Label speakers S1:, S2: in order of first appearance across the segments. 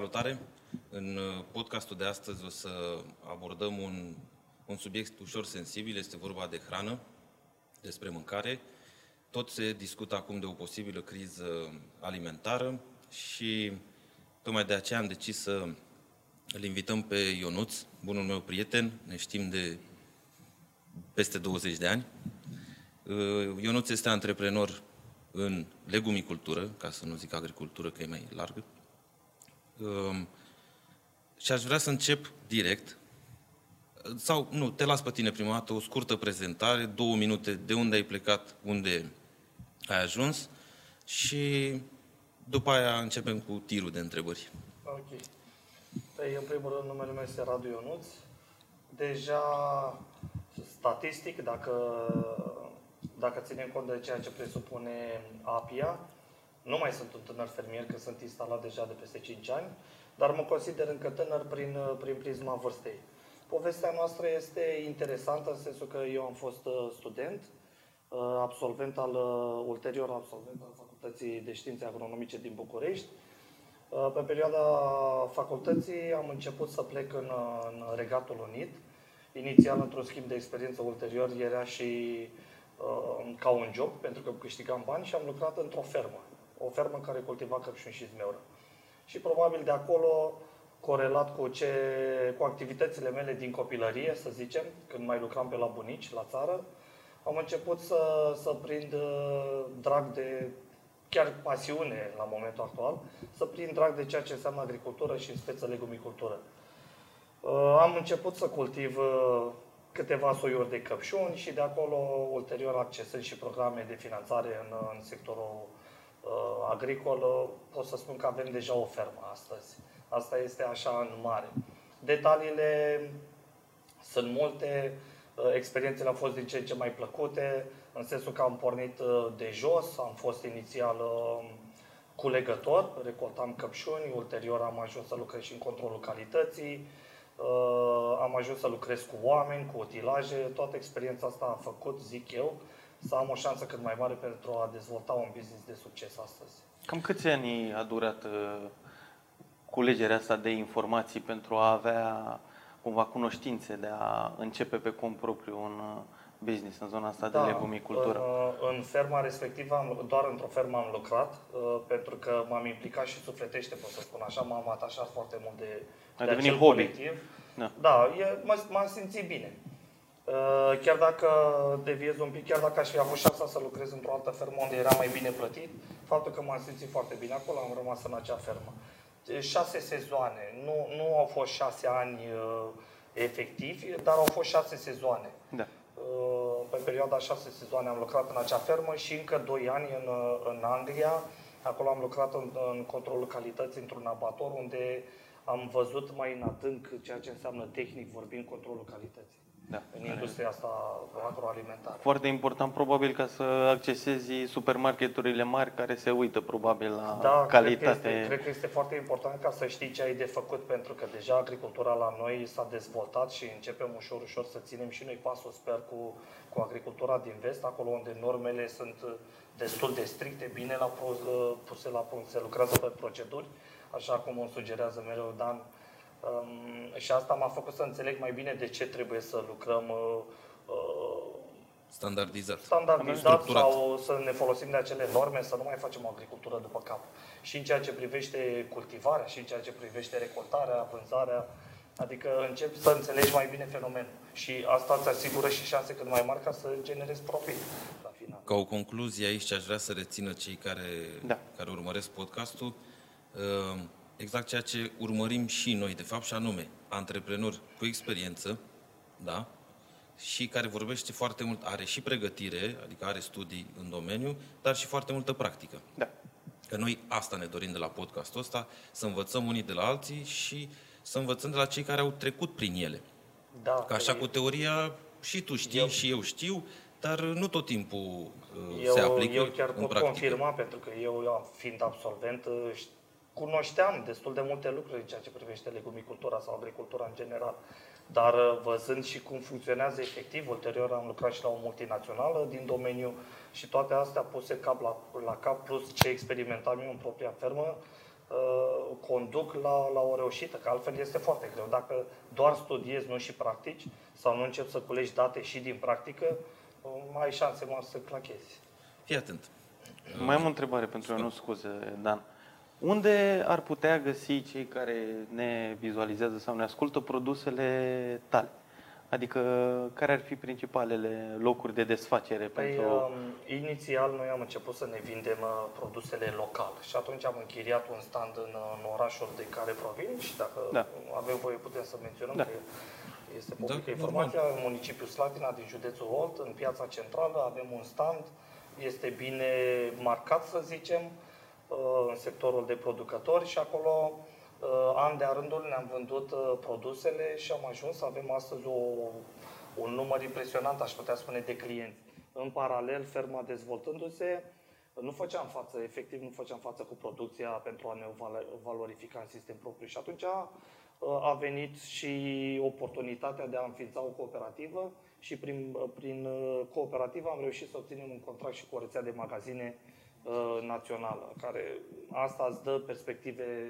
S1: Salutare! În uh, podcastul de astăzi o să abordăm un, un subiect ușor sensibil, este vorba de hrană, despre mâncare. Tot se discută acum de o posibilă criză alimentară și tocmai de aceea am decis să îl invităm pe Ionuț, bunul meu prieten, ne știm de peste 20 de ani. Uh, Ionuț este antreprenor în legumicultură, ca să nu zic agricultură, că e mai largă. Um, și aș vrea să încep direct, sau nu, te las pe tine prima dată, o scurtă prezentare, două minute de unde ai plecat, unde ai ajuns și după aia începem cu tirul de întrebări.
S2: Ok. Păi, în primul rând, numele meu este Radu Ionuț. Deja, statistic, dacă, dacă ținem cont de ceea ce presupune APIA, nu mai sunt un tânăr fermier, că sunt instalat deja de peste 5 ani, dar mă consider încă tânăr prin, prin prisma vârstei. Povestea noastră este interesantă în sensul că eu am fost uh, student, uh, absolvent al, uh, ulterior absolvent al Facultății de Științe Agronomice din București. Pe perioada facultății am început să plec în, în Regatul Unit. Inițial, într-un schimb de experiență, ulterior era și uh, ca un job, pentru că câștigam bani și am lucrat într-o fermă o fermă care cultiva căpșuni și zmeură. Și probabil de acolo, corelat cu, ce, cu activitățile mele din copilărie, să zicem, când mai lucram pe la bunici, la țară, am început să, să prind uh, drag de, chiar pasiune la momentul actual, să prind drag de ceea ce înseamnă agricultură și în speță legumicultură. Uh, am început să cultiv uh, câteva soiuri de căpșuni și de acolo, ulterior, accesând și programe de finanțare în, în sectorul uh, agricol, pot să spun că avem deja o fermă astăzi. Asta este așa în mare. Detaliile sunt multe, uh, experiențele au fost din ce în ce mai plăcute, în sensul că am pornit uh, de jos, am fost inițial uh, culegător, recoltam căpșuni, ulterior am ajuns să lucrez și în controlul calității, am ajuns să lucrez cu oameni, cu utilaje, toată experiența asta a făcut, zic eu, să am o șansă cât mai mare pentru a dezvolta un business de succes astăzi.
S3: Cam câți ani a durat uh, culegerea asta de informații pentru a avea cumva cunoștințe de a începe pe cont propriu un uh, business în zona asta da, de legumicultură? În,
S2: uh, în ferma respectivă, am, doar într-o fermă am lucrat, pentru că m-am implicat și sufletește, pot să spun așa, m-am atașat foarte mult de,
S3: a de acel hobby. colectiv.
S2: Da, da e, m-am simțit bine. Uh, chiar dacă deviez un pic, chiar dacă aș fi avut șansa să lucrez într-o altă fermă unde era mai bine plătit, faptul că m-am simțit foarte bine acolo, am rămas în acea fermă. Șase sezoane, nu, nu au fost șase ani uh, efectivi, dar au fost șase sezoane.
S3: Da.
S2: Uh, pe perioada șase sezoane am lucrat în acea fermă și încă doi ani în, în Anglia. Acolo am lucrat în, în controlul calității într-un abator unde am văzut mai în adânc ceea ce înseamnă tehnic vorbind controlul calității da. în industria asta agroalimentară.
S3: Foarte important probabil ca să accesezi supermarketurile mari care se uită probabil la
S2: da,
S3: calitate.
S2: Cred că, este, cred că este foarte important ca să știi ce ai de făcut pentru că deja agricultura la noi s-a dezvoltat și începem ușor, ușor să ținem și noi pasul, sper, cu, cu agricultura din vest, acolo unde normele sunt destul de stricte, bine la puse la punct, se lucrează pe proceduri, așa cum o sugerează mereu Dan, Um, și asta m-a făcut să înțeleg mai bine de ce trebuie să lucrăm uh, uh
S1: standardizat,
S2: standardizat sau să ne folosim de acele norme, să nu mai facem o agricultură după cap. Și în ceea ce privește cultivarea, și în ceea ce privește recoltarea, vânzarea, adică începi să înțelegi mai bine fenomenul. Și asta îți asigură și șanse cât mai mari ca să generezi profit la final.
S1: Ca o concluzie aici aș vrea să rețină cei care, da. care urmăresc podcastul. Uh, exact ceea ce urmărim și noi, de fapt, și anume, antreprenori cu experiență, da? și care vorbește foarte mult, are și pregătire, adică are studii în domeniu, dar și foarte multă practică.
S3: Da.
S1: Că noi asta ne dorim de la podcastul ăsta, să învățăm unii de la alții și să învățăm de la cei care au trecut prin ele.
S2: Da,
S1: Că așa cu teoria și tu știi eu... și eu știu, dar nu tot timpul uh,
S2: eu,
S1: se aplică
S2: Eu chiar
S1: pot
S2: practică. confirma, pentru că eu, fiind absolvent, uh, cunoșteam destul de multe lucruri în ceea ce privește legumicultura sau agricultura în general. Dar uh, văzând și cum funcționează efectiv, ulterior am lucrat și la o multinațională din domeniu și toate astea puse cap la, la cap, plus ce experimentam eu în propria fermă, uh, conduc la, la o reușită, că altfel este foarte greu. Dacă doar studiezi, nu și practici, sau nu începi să culegi date și din practică, uh, mai ai șanse mari să clachezi.
S1: Fii atent.
S3: Mai am o întrebare pentru eu, nu scuze, Dan. Unde ar putea găsi cei care ne vizualizează sau ne ascultă produsele tale? Adică care ar fi principalele locuri de desfacere
S2: Păi,
S3: pentru...
S2: um, inițial noi am început să ne vindem uh, produsele local și atunci am închiriat un stand în, uh, în orașul de care provin și dacă
S3: Da.
S2: avem voie putem să menționăm
S3: Da.
S2: că este publică
S1: Da,
S2: informația, în municipiul Slatina din județul Olt, în piața centrală avem un stand, este bine marcat să zicem, uh, în sectorul de producători și acolo uh, an de rândul ne-am vândut uh, produsele și am ajuns să avem astăzi o, un număr impresionant, aș putea spune, de clienți. În paralel, ferma dezvoltându-se, nu făceam față, efectiv nu făceam față cu producția pentru a ne val- valorifica în sistem propriu și atunci uh, a venit și oportunitatea de a înființa o cooperativă și prin, prin uh, cooperativă am reușit să obținem un contract și cu o rețea de magazine uh, națională, care asta îți dă perspective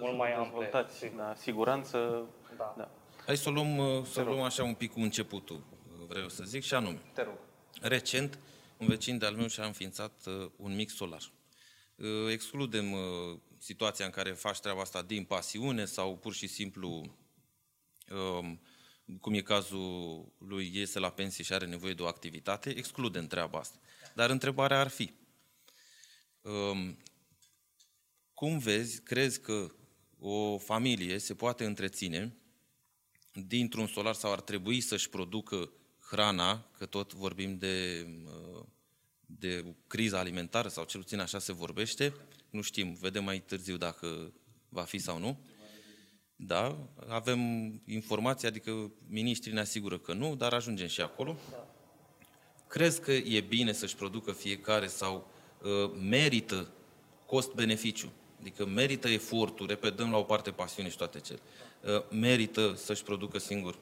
S2: mult mai ample.
S3: Dezvoltați,
S2: sigur.
S3: da, siguranță.
S2: Da.
S3: Da.
S1: Hai să o luăm, uh, să o luăm așa un pic cu începutul, uh, vreau să zic, și anume.
S3: Te rog.
S1: Recent, un vecin de-al meu și-a înființat uh, un mic solar. Uh, excludem uh, situația în care faci treaba asta din pasiune sau pur și simplu, um, cum e cazul lui, iese la pensie și are nevoie de o activitate, excludem treaba asta. Dar întrebarea ar fi, um, cum vezi, crezi că o familie se poate întreține dintr-un solar sau ar trebui să-și producă hrana, că tot vorbim de, uh, de criza alimentară sau cel puțin așa se vorbește, nu știm, vedem mai târziu dacă va fi sau nu. Da, avem informații, adică miniștrii ne asigură că nu, dar ajungem și acolo. Crezi că e bine să-și producă fiecare sau uh, merită cost-beneficiu? Adică merită efortul, repet, dăm la o parte pasiune și toate cele. Uh, merită să-și producă singur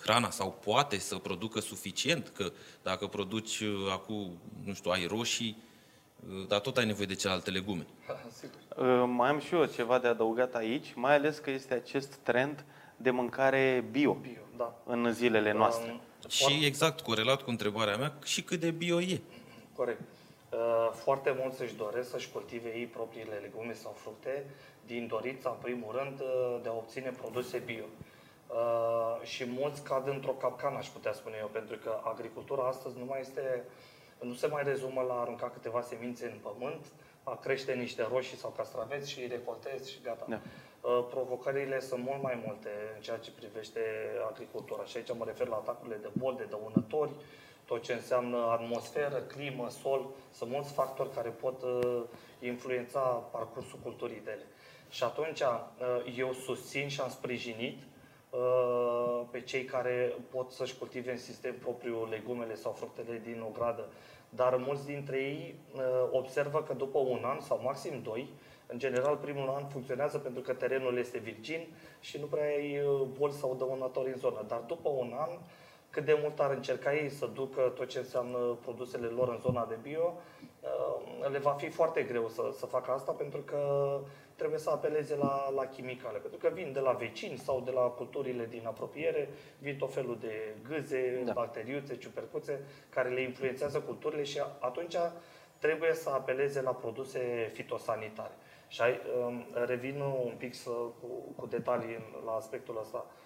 S1: hrana sau poate să producă suficient, că dacă produci uh, acum, nu știu, ai roșii, uh, dar tot ai nevoie de celelalte legume.
S2: Sigur.
S3: Uh, Mai am și eu ceva de adăugat aici, mai ales că este acest trend de mâncare bio
S2: Bio, da.
S3: în zilele noastre.
S2: Um,
S1: Și exact corelat cu întrebarea mea, și cât de bio e.
S2: Corect. Uh, Foarte mulți își doresc să-și cultive ei propriile legume sau fructe din dorința, în primul rând, uh, de a obține produse bio. Uh, Și mulți cad într-o capcană, aș putea spune eu, pentru că agricultura astăzi nu mai este, nu se mai rezumă la a arunca câteva semințe în pământ, a crește niște roșii sau castraveți și îi recoltezi și gata.
S3: Da.
S2: Uh, Provocările sunt mult mai multe în ceea ce privește agricultura și aici mă refer la atacurile de boli, de dăunători, tot ce înseamnă atmosferă, climă, sol, sunt mulți factori care pot uh, influența parcursul culturii de ele. Și atunci uh, eu susțin și am sprijinit uh, pe cei care pot să-și cultive în sistem propriu legumele sau fructele din o gradă. Dar mulți dintre ei uh, observă că după un an sau maxim doi, în general primul an funcționează pentru că terenul este virgin și nu prea ai uh, boli sau dăunători în zonă. Dar după un an, cât de mult ar încerca ei să ducă tot ce înseamnă produsele lor în zona de bio, uh, le va fi foarte greu să, să facă asta pentru că trebuie să apeleze la, la chimicale. Pentru că vin de la vecini sau de la culturile din apropiere, vin tot felul de gâze,
S3: Da.
S2: da. bacteriuțe, ciupercuțe, care le influențează culturile și atunci trebuie să apeleze la produse fitosanitare. Și ai, um, revin un pic să, cu, cu detalii în- la aspectul ăsta. Um,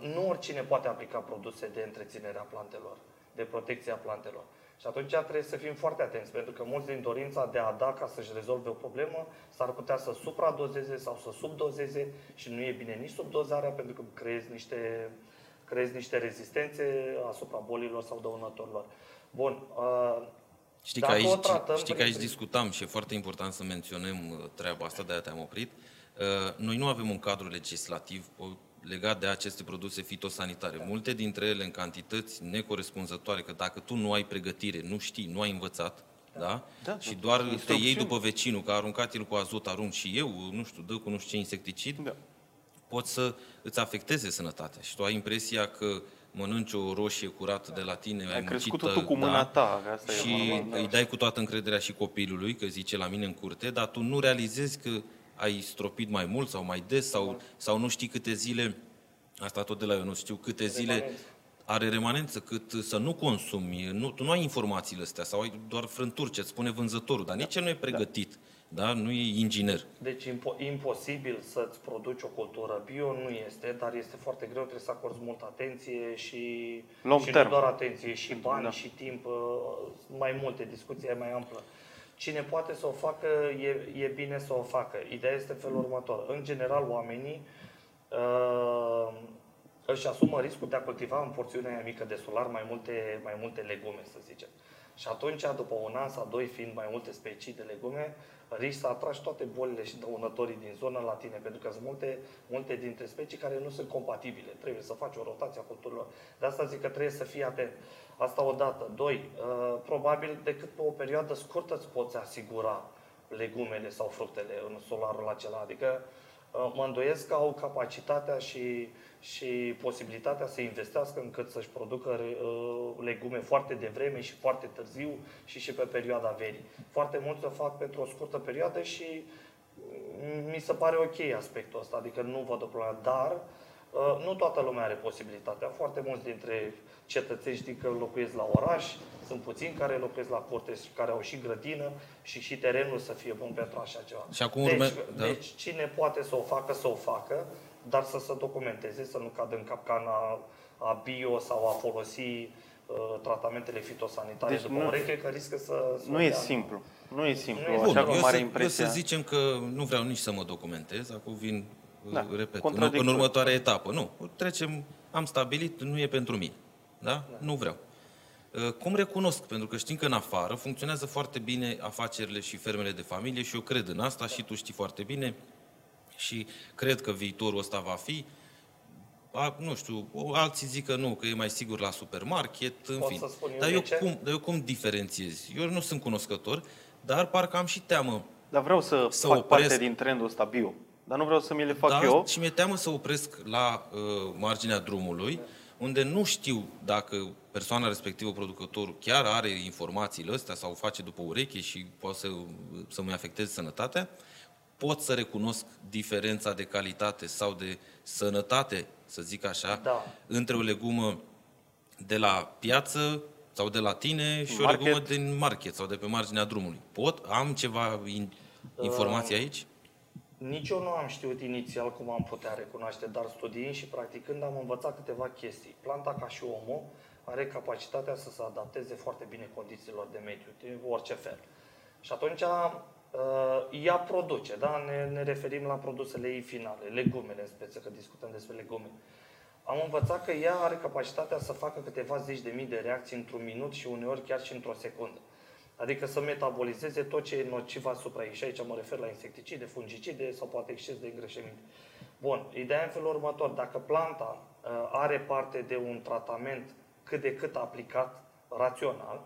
S2: Nu oricine poate aplica produse de întreținere a plantelor, de protecție a plantelor. Și atunci trebuie să fim foarte atenți, pentru că mulți din dorința de a da ca să-și rezolve o problemă, s-ar putea să supradozeze sau să subdozeze și nu e bine nici subdozarea, pentru că creezi niște, creezi niște rezistențe asupra bolilor sau dăunătorilor. Bun, uh,
S1: Știi că,
S2: Dacă
S1: aici,
S2: o tratăm
S1: știi că
S2: prin-
S1: aici discutam și e foarte important să menționăm uh, treaba asta, de-aia te-am oprit. Uh, Noi nu avem un cadru legislativ o- legat de aceste produse fitosanitare. Multe dintre ele în cantități necorespunzătoare, că dacă tu nu ai pregătire, nu știi, nu ai învățat, da?
S3: Da,
S1: și
S3: da.
S1: doar te
S3: Instrucțiuni.
S1: iei după vecinul, că a aruncat el cu azot, arunc și eu, nu știu, dă cu nu știu ce insecticid,
S3: Da.
S1: pot să îți afecteze sănătatea. Și tu ai impresia că mănânci o roșie curată de la tine, ai,
S3: Ai crescut
S1: muncită,
S3: tu cu mâna ta, că asta e
S1: și
S3: normal, da.
S1: îi dai cu toată încrederea și copilului, că zice la mine în curte, dar tu nu realizezi că ai stropit mai mult sau mai des sau, sau nu știi câte zile, asta tot de la eu nu știu câte zile
S2: Remanență.
S1: are remanență, cât să nu consumi, nu, tu nu ai informațiile astea sau ai doar frânturi ce îți spune vânzătorul, dar nici el nu e pregătit, da? nu e inginer.
S2: Deci impo- imposibil să-ți produci o cultură bio nu este, dar este foarte greu, trebuie să acorzi multă atenție și,
S3: Long
S2: și
S3: term.
S2: nu doar atenție, și bani,
S3: Da.
S2: și timp, uh, mai multe, discuția e mai amplă. Cine poate să o facă, e, e bine să o facă. Ideea este în felul următor. În general, oamenii uh, își asumă riscul de a cultiva în porțiunea aia mică de solar mai multe, mai multe legume, să zicem. Și atunci, după un an sau doi, fiind mai multe specii de legume, riști să atragi toate bolile și dăunătorii din zonă la tine, pentru că sunt multe, multe dintre specii care nu sunt compatibile. Trebuie să faci o rotație a culturilor. De asta zic că trebuie să fii atent. Asta odată. Doi, uh, probabil decât pe o perioadă scurtă îți poți asigura legumele sau fructele în solarul acela. Adică uh, mă îndoiesc că au capacitatea și, și posibilitatea să investească încât să-și producă uh, legume foarte devreme și foarte târziu și și pe perioada verii. Foarte mulți o fac pentru o scurtă perioadă și mm, mi se pare ok aspectul ăsta, adică nu văd o problemă, dar uh, nu toată lumea are posibilitatea. Foarte mulți dintre cetățeni știi că locuiesc la oraș, sunt puțini care locuiesc la curte și care au și grădină și și terenul să fie bun pentru așa ceva.
S1: Și acum
S2: deci,
S1: urme- da.
S2: deci cine poate să o facă, să o facă, dar să se documenteze, să nu cadă în capcana a bio sau a folosi uh, tratamentele fitosanitare
S3: Deci
S2: după
S3: nu-
S2: ureche, că riscă să... să
S3: Nu
S2: o
S3: e
S2: dea.
S3: simplu. Nu e simplu.
S2: Nu e
S3: Așa
S2: simplu.
S3: cum
S1: eu,
S3: are
S1: să,
S3: impresia.
S1: eu să zicem că nu vreau nici să mă documentez, acum vin,
S3: Da,
S1: da, repet, în,
S3: contradictoriu.
S1: în următoarea etapă. Nu, trecem, am stabilit, nu e pentru mine. Da? da. Nu vreau. Uh, Cum recunosc? Pentru că știm că în afară funcționează foarte bine afacerile și fermele de familie și eu cred în asta și tu știi foarte bine și cred că viitorul ăsta va fi a, nu știu, o- alții zic că nu, că e mai sigur la supermarket, în
S2: Pot
S1: fin.
S2: să spun eu
S1: dar,
S2: de
S1: eu
S2: ce?
S1: cum, dar eu cum diferențiez? Eu nu sunt cunoscător, dar parcă am și teamă
S3: Dar vreau să,
S1: Să
S3: fac
S1: opresc.
S3: parte din trendul ăsta bio. Dar nu vreau să mi le fac
S1: da,
S3: eu.
S1: și mi-e teamă să opresc la uh, marginea drumului, unde nu știu dacă persoana respectivă, producătorul, chiar are informațiile astea sau face după ureche și poate să, să-mi afecteze sănătatea, pot să recunosc diferența de calitate sau de sănătate, să zic așa,
S2: Da.
S1: între o legumă de la piață sau de la tine și o
S3: Market.
S1: legumă din market sau de pe marginea drumului. Pot? Am ceva in, informații aici?
S2: Nici eu nu am știut inițial cum am putea recunoaște, dar studiind și practicând am învățat câteva chestii. Planta, ca și omul, are capacitatea să se adapteze foarte bine condițiilor de mediu, de orice fel. Și atunci uh, ea produce, da? ne, ne referim la produsele ei finale, legumele în speță, că discutăm despre legume. Am învățat că ea are capacitatea să facă câteva zeci de mii de reacții într-un minut și uneori chiar și într-o secundă. Adică să metabolizeze tot ce e nociv asupra ei. Și aici mă refer la insecticide, fungicide sau poate exces de îngrășăminte. Bun, ideea e în felul următor. Dacă planta uh, are parte de un tratament cât de cât aplicat, rațional,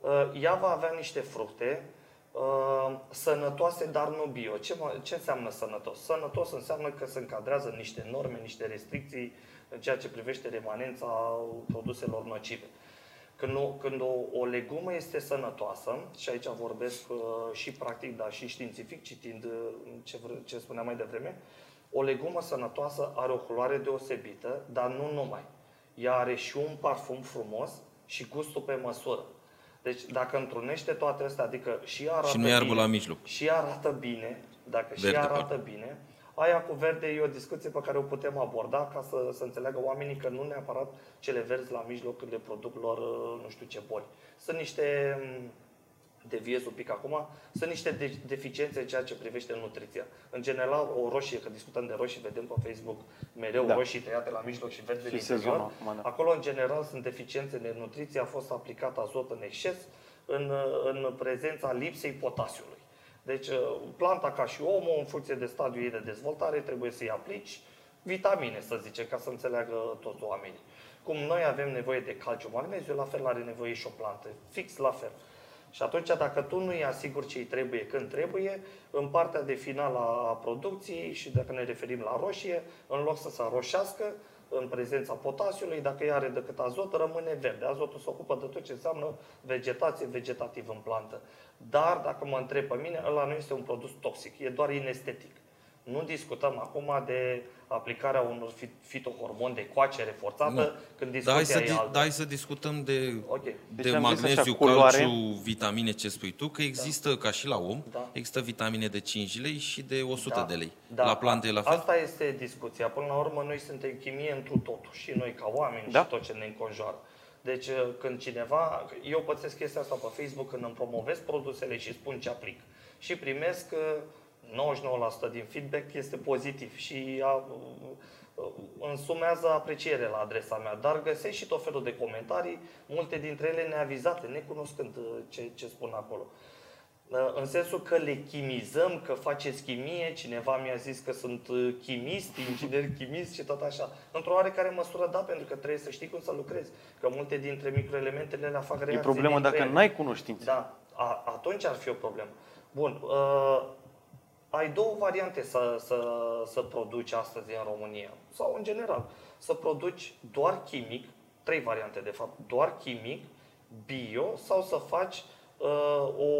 S2: uh, ea va avea niște fructe uh, sănătoase, dar nu bio. Ce, mă- ce înseamnă sănătos? Sănătos înseamnă că se încadrează în niște norme, niște restricții în ceea ce privește remanența produselor nocive. Când, o, când o, o legumă este sănătoasă, și aici vorbesc uh, și practic, dar și științific, citind uh, ce, vre- ce spuneam mai devreme, o legumă sănătoasă are o culoare deosebită, dar nu numai. Ea are și un parfum frumos și gustul pe măsură. Deci dacă întrunește toate astea, adică și arată
S1: Și nu e arbă
S2: bine,
S1: la mijloc.
S2: și arată bine, dacă și
S1: Verde,
S2: arată
S1: pardon.
S2: bine, aia cu verde e o discuție pe care o putem aborda ca să, să înțeleagă oamenii că nu neapărat cele verzi la mijloc le produc lor uh, nu știu ce boli. Sunt niște, m, deviez un pic acum, sunt niște de- deficiențe în ceea ce privește nutriția. În general, o roșie, că discutăm de roșii, vedem pe Facebook mereu
S3: Da.
S2: roșii tăiate la mijloc și verde
S3: Și
S2: din
S3: sezonul
S2: interior.
S3: acum, da.
S2: Acolo, în general, sunt deficiențe de nutriție, a fost aplicat azot în exces în, în prezența lipsei potasiului. Deci, uh, planta ca și omul, în funcție de stadiul ei de dezvoltare, trebuie să-i aplici vitamine, să zicem, ca să înțeleagă toți oamenii. Cum noi avem nevoie de calciu, magneziu, la fel are nevoie și o plantă. Fix la fel. Și atunci, dacă tu nu îi asiguri ce îi trebuie când trebuie, în partea de final a producției, și dacă ne referim la roșie, în loc să se roșească, în prezența potasiului, dacă ea are decât azot, rămâne verde. Azotul se ocupă de tot ce înseamnă vegetație, vegetativ în plantă. Dar, dacă mă întreb pe mine, ăla nu este un produs toxic, e doar inestetic. Nu discutăm acum de aplicarea unor fitohormoni de coacere forțată, nu. când discuția
S1: da, hai să,
S2: e altă.
S1: Da, hai să discutăm de,
S2: Okay.
S1: de
S3: Deci am zis așa,
S1: magneziu,
S3: culoare.
S1: calciu, vitamine, ce spui tu, că există, ca și la om,
S2: Da.
S1: există vitamine de 5 lei și de 100 de lei.
S2: Da.
S1: La plante e la fel?
S2: Asta este discuția. Până la urmă, noi suntem chimie întru totul. Și noi ca oameni
S3: Da.
S2: și tot ce ne înconjoară. Deci când cineva, eu pățesc chestia asta pe Facebook când îmi promovez produsele și spun ce aplic. Și primesc uh, 99% din feedback este pozitiv și a, uh, însumează apreciere la adresa mea, dar găsesc și tot felul de comentarii, multe dintre ele neavizate, necunoscând uh, ce, ce spun acolo. Uh, În sensul că le chimizăm, că faceți chimie, cineva mi-a zis că sunt uh, chimist, inginer chimist și tot așa. Într-o oarecare măsură da, pentru că trebuie să știi cum să lucrezi. Că multe dintre microelementele le fac
S3: E
S2: reacții
S3: problemă
S2: dintre
S3: dacă
S2: ele.
S3: n-ai cunoștințe.
S2: Da, a, atunci ar fi o problemă. Bun, uh, ai două variante să, să, să produci astăzi în România, sau în general. Să produci doar chimic, trei variante de fapt, doar chimic, bio, sau să faci uh, o,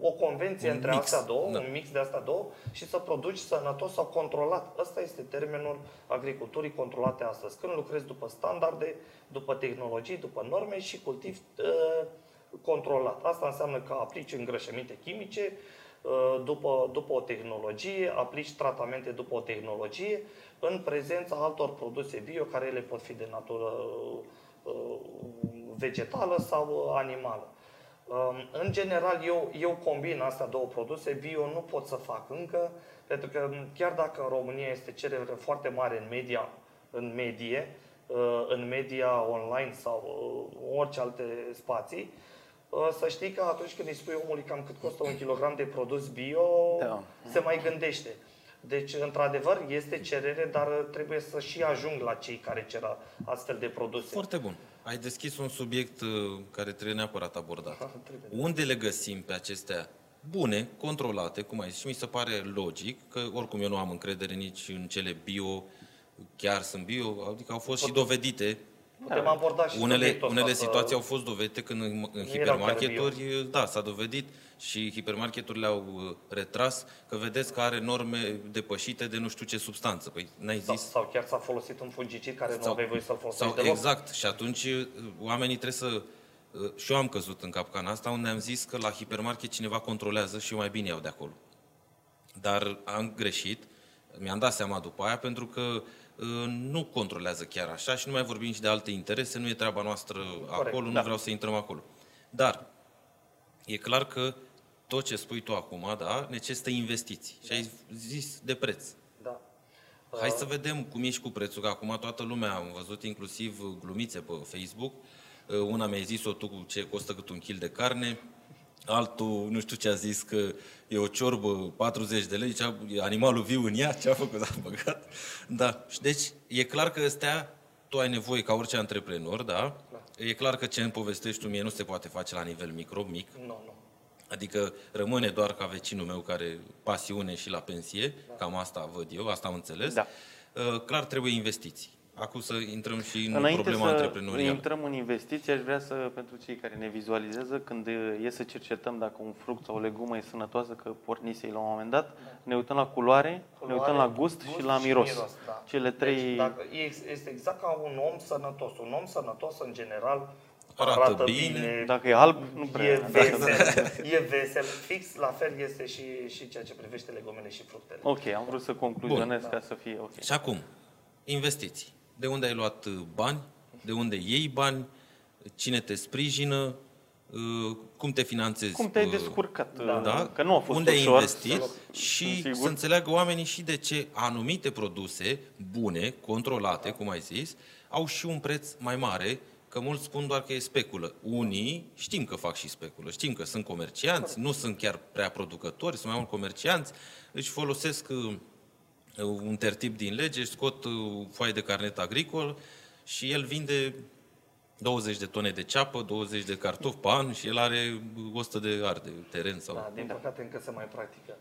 S2: o convenție
S1: Un
S2: între
S1: mix,
S2: astea două,
S1: da.
S2: un mix de astea două, și să produci sănătos sau controlat. Ăsta este termenul agriculturii controlate astăzi. Când lucrezi după standarde, după tehnologii, după norme și cultivi uh, controlat. Asta înseamnă că aplici îngrășăminte chimice uh, după, după o tehnologie, aplici tratamente după o tehnologie, în prezența altor produse bio, care ele pot fi de natură uh, vegetală sau uh, animală. Um, În general, eu, eu combin astea două produse, bio nu pot să fac încă, pentru că um, chiar dacă în România este cerere foarte mare în media, în medie, uh, în media online sau uh, orice alte spații, uh, să știi că atunci când îi spui omului cam cât costă un kilogram de produs bio,
S3: Da.
S2: se mai gândește. Deci, într-adevăr, este cerere, dar trebuie să și ajung la cei care cer astfel de produse.
S1: Foarte bun. Ai deschis un subiect uh, care trebuie neapărat abordat.
S2: Trebuie.
S1: Unde le găsim pe acestea bune, controlate, cum ai zis, și mi se pare logic, că oricum eu nu am încredere nici în cele bio, chiar sunt bio, adică au fost și dovedite
S2: Putem aborda și
S1: unele,
S2: subiectul ăsta
S1: unele
S2: să-
S1: situații au fost dovedite când în, în
S2: erau
S1: hipermarketuri, da, s-a dovedit și hipermarketurile au uh, retras că vedeți că are norme depășite de nu știu ce substanță. Păi n-ai
S2: Sau,
S1: zis
S2: sau chiar s-a folosit un fungicid care nu
S1: Sau-
S2: aveai voie să-l folosești
S1: sau
S2: deloc.
S1: exact. Și atunci uh, oamenii trebuie să... uh, Și eu am căzut în capcana asta unde am zis că la hipermarket cineva controlează și eu mai bine iau de acolo. Dar am greșit, mi-am dat seama după aia, pentru că uh, nu controlează chiar așa și nu mai vorbim și de alte interese, nu e treaba noastră acolo, nu
S2: da.
S1: vreau să intrăm acolo. Dar e clar că tot ce spui tu acum, da, necesită investiții. Și ai zis de preț.
S2: Da.
S1: Hai să vedem cum ești cu prețul, că acum toată lumea, am văzut inclusiv glumițe pe Facebook, una mi-a zis-o tu cu ce costă cât un kil de carne, altul nu știu ce a zis, că e o ciorbă 40 de lei, ce e animalul viu în ea, ce a făcut, a băgat. Da, și deci e clar că astea tu ai nevoie ca orice antreprenor, da? E clar că ce îmi povestești tu mie nu se poate face la nivel micro, mic,
S2: Nu, nu.
S1: Adică rămâne doar ca vecinul meu care pasiune și la pensie, cam asta văd eu, asta am înțeles.
S3: Da.
S1: Uh, Clar trebuie investiții. Acum să intrăm și în
S3: Înainte
S1: problema
S3: să
S1: antreprenorială.
S3: intrăm în investiții, aș vrea să, pentru cei care ne vizualizează, când e să cercetăm dacă un fruct sau o legumă e sănătoasă, că pornisei la un moment dat, ne uităm la culoare, ne
S2: Culoare,
S3: uităm la gust, și la miros.
S2: da.
S3: Cele trei...
S2: Deci, dacă, e- este exact ca un om sănătos. Un om sănătos, în general,
S1: Arată
S2: arată,
S1: bine.
S2: bine,
S3: Dacă e alb, nu prea.
S2: e
S3: Dacă-
S2: vesel, e vesel. Fix la fel este și, și ceea ce privește legumele și fructele.
S3: Ok, am vrut să concluzionez
S2: Bun.
S3: ca să fie ok.
S1: Și acum, investiții. De unde ai luat uh, bani? De unde iei bani? Cine te sprijină? Uh, Cum te finanțezi?
S3: Cum te-ai
S1: Uh,
S3: descurcat?
S2: Da.
S1: Da?
S3: Că nu a fost
S1: Unde ai
S3: ușor.
S1: investit
S3: sunt
S1: și
S3: sigur.
S1: să înțeleagă oamenii și de ce anumite produse bune, controlate, cum ai zis, au și un preț mai mare, că mulți spun doar că e speculă. Unii știm că fac și speculă, știm că sunt comercianți, nu sunt chiar prea producători, sunt mai mult comercianți, își folosesc uh, un tertip din lege, își scot uh, foaie de carnet agricol și el vinde 20 de tone de ceapă, 20 de cartofi pe an și el are 100 de arde teren sau...
S2: Da, din păcate încă se mai practică.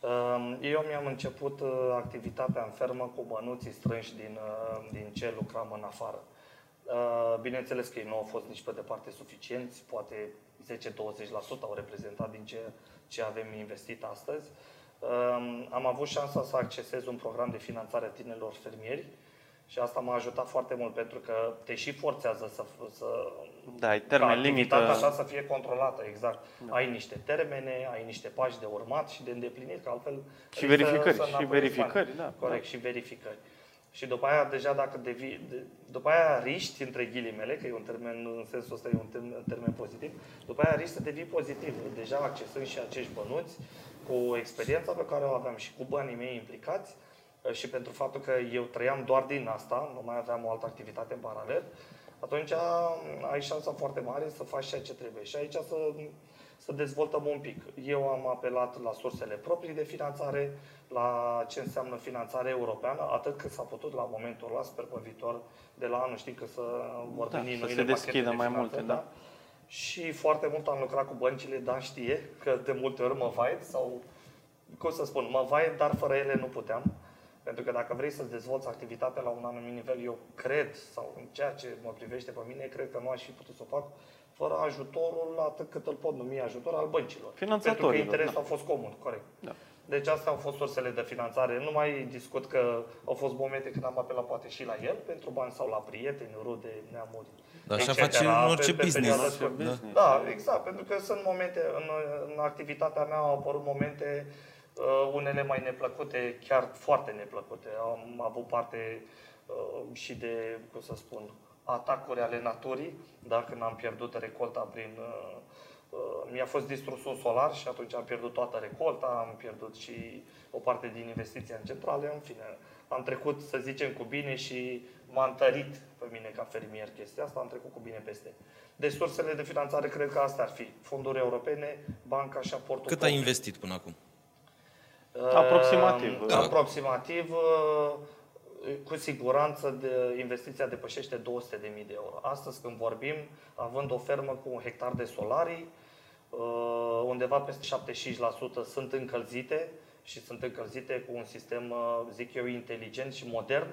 S2: Uh, eu mi-am început uh, activitatea în fermă cu bănuții strânși din, uh, din ce lucram în afară. Uh, bineînțeles că ei nu au fost nici pe departe suficienți, poate 10-20% au reprezentat din ce, ce avem investit astăzi. Uh, am avut șansa să accesez un program de finanțare a tinerilor fermieri și asta m-a ajutat foarte mult pentru că te și forțează să, să
S3: Da, ai termen limită.
S2: așa să fie controlată, exact. Da. Ai niște termene, ai niște pași de urmat și de îndeplinit, că altfel...
S3: Și verificări, și verificări, da.
S2: Corect,
S3: da.
S2: și verificări. Și după aia, deja dacă devii, de, după aia riști, între ghilimele, că e un termen, în sensul ăsta e un termen, termen pozitiv, după aia riști să devii pozitiv, deja accesând și acești bănuți, cu experiența pe care o aveam și cu banii mei implicați, și pentru faptul că eu trăiam doar din asta, nu mai aveam o altă activitate în paralel, atunci ai șansa foarte mare să faci ceea ce trebuie. Și aici să, să dezvoltăm un pic. Eu am apelat la sursele proprii de finanțare, la ce înseamnă finanțare europeană, atât cât s-a putut la momentul ăla, sper pe viitor, de la anul știm că să vor
S3: Da,
S2: veni
S3: să
S2: noile
S3: se deschidă
S2: pachete de
S3: mai
S2: finanțe,
S3: multe, da.
S2: Și foarte mult am lucrat cu băncile, Dan știe că de multe ori mă vai sau, cum să spun, mă vai, dar fără ele nu puteam. Pentru că dacă vrei să-ți dezvolți activitatea la un anumit nivel, eu cred, sau în ceea ce mă privește pe mine, cred că nu aș fi putut să o fac fără ajutorul, atât cât îl pot numi ajutor, al băncilor. Pentru că
S3: Finanțatorilor,
S2: interesul
S3: da.
S2: a fost comun, corect.
S3: Da.
S2: Deci astea au fost sursele de finanțare. Nu mai discut că au fost momente când am apelat poate și la el pentru bani sau la prieteni, rude, neamuri.
S1: Dar așa
S2: etc.
S1: face în orice
S2: Pe- pe
S1: business.
S2: perioadă
S3: Orice
S2: scurtă.
S3: business.
S2: Da, exact, pentru că sunt momente, în, în activitatea mea au apărut momente, uh, unele mai neplăcute, chiar foarte neplăcute. Am avut parte uh, și de, cum să spun, atacuri ale naturii, da, când am pierdut recolta prin... Uh, uh, mi-a fost distrus un solar și atunci am pierdut toată recolta, am pierdut și o parte din investiția în centrale, în fine. Am trecut, să zicem, cu bine și m-a întărit pe mine ca fermier chestia asta, am trecut cu bine peste. Deci sursele de finanțare cred că astea ar fi. Fonduri europene, banca și aportul
S1: Cât ai
S2: propriu.
S1: investit până acum?
S3: Aproximativ.
S2: Uh,
S3: Da.
S2: Aproximativ, uh, cu siguranță de investiția depășește 200.000 de euro. Astăzi când vorbim, având o fermă cu un hectar de solarii, uh, undeva peste 75% sunt încălzite și sunt încălzite cu un sistem, uh, zic eu, inteligent și modern,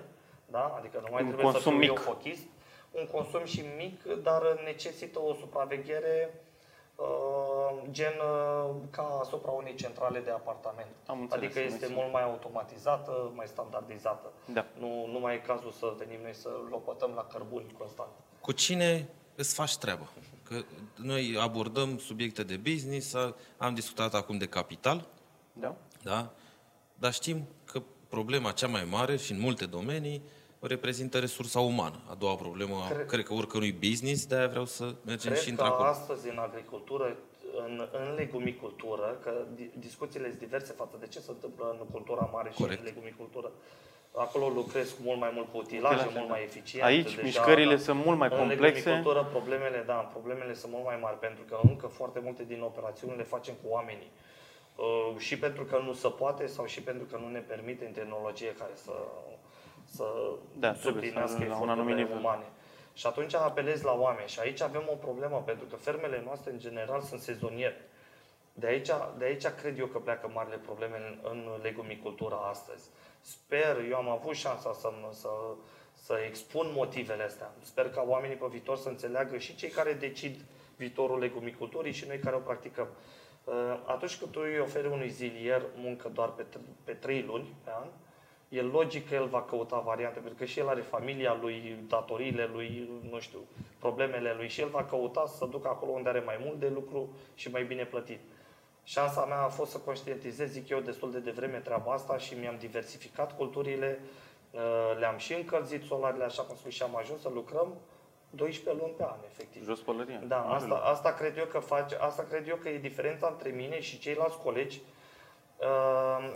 S2: da? adică nu mai
S3: Un
S2: trebuie să
S3: consum
S2: fiu eu
S3: mic.
S2: fochist, un consum și mic, dar necesită o supraveghere uh, gen uh, ca asupra unei centrale de apartament.
S3: Am înțeles,
S2: adică
S3: am
S2: este
S3: înțeles.
S2: mult mai automatizată, mai standardizată.
S3: Da.
S2: Nu, nu mai e cazul să venim noi să lopătăm la cărbuni constant.
S1: Cu cine îți faci treaba? Că noi abordăm subiecte de business, a- am discutat acum de capital,
S3: Da?
S1: da? dar știm că problema cea mai mare și în multe domenii o reprezintă resursa umană. A doua problemă,
S2: Cred-
S1: cred că oricărui business, de-aia vreau să mergem
S2: Cred
S1: și
S2: că
S1: într-acolo.
S2: astăzi în agricultură, în, în legumicultură, că di- discuțiile sunt diverse față de ce se întâmplă în cultura mare și
S1: Corect.
S2: în legumicultură. Acolo lucrez cu mult mai mult cu utilaje,
S3: Utilaje,
S2: mult
S3: da.
S2: mai eficient.
S3: Aici mișcările sunt mult mai
S2: în
S3: complexe.
S2: legumicultură problemele, da, problemele sunt mult mai mari, pentru că încă foarte multe din operațiuni le facem cu oamenii. Uh, și pentru că nu se poate sau și pentru că nu ne permite în tehnologie care să, să
S3: Da, trebuie să
S2: suplinească
S3: ajungem la un
S2: eforturile
S3: anumit nivel.
S2: umane. Și atunci apelezi la oameni. Și aici avem o problemă, pentru că fermele noastre, în general, sunt sezoniere. De aici, de aici cred eu că pleacă marile probleme în, în legumicultura astăzi. Sper, eu am avut șansa să, să, să expun motivele astea. Sper ca oamenii pe viitor să înțeleagă și cei care decid viitorul legumiculturii și noi care o practicăm. Uh, Atunci când tu îi oferi unui zilier muncă doar pe, tr- pe trei luni pe an, e logic că el va căuta variante, pentru că și el are familia lui, datoriile lui, nu știu, problemele lui și el va căuta să se ducă acolo unde are mai mult de lucru și mai bine plătit. Șansa mea a fost să conștientizez, zic eu, destul de devreme treaba asta și mi-am diversificat culturile, uh, le-am și încălzit solarele, așa cum spun, și am ajuns să lucrăm 12 luni pe an, efectiv.
S3: Jos pălăria.
S2: Da, asta, asta cred eu că face, asta cred eu că e diferența între mine și ceilalți colegi uh,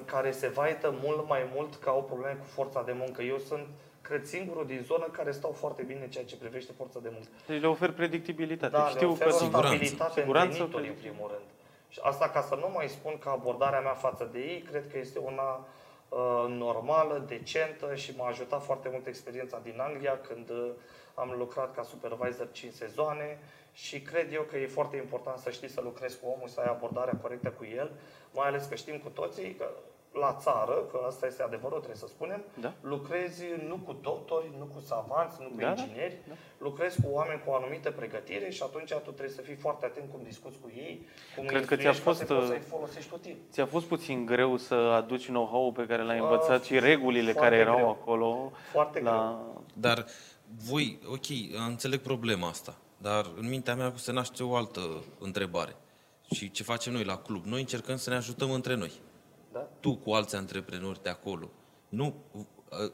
S2: care se vaită mult mai mult că au probleme cu forța de muncă. Eu sunt, cred, singurul din zonă care stau foarte bine în ceea ce privește forța de muncă.
S3: Deci le ofer predictibilitate.
S2: Da,
S3: Știu
S2: le oferă
S3: că
S2: o
S1: Siguranță.
S2: stabilitate
S3: Siguranță,
S2: în venituri, în
S3: predictibil.
S2: primul rând. Și asta ca să nu mai spun că abordarea mea față de ei, cred că este una uh, normală, decentă și m-a ajutat foarte mult experiența din Anglia când uh, am lucrat ca supervisor 5 sezoane și cred eu că e foarte important să știi să lucrezi cu omul, să ai abordarea corectă cu el, mai ales că știm cu toții că la țară, că asta este adevărul, trebuie să spunem,
S3: Da.
S2: lucrezi nu cu doctori, nu cu savanți, nu cu
S3: Da, da,
S2: ingineri,
S3: da.
S2: lucrezi cu oameni cu o anumită pregătire și atunci tu trebuie să fii foarte atent cum discuți cu ei, cum
S3: Cred
S2: îi
S3: că ți-a
S2: instruiești, ca
S3: fost,
S2: să poți
S3: uh,
S2: să-i folosești util.
S3: Ți-a fost puțin greu să aduci know-how pe care l-ai
S2: Uh,
S3: învățat și regulile
S2: foarte
S3: care erau
S2: greu.
S3: acolo
S2: Foarte
S3: la...
S1: Dar voi, ok, înțeleg problema asta, dar în mintea mea se naște o altă întrebare. Și ce facem noi la club? Noi încercăm să ne ajutăm între noi.
S2: Da?
S1: Tu cu alți antreprenori de acolo. Nu,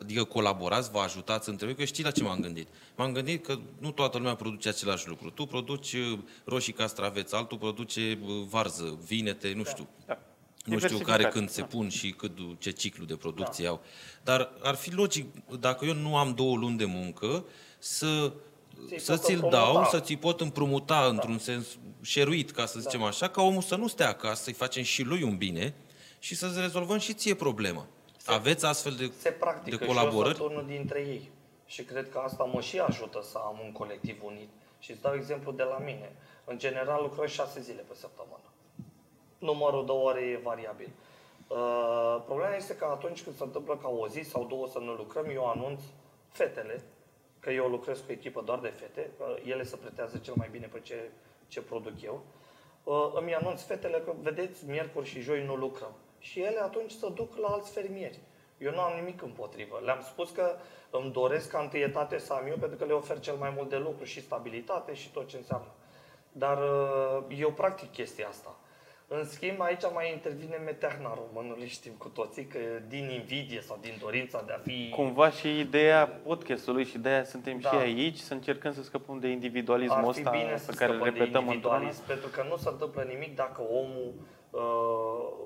S1: adică colaborați, vă ajutați între voi, că știi la ce m-am gândit. M-am gândit că nu toată lumea produce același lucru. Tu produci uh, roșii castraveți, altul produce uh, varză, vinete, nu știu.
S3: Da.
S1: Nu știu care
S3: Diversificare,
S1: când se
S3: da.
S1: pun și cât, ce ciclu de producție au. Dar ar fi logic, dacă eu nu am două luni de muncă, să,
S2: Ți-i
S1: să
S2: pot
S1: ți-l
S2: împrumuta.
S1: dau, să ți pot împrumuta într-un sens șeruit, ca să zicem așa, ca omul să nu stea acasă, să-i facem și lui un bine și să-ți rezolvăm și ție problema. Aveți astfel de,
S2: Se practică
S1: de
S2: și eu
S1: colaborări?
S2: sunt unul dintre ei. Și cred că asta mă și ajută să am un colectiv unit. Și îți dau exemplu de la mine. În general lucrăm șase zile pe săptămână. Numărul de ore e variabil. Uh, problema este că atunci când se întâmplă ca o zi sau două să nu lucrăm, eu anunț fetele, că eu lucrez cu echipă doar de fete, că ele se pretează cel mai bine pe ce, ce produc eu. Uh, îmi anunț fetele că, vedeți, miercuri și joi nu lucrăm. Și ele atunci se duc la alți fermieri. Eu nu am nimic împotrivă. Le-am spus că îmi doresc ca întâietate să am eu pentru că le ofer cel mai mult de lucru și stabilitate și tot ce înseamnă. Dar uh, eu practic chestia asta. În schimb, aici mai intervine meteahna românului, știm cu toții, că din invidie sau din dorința de a fi...
S3: Cumva și ideea podcastului și de aia suntem
S2: Da.
S3: și aici, să încercăm să scăpăm de individualismul
S2: ar fi
S3: ăsta
S2: bine să
S3: pe care îl
S2: scăpăm de
S3: repetăm într
S2: individualism, pentru că nu se întâmplă nimic dacă omul, uh,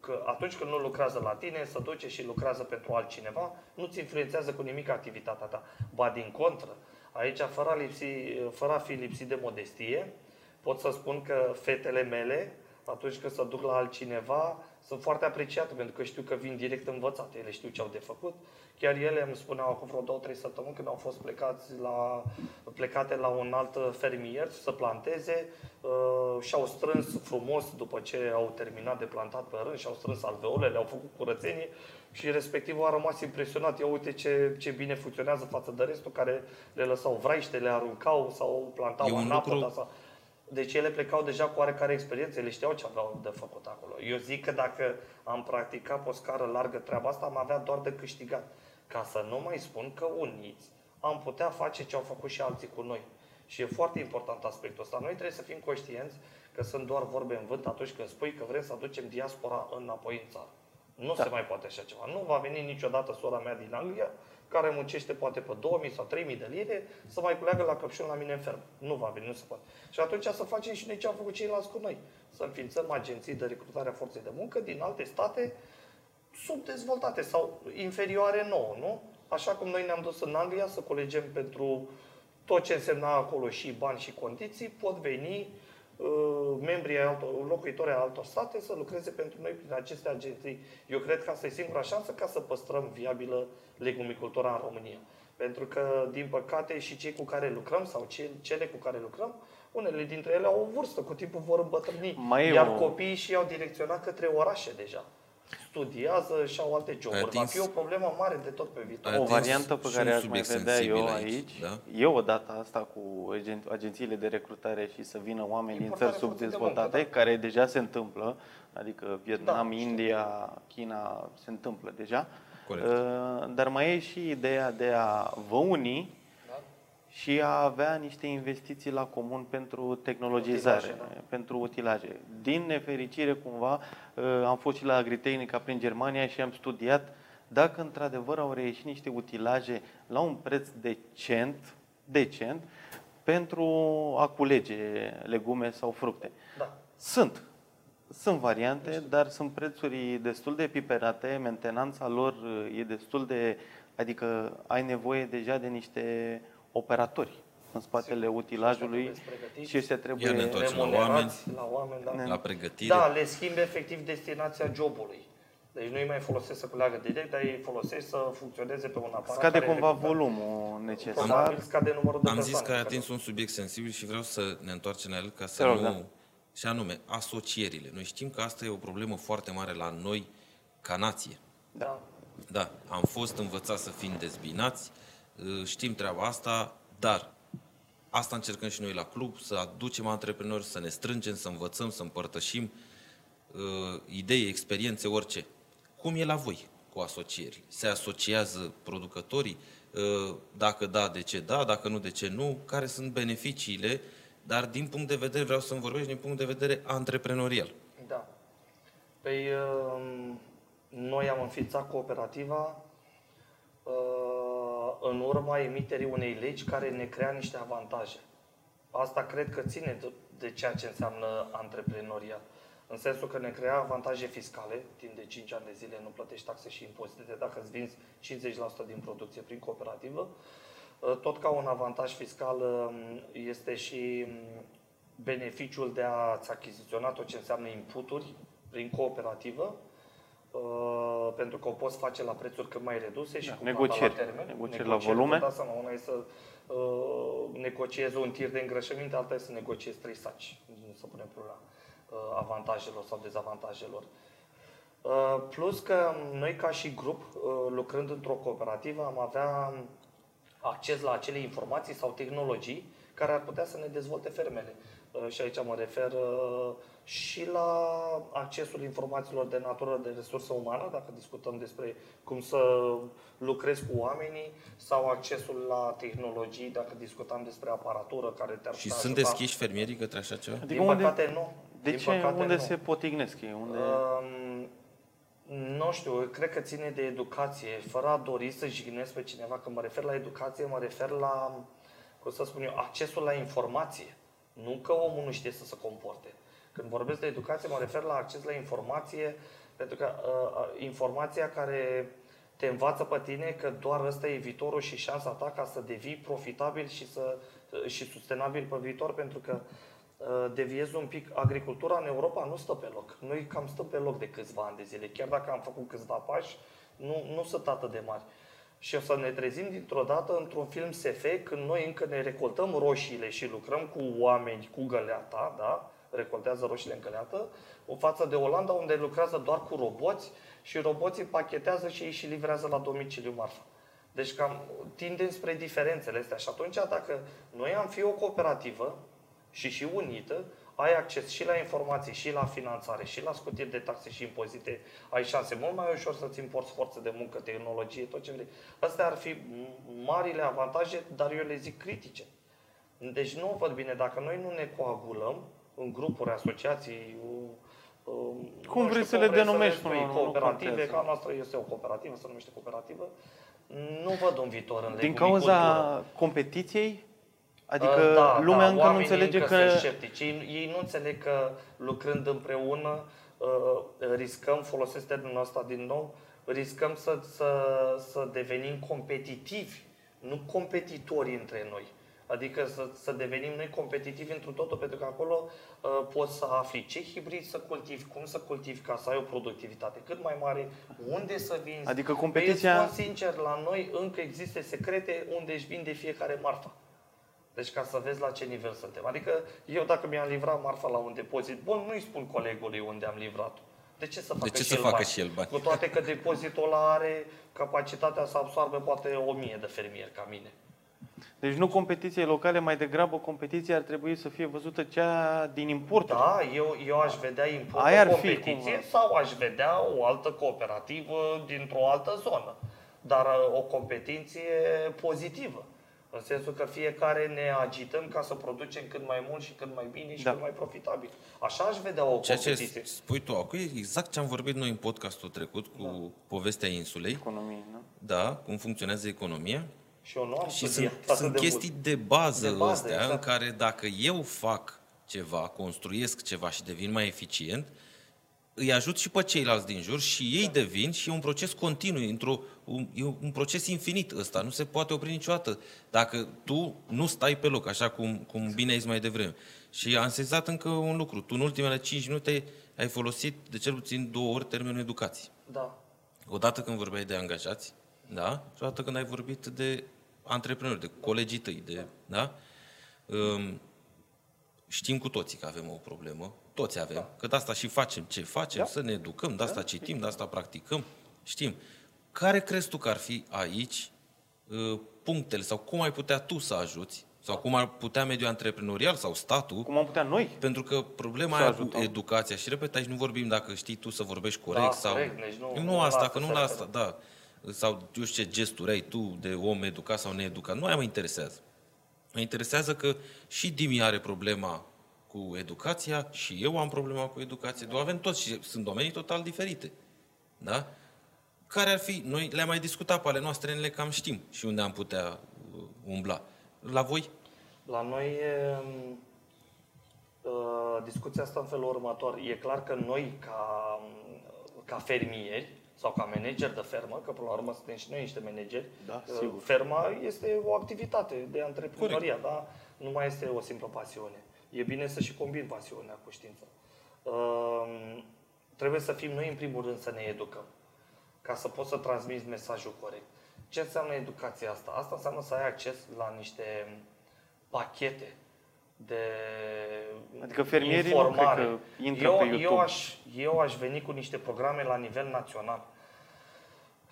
S2: că atunci când nu lucrează la tine, se duce și lucrează pentru altcineva, nu-ți influențează cu nimic activitatea ta. Ba din contră, aici, fără a, lipsi, fără a fi lipsit de modestie, pot să spun că fetele mele, atunci când se duc la altcineva, sunt foarte apreciate pentru că știu că vin direct învățate, ele știu ce au de făcut. Chiar ele îmi spuneau acum vreo două, trei săptămâni când au fost plecați la, plecate la un alt fermier să planteze uh, și-au strâns frumos după ce au terminat de plantat pe rând și-au strâns alveolele, au făcut curățenie și respectivul a rămas impresionat. Ia uite ce, ce bine funcționează față de restul care le lăsau vraiște, le aruncau sau plantau
S1: E un
S2: în apă.
S1: lucru-
S2: dar sau- deci ele plecau deja cu oarecare experiență, ele știau ce aveau de făcut acolo. Eu zic că dacă am practicat pe o scară largă treaba asta, am avea doar de câștigat. Ca să nu mai spun că uniți am putea face ce au făcut și alții cu noi. Și e foarte important aspectul ăsta. Noi trebuie să fim conștienți că sunt doar vorbe în vânt atunci când spui că vrem să aducem diaspora înapoi în țară. Nu
S3: Da.
S2: se mai poate așa ceva. Nu va veni niciodată sora mea din Anglia, care muncește poate pe 2000 sau 3000 de lire, să mai culeagă la căpșuni la mine în fermă. Nu va veni, nu se poate. Și atunci să facem și noi ce au făcut ceilalți cu noi. Să înființăm agenții de recrutare a forței de muncă din alte state subdezvoltate sau inferioare nouă, nu? Așa cum noi ne-am dus în Anglia să colegem pentru tot ce însemna acolo și bani și condiții, pot veni uh, membrii ai altor, locuitori ai altor state să lucreze pentru noi prin aceste agenții. Eu cred că asta e singura șansă ca să păstrăm viabilă legumicultura în România. Pentru că, din păcate, și cei cu care lucrăm sau ce- cele cu care lucrăm, unele dintre ele au o vârstă, cu timpul vor îmbătrâni.
S3: Mai e
S2: Iar
S3: o-
S2: copiii și au direcționat către orașe deja. Studiază și au alte joburi. Va
S1: atins-
S2: fi o problemă mare de tot pe viitor.
S1: Ai
S3: O
S1: atins
S3: variantă pe
S1: și
S3: care
S1: un
S3: aș mai
S1: subiect
S3: vedea eu
S1: sensibil
S3: aici,
S1: aici, da?
S3: e o dată asta cu agen- agențiile de recrutare și să vină oameni din
S2: Importarea
S3: țări
S2: forței de
S3: subdezvoltate,
S2: muncă, da.
S3: care deja se întâmplă, adică Vietnam,
S2: Da, știu.
S3: India, China, se întâmplă deja.
S1: Corect.
S3: Uh, Dar mai e și ideea de a vă uni
S2: Da?
S3: Și a avea niște investiții la comun pentru tehnologizare,
S2: Utilaje, da.
S3: pentru utilaje. Din nefericire, cumva, uh, am fost și la Agritehnica prin Germania și am studiat dacă într-adevăr au reieșit niște utilaje la un preț decent, decent pentru a culege legume sau fructe.
S2: Da.
S3: Sunt. Sunt variante, dar sunt prețuri destul de piperate, mentenanța lor uh, e destul de... Adică ai nevoie deja de niște operatori în spatele utilajului
S2: Trebuie pregătiți,
S3: și ăștia trebuie...
S1: Iar ne întoarcem la
S2: remunerați
S1: oameni.
S2: la oameni da.
S1: La pregătire.
S2: Da, le schimbi efectiv destinația jobului. Deci nu îi mai folosesc să culeagă direct, dar îi folosesc să funcționeze pe un aparat
S3: Scade
S2: care
S3: cumva
S2: execută.
S3: volumul necesar.
S2: Probabil scade numărul de
S1: Am
S2: persoane.
S1: zis că ai
S2: care-
S1: atins un subiect sensibil și vreau să ne întoarcem la el ca să
S3: Te rog,
S1: nu...
S3: da.
S1: Și anume, asocierile. Noi știm că asta e o problemă foarte mare la noi ca nație.
S2: Da.
S1: Da, am fost învățați să fim dezbinați, uh, știm treaba asta, dar asta încercăm și noi la club, să aducem antreprenori, să ne strângem, să învățăm, să împărtășim uh, idei, experiențe, orice. Cum e la voi cu asocieri? Se asociază producătorii? Uh, Dacă da, de ce da? Dacă nu, de ce nu? Care sunt beneficiile? Dar din punct de vedere, vreau să-mi vorbești din punct de vedere antreprenorial.
S2: Da. Păi, um, noi am înființat cooperativa uh, în urma emiterii unei legi care ne crea niște avantaje. Asta cred că ține de, de ceea ce înseamnă antreprenoriat. În sensul că ne crea avantaje fiscale, timp de 5 ani de zile nu plătești taxe și impozite dacă îți vinzi 50% din producție prin cooperativă. Uh, Tot ca un avantaj fiscal um, este și um, beneficiul de a-ți achiziționa tot ce înseamnă inputuri prin cooperativă, uh, pentru că o poți face la prețuri cât mai reduse și
S3: Da,
S2: cu
S3: negocieri.
S2: plata la termen.
S3: Negocieri la volume.
S2: vă dați seama, una e să uh, negociezi un tir de îngrășăminte, alta e să negociezi trei saci. Nu să punem problema uh, avantajelor sau dezavantajelor. Uh, Plus că noi ca și grup, uh, lucrând într-o cooperativă, am avea acces la acele informații sau tehnologii care ar putea să ne dezvolte fermele. Uh, Și aici mă refer uh, și la accesul informațiilor de natură de resursă umană, dacă discutăm despre cum să lucrezi cu oamenii, sau accesul la tehnologii, dacă discutăm despre aparatură care te-ar
S1: Și
S2: putea
S1: sunt
S2: ajuta.
S1: deschiși fermierii către așa ceva?
S3: Adică
S2: Din
S3: unde,
S2: păcate, nu.
S3: de
S2: Din
S3: ce,
S2: păcate,
S3: unde
S2: nu.
S3: se potignesc ei? Unde...
S2: Um, nu știu, cred că ține de educație. Fără a dori să jignesc pe cineva, când mă refer la educație, mă refer la, cum să spun eu, accesul la informație. Nu că omul nu știe să se comporte. Când vorbesc de educație, mă refer la acces la informație, pentru că uh, informația care te învață pe tine că doar ăsta e viitorul și șansa ta ca să devii profitabil și, să, și sustenabil pe viitor, pentru că uh, deviez un pic, agricultura în Europa nu stă pe loc. Noi cam stăm pe loc de câțiva ani de zile. Chiar dacă am făcut câțiva pași, nu, nu sunt atât de mari. Și o să ne trezim dintr-o dată într-un film SF când noi încă ne recoltăm roșiile și lucrăm cu oameni cu găleata, da? Recoltează roșiile în găleată, în față de Olanda unde lucrează doar cu roboți și roboții pachetează și ei și livrează la domiciliu marfa. Deci cam tindem spre diferențele astea și atunci dacă noi am fi o cooperativă și și unită, ai acces și la informații, și la finanțare, și la scutiri de taxe și impozite, ai șanse mult mai ușor să-ți importi forță de muncă, tehnologie, tot ce vrei. Astea ar fi marile avantaje, dar eu le zic critice. Deci nu văd bine, dacă noi nu ne coagulăm în grupuri, asociații, um,
S3: Cum
S2: nu
S3: vrei
S2: știu
S3: să le
S2: vrei
S3: denumești,
S2: spui,
S3: nu- nu
S2: cooperative,
S3: contează.
S2: ca a noastră este o cooperativă, se numește cooperativă, nu văd un viitor în
S3: Din
S2: legumicultură.
S3: cauza competiției? Adică
S2: Uh, da,
S3: lumea
S2: da,
S3: încă nu
S2: oamenii
S3: înțelege
S2: încă
S3: că...
S2: Sunt sceptici. Ei, ei nu înțeleg că lucrând împreună uh, riscăm, folosesc termenul ăsta din nou, riscăm să, să, să devenim competitivi, nu competitori între noi. Adică să, să devenim noi competitivi într totul, pentru că acolo uh, poți să afli ce hibrid să cultivi, cum să cultivi ca să ai o productivitate cât mai mare, unde să vinzi.
S3: Adică
S2: Păi
S3: competiția-
S2: îți spun sincer, la noi încă există secrete unde își vinde fiecare marfa. Deci ca să vezi la ce nivel suntem. Adică eu dacă mi-am livrat marfa la un depozit bun, nu-i spun colegului unde am livrat-o. De ce să facă,
S1: ce
S2: și,
S1: să
S2: el
S1: facă
S2: bani?
S1: și el bani?
S2: Cu toate că depozitul ăla are capacitatea să absorbe poate o mie de fermieri ca mine.
S3: Deci nu competiție locale, mai degrabă competiția ar trebui să fie văzută cea din importuri.
S2: Da, eu, eu aș vedea import
S3: Aia
S2: o
S3: ar fi
S2: competiție
S3: cumva.
S2: sau aș vedea o altă cooperativă dintr-o altă zonă. Dar uh, o competiție pozitivă. În sensul că fiecare ne agităm ca să producem cât mai mult și cât mai bine și
S3: Da.
S2: cât mai profitabil. Așa aș vedea o
S1: Ceea ce
S2: competiție.
S1: spui tu acum e exact ce am vorbit noi în podcastul trecut cu
S2: Da.
S1: povestea insulei.
S3: Economie, nu?
S1: Da, cum funcționează economia.
S2: Și eu nu am
S1: Și
S2: studiat
S1: sunt,
S2: atât
S1: sunt
S2: de
S1: chestii
S2: mult.
S1: de bază,
S2: De bază,
S1: astea
S2: exact.
S1: în care dacă eu fac ceva, construiesc ceva și devin mai eficient, îi ajut și pe ceilalți din jur și ei da. devin și e un proces continuu, într-o, un, e un proces infinit ăsta, nu se poate opri niciodată dacă tu nu stai pe loc, așa cum, cum bine ai zis mai devreme. Și am sezat încă un lucru, tu în ultimele 5 minute ai folosit de cel puțin două ori termenul educație.
S2: Da.
S1: Odată când vorbeai de angajați, da? Și odată când ai vorbit de antreprenori, de colegii tăi, de, da? Um, știm cu toții că avem o problemă, toți avem, da. că de asta și facem ce facem, da. să ne educăm, de asta da. citim, de asta practicăm, știm. Care crezi tu că ar fi aici uh, punctele sau cum ai putea tu să ajuți sau cum ar putea mediul antreprenorial sau statul.
S3: Cum am putea noi.
S1: Pentru că problema aia cu educația, și repet, aici nu vorbim dacă știi tu să vorbești corect
S2: da,
S1: sau...
S2: Corect, deci nu,
S1: nu, nu asta, că nu la asta, da. Sau eu știu ce gesturi ai tu de om educat sau needucat. Nu aia mă interesează. Mă interesează că și Dimi are problema cu educația și eu am problema cu educație. Da. Avem toți și sunt domenii total diferite. Da? Care ar fi? Noi le-am mai discutat pe ale noastre, le cam știm și unde am putea uh, umbla. La voi?
S2: La noi e, uh, discuția asta în felul următor. E clar că noi, ca, ca fermieri sau ca manageri de fermă, că până la urmă suntem și noi niște manageri,
S3: da,
S2: uh,
S3: sigur.
S2: ferma este o activitate de antreprenoria, da? nu mai este o simplă pasiune. E bine să și combin pasiunea cu știința. Uh, trebuie să fim noi, în primul rând, să ne educăm, ca să poți să transmiți mesajul corect. Ce înseamnă educația asta? Asta înseamnă să ai acces la niște pachete de
S3: Adică fermierii informare. nu cred că intră eu, pe YouTube.
S2: Eu aș, eu aș veni cu niște programe la nivel național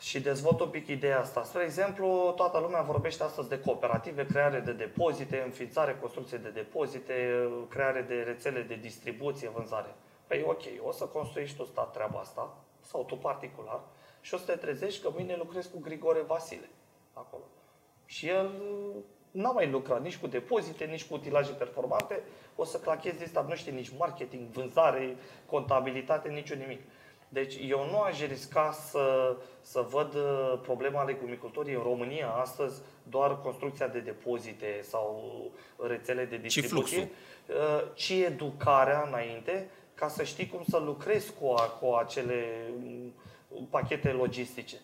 S2: și dezvolt un pic ideea asta. Spre exemplu, toată lumea vorbește astăzi de cooperative, creare de depozite, înființare, construcție de depozite, creare de rețele de distribuție, vânzare. Păi ok, o să construiești tu stat treaba asta, sau tu particular, și o să te trezești că mâine lucrezi cu Grigore Vasile acolo. Și el n-a mai lucrat nici cu depozite, nici cu utilaje performante, o să clachezi asta, nu știe nici marketing, vânzare, contabilitate, niciun nimic. Deci eu nu aș risca să, să văd uh, problema legumicultorii în România astăzi doar construcția de depozite sau rețele de distribuție, ci, uh, ci educarea înainte ca să știi cum să lucrezi cu, cu acele mm, pachete logistice.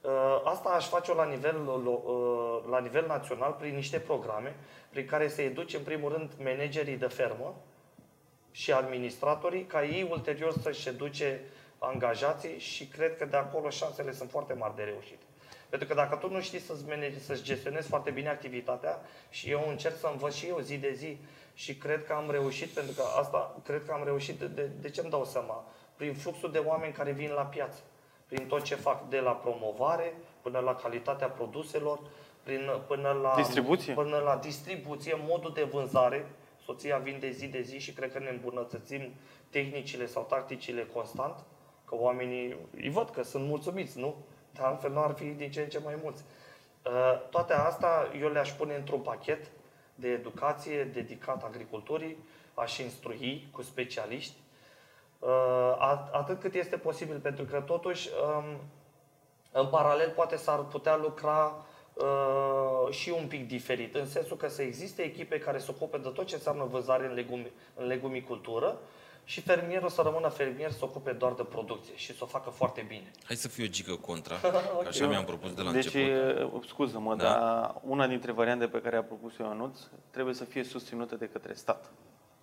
S2: Uh, asta aș face-o la nivel, uh, la nivel național prin niște programe prin care să educe în primul rând managerii de fermă și administratorii ca ei ulterior să-și educe angajații și cred că de acolo șansele sunt foarte mari de reușit. Pentru că dacă tu nu știi să-ți, manage, să-ți gestionezi foarte bine activitatea și eu încerc să învăț și eu zi de zi și cred că am reușit, pentru că asta cred că am reușit, de, de ce îmi dau seama? Prin fluxul de oameni care vin la piață prin tot ce fac, de la promovare până la calitatea produselor, prin, până, la,
S3: distribuție.
S2: până la distribuție, modul de vânzare. Soția vinde zi de zi și cred că ne îmbunătățim tehnicile sau tacticile constant, că oamenii îi văd că sunt mulțumiți, nu? Dar altfel nu ar fi din ce în ce mai mulți. Uh, toate astea eu le-aș pune într-un pachet de educație dedicat agriculturii, aș instrui cu specialiști, Uh, atât cât este posibil, pentru că totuși um, în paralel poate s-ar putea lucra uh, și un pic diferit, în sensul că să existe echipe care se ocupe de tot ce înseamnă vânzare în, legumi, în legumicultură și fermierul să rămână fermier, să ocupe doar de producție și să o facă foarte bine.
S1: Hai să fiu o gică contra, okay. așa mi-am propus de la
S3: deci,
S1: început.
S3: Deci, scuză-mă, da? dar una dintre variante pe care a propus Ionuț trebuie să fie susținută de către stat.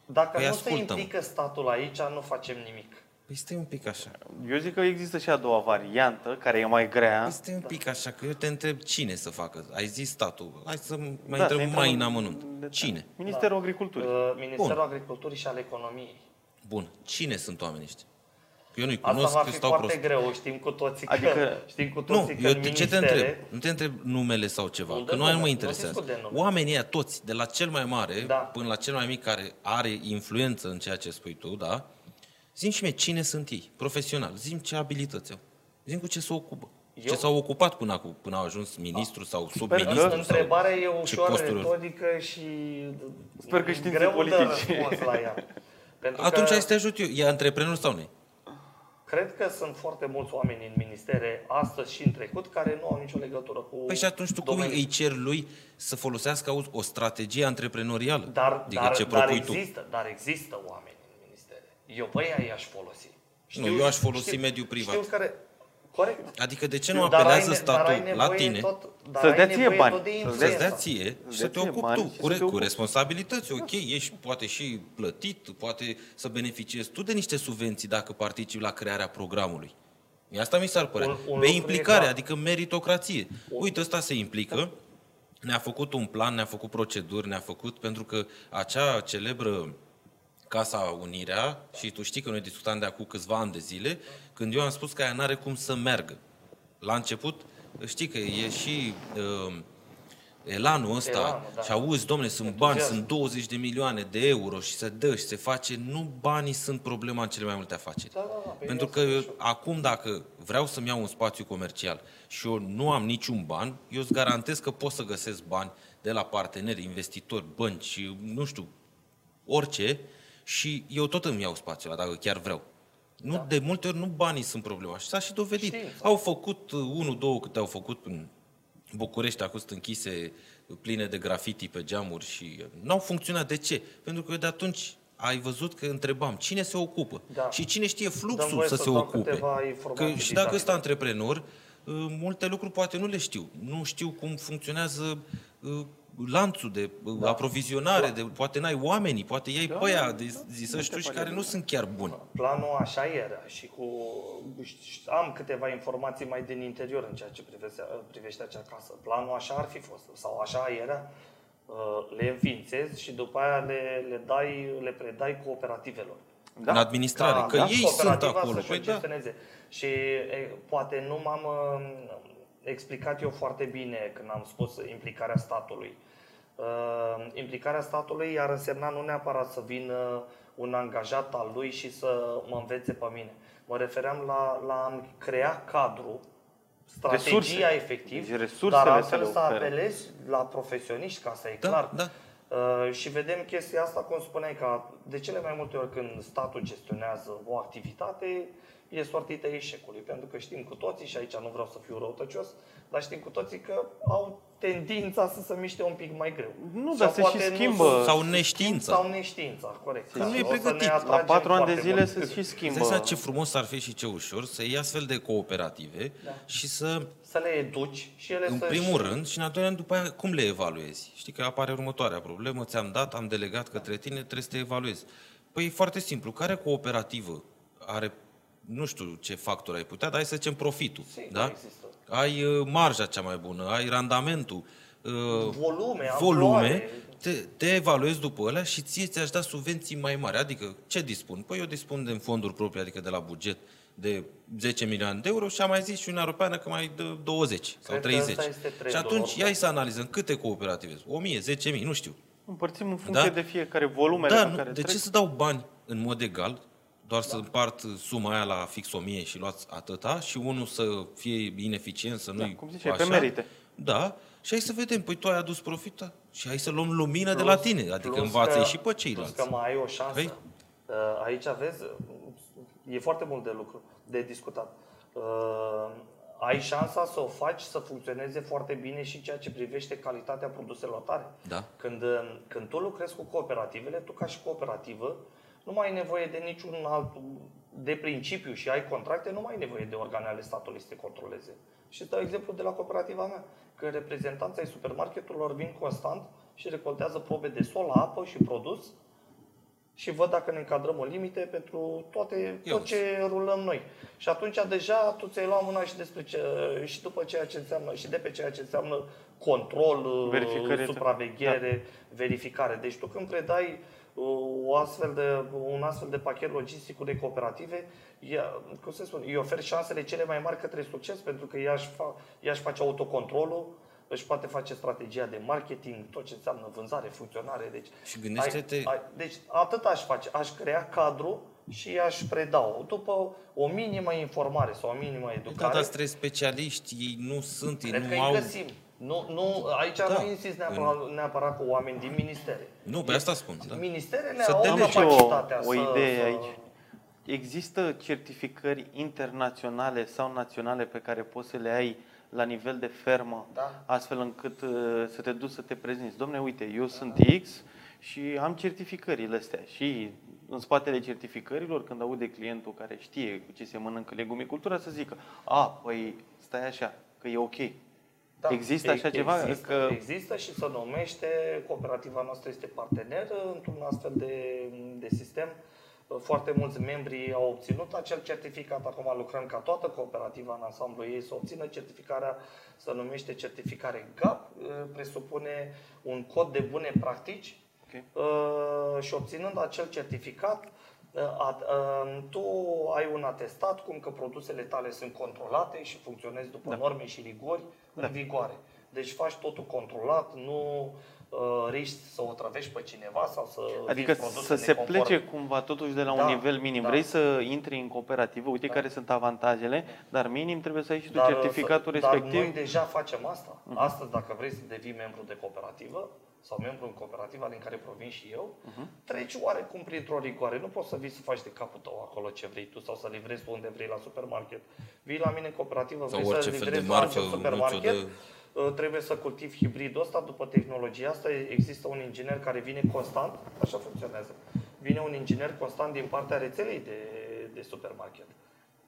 S2: Dacă păi nu se implică statul aici, nu facem nimic.
S1: Păi stai un pic așa.
S3: Eu zic că există și a doua variantă, care e mai grea.
S1: Păi stai un pic așa, că eu te întreb cine să facă. Ai zis statul. Hai să mai da, întreb mai în amănunt. De, cine?
S3: Ministerul da. Agriculturii. Uh,
S2: Ministerul Bun. Agriculturii și al Economiei.
S1: Bun. Cine sunt oamenii ăștia? Eu nu-i cunosc,
S2: Asta va
S1: fi stau
S2: foarte
S1: prost.
S2: greu, știm cu toții adică, că, știm cu toții
S1: nu,
S2: că
S1: eu
S2: te,
S1: ce te întreb? Nu te întreb numele sau ceva,
S2: nu
S1: că nu nu mă interesează.
S2: Nu
S1: Oamenii ăia toți, de la cel mai mare
S2: da.
S1: până la cel mai mic care are influență în ceea ce spui tu, da? Zim și mie cine sunt ei, profesional, zim ce abilități au, zim cu ce se ocupă. Eu? Ce s-au ocupat până acum, până au ajuns ministru da. sau sub-ministru?
S2: Întrebarea e ușor retorică și
S3: Sper că greu politici.
S2: de la ea.
S1: Pentru Atunci că... hai să te ajut eu. E antreprenor sau nu
S2: Cred că sunt foarte mulți oameni în ministere, astăzi și în trecut, care nu au nicio legătură cu
S1: Păi și atunci tu domeniul. cum îi cer lui să folosească o strategie antreprenorială?
S2: Dar, adică dar, ce dar există, tu? dar există oameni în ministere. Eu pe ea i-aș folosi.
S1: Nu, eu aș folosi mediul privat.
S2: Știu care, corect.
S1: Adică de ce nu
S2: Dar ai
S1: apelează
S2: ne- dar ai
S1: statul la
S2: nevoie
S1: tine
S2: Tot, dar
S3: Să-ți
S2: ai
S3: dea ție
S2: nevoie
S3: bani.
S2: tot de
S3: Să-ți
S1: să-ți
S2: influență.
S1: dea ție și să te
S3: ție
S1: ocupi
S3: bani
S1: tu
S3: și
S1: cu,
S3: să te
S1: cu
S3: ocupi.
S1: responsabilități. Ok, ești poate și plătit, poate să beneficiezi tu de niște subvenții dacă participi la crearea programului. Mie Asta mi s-ar părea.
S2: Un- un
S1: Pe
S2: lucru e
S1: implicare,
S2: clar.
S1: adică meritocrație. Uite, ăsta se implică, ne-a făcut un plan, ne-a făcut proceduri, ne-a făcut, pentru că acea celebră Casa Unirea, și tu știi că noi discutam de acum câțiva ani de zile, când eu am spus că aia n-are cum să meargă. La început, știi că e și uh, elanul ăsta
S2: Elanul, da.
S1: și auzi, domne, sunt bani,
S2: Entuziasm.
S1: sunt 20 de milioane de euro și se dă și se face. Nu banii sunt problema în cele mai multe afaceri.
S2: Da, da, da, pe
S1: Pentru
S2: mine
S1: că
S2: asta e
S1: acum dacă vreau să-mi iau un spațiu comercial și eu nu am niciun ban, eu îți garantez că pot să găsesc bani de la parteneri, investitori, bănci, nu știu, orice, și eu tot îmi iau spațiul ăla, dacă chiar vreau. Nu, da. De multe ori nu banii sunt problema. Și s-a și dovedit.
S2: Știință.
S1: Au făcut uh, unul, două câte au făcut în București, acum sunt închise pline de grafiti pe geamuri și uh, n-au funcționat. De ce? Pentru că eu de atunci ai văzut că întrebam cine se ocupă
S2: Da.
S1: și cine știe
S2: Dăm
S1: fluxul
S2: voie
S1: să
S2: să
S1: se
S2: dau
S1: ocupe.
S2: câteva
S1: Că
S2: informații
S1: și dacă
S2: didactice.
S1: ăsta antreprenor, uh, multe lucruri poate nu le știu. Nu știu cum funcționează uh, lanțul de uh,
S2: Da.
S1: aprovizionare, de, poate n-ai oamenii, poate iei
S3: Da,
S1: pe aia
S3: da,
S1: de
S3: da.
S1: zi
S3: Nu
S1: să știu
S3: te
S1: și
S3: pare
S1: care
S3: bine.
S1: nu sunt chiar buni.
S2: Planul așa era și cu am câteva informații mai din interior în ceea ce privește, privește acea casă. Planul așa ar fi fost sau așa era, uh, le înființezi și după aia le, le, dai, le predai cooperativelor.
S3: Da.
S1: În administrare, că
S2: da,
S1: ei sunt
S2: cooperativa
S1: acolo.
S2: să-și
S1: Păi
S2: o
S1: da.
S2: gestioneze. Și e, poate nu m-am uh, explicat eu foarte bine când am spus implicarea statului. Uh, implicarea statului ar însemna nu neapărat să vină un angajat al lui și să mă învețe pe mine. Mă refeream la, la a crea cadru, strategia
S3: Resurse.
S2: efectiv,
S3: Deci resursele
S2: dar
S3: să
S2: altfel
S3: le
S2: să
S3: ofere.
S2: apelezi la profesioniști, ca să e
S1: Da,
S2: clar.
S1: da.
S2: Uh, și vedem chestia asta, cum spuneai, că de cele mai multe ori când statul gestionează o activitate, e sortită eșecului. Pentru că știm cu toții, și aici nu vreau să fiu răutăcios, dar știm cu toții că au tendința să se miște un pic mai greu.
S3: Nu,
S2: Sau
S3: dar se
S2: poate
S3: și
S2: nu
S3: schimbă.
S2: sunt-
S1: Sau neștiința.
S2: Sau neștiința, corect.
S1: Că nu e
S2: O să ne
S1: pregătit.
S3: La
S2: atragem
S3: patru ani de
S2: foarte
S3: zile
S2: mult.
S3: se și
S1: Îți
S3: schimbă.
S1: dai seama ce frumos ar fi și ce ușor să iei astfel de cooperative
S2: Da.
S1: și să,
S2: Să le educi și ele
S1: în
S2: să
S1: primul rând, și în al doilea rând, după aia, cum le evaluezi? Știi că apare următoarea problemă, ți-am dat, am delegat către tine, trebuie să te evaluezi. Păi e foarte simplu, care cooperativă are, nu știu ce factor ai putea, dar hai să zicem profitul,
S2: Sigur,
S1: da?
S2: există.
S1: Ai uh, marja cea mai bună, ai randamentul, uh,
S2: Volume,
S1: volume,
S2: amploare.
S1: te, te evaluezi după alea și ție ți-aș da subvenții mai mari. Adică ce dispun? Păi eu dispun de fonduri proprii, adică de la buget de 10 milioane de euro și am mai zis și Uniunea Europeană că mai dă 20 sau
S2: Cred că
S1: 30.
S2: ăsta este
S1: Și
S2: trendul
S1: atunci
S2: oricum.
S1: ia să analizăm câte cooperative sunt. 1000, 10.000, nu știu.
S3: Împărțim în funcție
S1: Da?
S3: de fiecare volumele
S1: Da,
S3: pe
S1: nu,
S3: care
S1: de
S3: trec.
S1: ce să dau bani în mod egal, doar să împart suma aia la fix 1000 și luați atâta și unul să fie ineficient, să nu-i
S3: Da, cum ziceai, pe
S1: așa.
S3: merite.
S1: Da, și hai să vedem, păi tu ai adus profit da? și hai să luăm lumină de la tine, adică
S2: plus
S1: învață
S2: că-
S1: și pe ceilalți.
S2: Plus că mai ai o șansă.
S1: Păi?
S2: Uh, Aici vezi, e foarte mult de lucru, de discutat. Uh, Ai șansa să o faci să funcționeze foarte bine și ceea ce privește calitatea produselor tale.
S1: Da.
S2: Când, uh, când tu lucrezi cu cooperativele, tu ca și cooperativă, nu mai ai nevoie de niciun alt, de principiu și ai contracte, nu mai ai nevoie de organe ale statului să te controleze. Și îți dau exemplu de la cooperativa mea, că reprezentanții ai supermarketurilor vin constant și recoltează probe de sol, apă și produs și văd dacă ne încadrăm în limite pentru toate,
S1: Eu.
S2: tot ce rulăm noi. Și atunci deja tu ți-ai luat mâna și, despre ce, și după ceea ce înseamnă, și de pe ceea ce înseamnă control,
S3: Verificare.
S2: supraveghere, verificare. Deci tu când predai uh, o astfel de, un astfel de pachet logistic unei cooperative, ea, cum să spun, îi oferi șansele cele mai mari către succes pentru că ea își, fa, ea își face autocontrolul, își poate face strategia de marketing, tot ce înseamnă vânzare, funcționare. Deci,
S1: Și gândește-te-
S2: ai, ai, deci atât aș face, aș crea cadru și aș preda după o minimă informare sau o minimă
S1: Da,
S2: educare.
S1: dar trebuie specialiști, ei nu sunt, ei
S2: Cred
S1: nu
S2: că
S1: au...
S2: îi găsim. Nu, nu, aici
S1: Da.
S2: nu insist neapărat, neapărat cu oameni din ministere.
S1: Nu, pe asta spun, da.
S2: Ministerele
S1: Să
S2: au
S1: delege.
S2: capacitatea
S3: o
S2: să,
S3: idee
S2: să...
S3: aici. Există certificări internaționale sau naționale pe care poți să le ai la nivel de fermă,
S2: Da.
S3: astfel încât uh, să te duci să te prezinți. Domne, uite, eu sunt X și am certificările astea. Și în spatele certificărilor, când aud de clientul care știe cu ce se mănâncă legumicultura, să zică, a, păi stai așa, că e ok. Da, există așa ceva?
S2: Există, că... există și se numește, cooperativa noastră este partener într-un astfel de, de sistem. Foarte mulți membri au obținut acel certificat, acum lucrăm ca toată cooperativa în ansamblu ei să obțină certificarea, se numește certificare GAP, presupune un cod de bune practici okay. și obținând acel certificat, tu ai un atestat cum că produsele tale sunt controlate și funcționezi după da. norme și rigori da. în vigoare. Deci faci totul controlat, nu uh, riști să o trăvești pe cineva sau să
S3: Adică să se plece cumva totuși de la da, un nivel minim. Da. Vrei să intri în cooperativă, uite da. care sunt avantajele, dar minim trebuie să ai și tu dar, certificatul
S2: să,
S3: respectiv. Dar
S2: noi deja facem asta. Uh-huh. Astăzi, dacă vrei să devii membru de cooperativă, sau membru în cooperativa din care provin și eu, uh-huh. treci oarecum printr-o rigoare. Nu poți să vii să faci de capul tău acolo ce vrei tu sau să livrezi tu unde vrei la supermarket. Vii la mine în cooperativă,
S1: sau
S2: vrei să livrezi la orice supermarket, de... Uh, trebuie să cultivi hibridul ăsta după tehnologia asta. Există un inginer care vine constant, așa funcționează. Vine un inginer constant din partea rețelei de, de supermarket.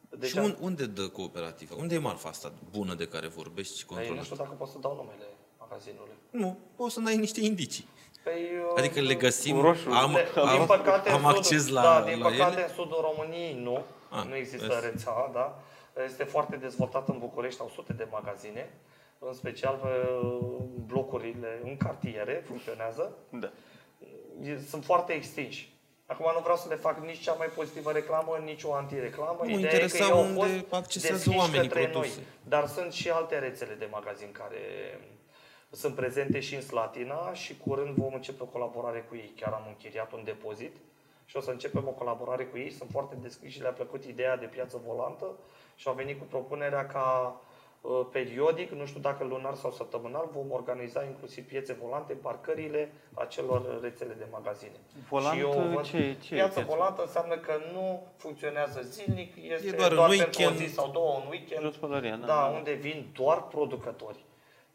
S1: Deci și un, unde dă cooperativa? Unde e marfa asta bună de care vorbești și controlezi?
S2: Nu știu dacă pot să dau numele magazinului.
S1: Nu, poți să dai niște indicii.
S2: Păi,
S1: adică le găsim, roșu. am, am,
S2: din păcate,
S1: am acces
S2: sudul,
S1: la
S2: Da, din
S1: la
S2: păcate
S1: ele?
S2: în sudul României nu, A, nu există vezi. rețea, da. Este foarte dezvoltat în București, au sute de magazine, în special pe blocurile, în cartiere, funcționează.
S3: Da.
S2: Sunt foarte extinși. Acum nu vreau să le fac nici cea mai pozitivă reclamă, nici o antireclamă.
S1: Nu Ideea e că ei au fost accesează oamenii
S2: către noi. Dar sunt și alte rețele de magazin care sunt prezente și în Slatina și curând vom începe o colaborare cu ei. Chiar am închiriat un depozit și o să începem o colaborare cu ei. Sunt foarte deschiși și le-a plăcut ideea de piață volantă și au venit cu propunerea ca uh, periodic, nu știu dacă lunar sau săptămânal, vom organiza inclusiv piețe volante, parcările acelor rețele de magazine.
S3: Volant, și eu văd, ce, ce
S2: piață volantă înseamnă că nu funcționează zilnic, este e doar, doar pentru o zi sau două, un weekend.
S3: Da,
S2: da, unde vin doar producători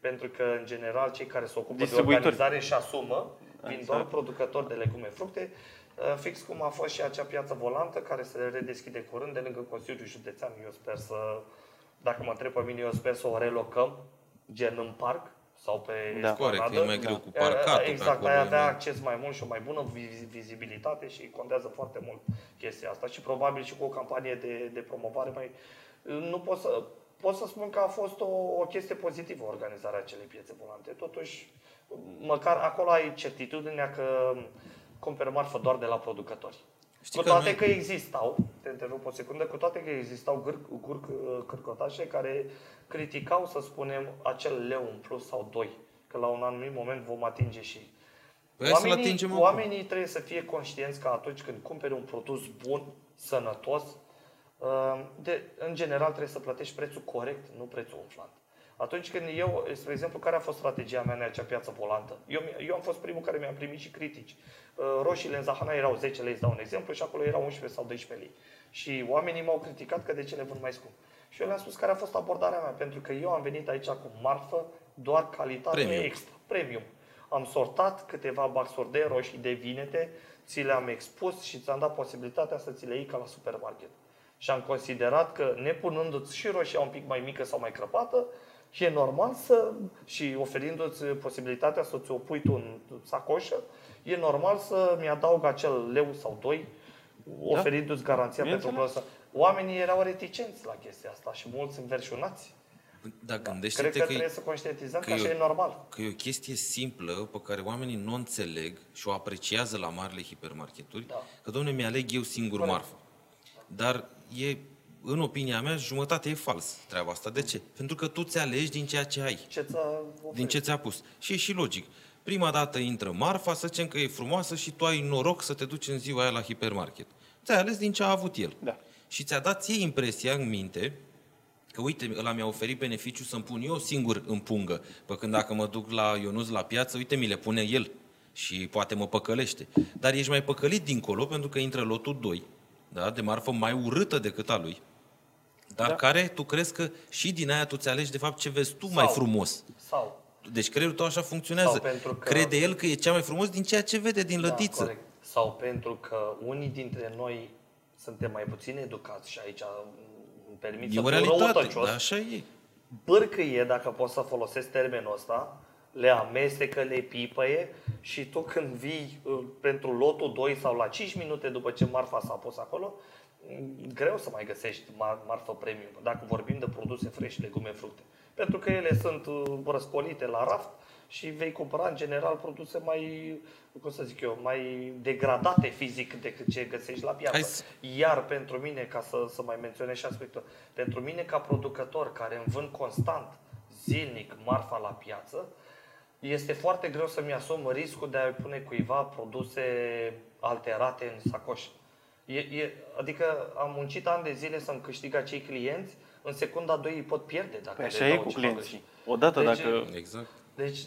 S2: pentru că, în general, cei care se ocupă de organizare și asumă vin exact. doar producători de legume, fructe, uh, fix cum a fost și acea piață volantă care se redeschide curând de lângă Consiliul Județean. Eu sper să, dacă mă întreb pe mine, eu sper să o relocăm, gen în parc sau pe
S1: da. Corect, e mai greu cu parcatul.
S2: Exact, ai avea acces mai mult și o mai bună vizibilitate și contează foarte mult chestia asta și probabil și cu o campanie de, de promovare mai... Nu pot să, pot să spun că a fost o, o chestie pozitivă organizarea acelei piețe volante. Totuși, măcar acolo ai certitudinea că cumperi marfă doar de la producători. Știi cu toate că, noi... că existau, te întrerup o secundă, cu toate că existau gâr, gâr, cârcotașe care criticau, să spunem, acel leu în plus sau doi, că la un anumit moment vom atinge și
S1: Păi oamenii,
S2: oamenii trebuie să fie conștienți că atunci când cumperi un produs bun, sănătos, Ehm, de, în general trebuie să plătești prețul corect, nu prețul umflant. Atunci când eu, spre exemplu, care a fost strategia mea în acea piață volantă? Eu, eu am fost primul care mi-a primit și critici. Ehm, roșiile în Zahana erau 10 lei, dau un exemplu, și acolo erau 11 sau 12 lei. Și oamenii m-au criticat că de ce le vând mai scump. Și eu le-am spus care a fost abordarea mea, pentru că eu am venit aici cu marfă, doar calitate premium. extra, premium. Am sortat câteva baxuri de roșii de vinete, ți le-am expus și ți-am dat posibilitatea să ți le iei ca la supermarket și am considerat că nepunându-ți și roșia un pic mai mică sau mai crăpată, e normal să, și oferindu-ți posibilitatea să ți-o pui tu în sacoșă, e normal să mi-adaug acel leu sau doi, da. oferindu-ți garanția pentru produsul Oamenii erau reticenți la chestia asta și mulți înverșunați.
S1: Da,
S2: da.
S1: Cred
S2: că, că trebuie să conștientizăm că, că așa e, e normal.
S1: Că e o chestie simplă pe care oamenii nu o înțeleg și o apreciază la marile hipermarketuri, da. că, domnule, mi-aleg eu singur Corect. marfa. Dar e, în opinia mea, jumătate e fals treaba asta. De ce? Pentru că tu ți alegi din ceea ce ai.
S2: Ce
S1: din ce ți-a pus. Și e și logic. Prima dată intră marfa, să zicem că e frumoasă și tu ai noroc să te duci în ziua aia la hipermarket. Ți-ai ales din ce a avut el.
S3: Da.
S1: Și ți-a dat ție impresia în minte că uite, ăla mi-a oferit beneficiu să-mi pun eu singur în pungă. Păi când dacă mă duc la Ionuț la piață, uite, mi le pune el și poate mă păcălește. Dar ești mai păcălit dincolo pentru că intră lotul 2 da? de marfă mai urâtă decât a lui, dar da. care tu crezi că și din aia tu ți alegi de fapt ce vezi tu sau, mai frumos.
S2: Sau
S1: Deci creierul tău așa funcționează.
S2: Sau pentru că-
S1: Crede el că e cea mai frumos din ceea ce vede din lădiță.
S2: Da, corect. Sau pentru că unii dintre noi suntem mai puțin educați și aici îmi permit
S1: e
S2: să
S1: o
S2: fiu
S1: realitate,
S2: răutăcios,
S1: da, așa e.
S2: bârcâie, dacă pot să folosesc termenul ăsta, le amestecă, le pipăie și tu când vii uh, pentru lotul 2 sau la 5 minute după ce marfa s-a pus acolo, m, greu să mai găsești mar- marfă premium, dacă vorbim de produse fresh, legume, fructe. Pentru că ele sunt uh, răscolite la raft și vei cumpăra în general produse mai, cum să zic eu, mai degradate fizic decât ce găsești la piață.
S1: Hai să-
S2: Iar pentru mine, ca să, să mai menționez și aspectul, pentru mine ca producător care îmi vând constant, zilnic, marfa la piață, este foarte greu să-mi asum riscul de a pune cuiva produse alterate în sacoș. E, e, adică am muncit ani de zile să-mi câștig acei clienți, în secunda 2 îi pot pierde dacă
S3: Păi
S2: le
S3: așa
S2: dau
S3: e cu
S2: ceva
S3: clienții.
S2: greșit.
S3: Odată
S2: Deci,
S3: dacă...
S1: Exact.
S2: Deci,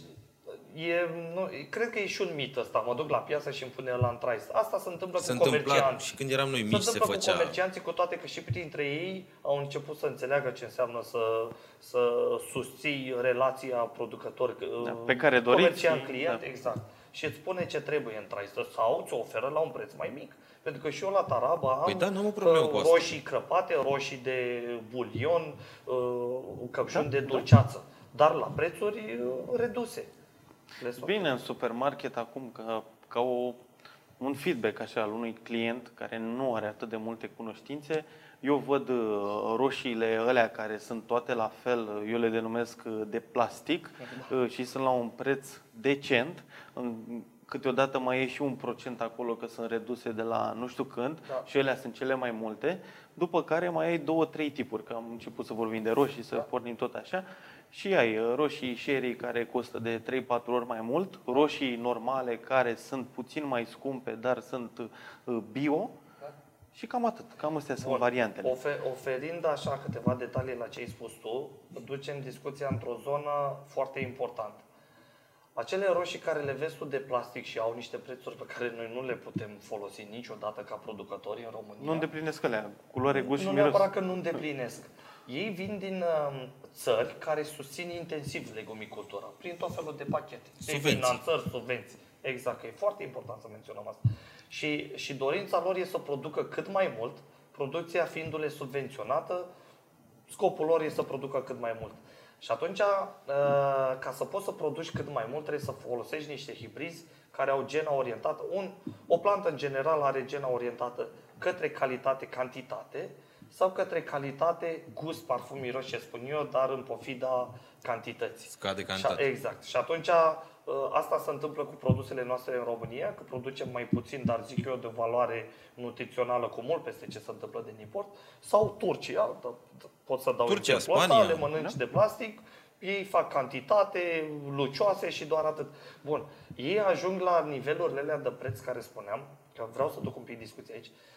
S2: e, nu, cred că e și un mit ăsta. Mă duc la piață și îmi pune la în trais. Asta se întâmplă
S1: Se
S2: cu
S1: întâmpla
S2: comercianți.
S1: și când eram noi
S2: Se
S1: mici se
S2: întâmplă cu
S1: făcea...
S2: comercianții, cu toate că și printre ei au început să înțeleagă ce înseamnă să, să susții relația producător
S3: Da, pe care doriți,
S2: comerciant-client,
S3: da.
S2: exact. Și îți spune ce trebuie în trai sau ți oferă la un preț mai mic. Pentru că și eu la Taraba am
S1: Păi da, nu am o problemă
S2: uh,
S1: cu asta.
S2: roșii crăpate, roșii de bulion, uh, căpșuni
S3: Da,
S2: de
S3: da.
S2: dulceață, dar la prețuri uh, reduse. Le sunt-
S3: Bine, în supermarket acum, ca, ca o, un feedback așa al unui client care nu are atât de multe cunoștințe, eu văd uh, roșiile alea care sunt toate la fel, uh, eu le denumesc uh, de plastic uh, și sunt la un preț decent. În- Câteodată mai e și un procent acolo că sunt reduse de la nu știu când
S2: Da.
S3: și ele sunt cele mai multe. După care mai ai două, trei tipuri, că am început să vorbim de roșii, să
S2: Da.
S3: pornim tot așa. Și ai uh, roșii sherry care costă de 3-4 ori mai mult, roșii normale care sunt puțin mai scumpe, dar sunt uh, bio
S2: Da.
S3: și cam atât. Cam astea sunt
S2: Bun.
S3: variantele.
S2: Ofe- oferind așa câteva detalii la ce ai spus tu, ducem discuția într-o zonă foarte importantă. Acele roșii care le vezi tu de plastic și au niște prețuri pe care noi nu le putem folosi niciodată ca producători în România.
S3: Nu îndeplinesc alea, culoare, gust și
S2: nu
S3: miros.
S2: neapărat că nu îndeplinesc. Ei vin din uh, țări care susțin intensiv legumicultura, prin tot felul de pachete. De
S1: Subvenții.
S2: finanțări, subvenții. Exact, că e foarte important să menționăm asta. Și, și dorința lor e să producă cât mai mult, producția fiindu-le subvenționată, scopul lor e să producă cât mai mult. Și atunci, uh, ca să poți să produci cât mai mult, trebuie să folosești niște hibrizi care au gena orientată. Un, o plantă, în general, are gena orientată către calitate-cantitate sau către calitate, gust, parfum, miros, ce spun eu, dar în pofida cantității.
S1: Scade
S2: Și,
S1: cantitate.
S2: exact. Și atunci uh, asta se întâmplă cu produsele noastre în România, că producem mai puțin, dar zic eu de valoare nutrițională cu mult peste ce se întâmplă din import, sau Turcia, da, pot să dau
S1: Turcia,
S2: exemplu ăsta,
S1: Spania,
S2: le mănânci de plastic, ei fac cantitate, lucioase și doar atât. Bun, ei ajung la nivelurile alea de preț care spuneam, că vreau să duc un pic discuția aici, Uh,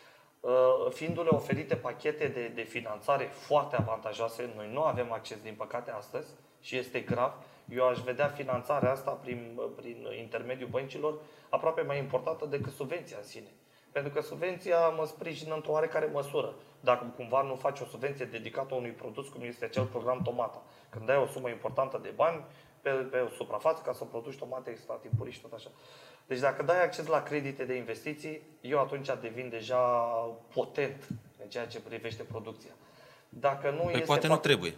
S2: fiindu-le oferite pachete de, de finanțare foarte avantajoase, noi nu avem acces, din păcate, astăzi și este grav. Eu aș vedea finanțarea asta prin, prin intermediul băncilor aproape mai importantă decât subvenția în sine. Pentru că subvenția mă sprijină într-o oarecare măsură. Dacă cumva nu faci o subvenție dedicată unui produs, cum este acel program Tomata, când dai o sumă importantă de bani pe, pe o suprafață ca să produci tomate extra timpurii și tot așa. Deci dacă dai acces la credite de investiții, eu atunci devin deja potent în ceea ce privește producția. Dacă nu
S1: Păi
S2: este
S1: poate nu
S2: fapt-
S1: trebuie.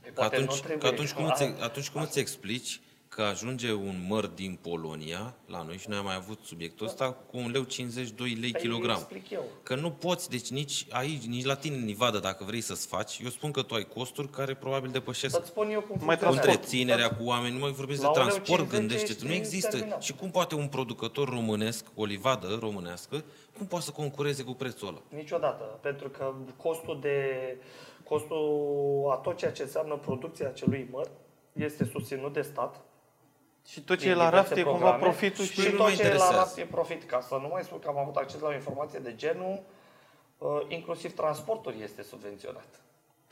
S2: Păi
S1: Că
S2: poate
S1: atunci,
S2: nu trebuie.
S1: că atunci, cum
S2: A-
S1: îți, atunci cum îți explici că ajunge un măr din Polonia la noi și noi am mai avut subiectul ăsta cu 1 leu 52 lei
S2: Păi
S1: kilogram.
S2: explic eu.
S1: Că nu poți, deci nici aici, nici la tine în Nivada, dacă vrei să-ți faci, eu spun că tu ai costuri care probabil depășesc
S2: Să-ți spun eu cum
S3: Mai
S2: funcționează.
S1: întreținerea cu oameni, nu mai vorbesc de
S2: La 1,50
S1: transport, gândește-te, nu
S2: este
S1: există.
S2: terminat.
S1: Și cum poate un producător românesc, o livadă românească, cum poate să concureze cu prețul ăla?
S2: Niciodată. Pentru că costul de costul a tot ceea ce înseamnă producția acelui măr este susținut de stat.
S3: Și tot ce
S2: prin
S3: e la raft e
S2: diverse
S3: cumva
S2: programe
S3: profitul
S1: și
S3: și...
S2: și
S1: nu
S2: tot
S1: mă
S2: ce e la
S1: interesează.
S2: raft e profit. Ca să nu mai spun că am avut acces la o informație de genul, uh, inclusiv transportul este subvenționat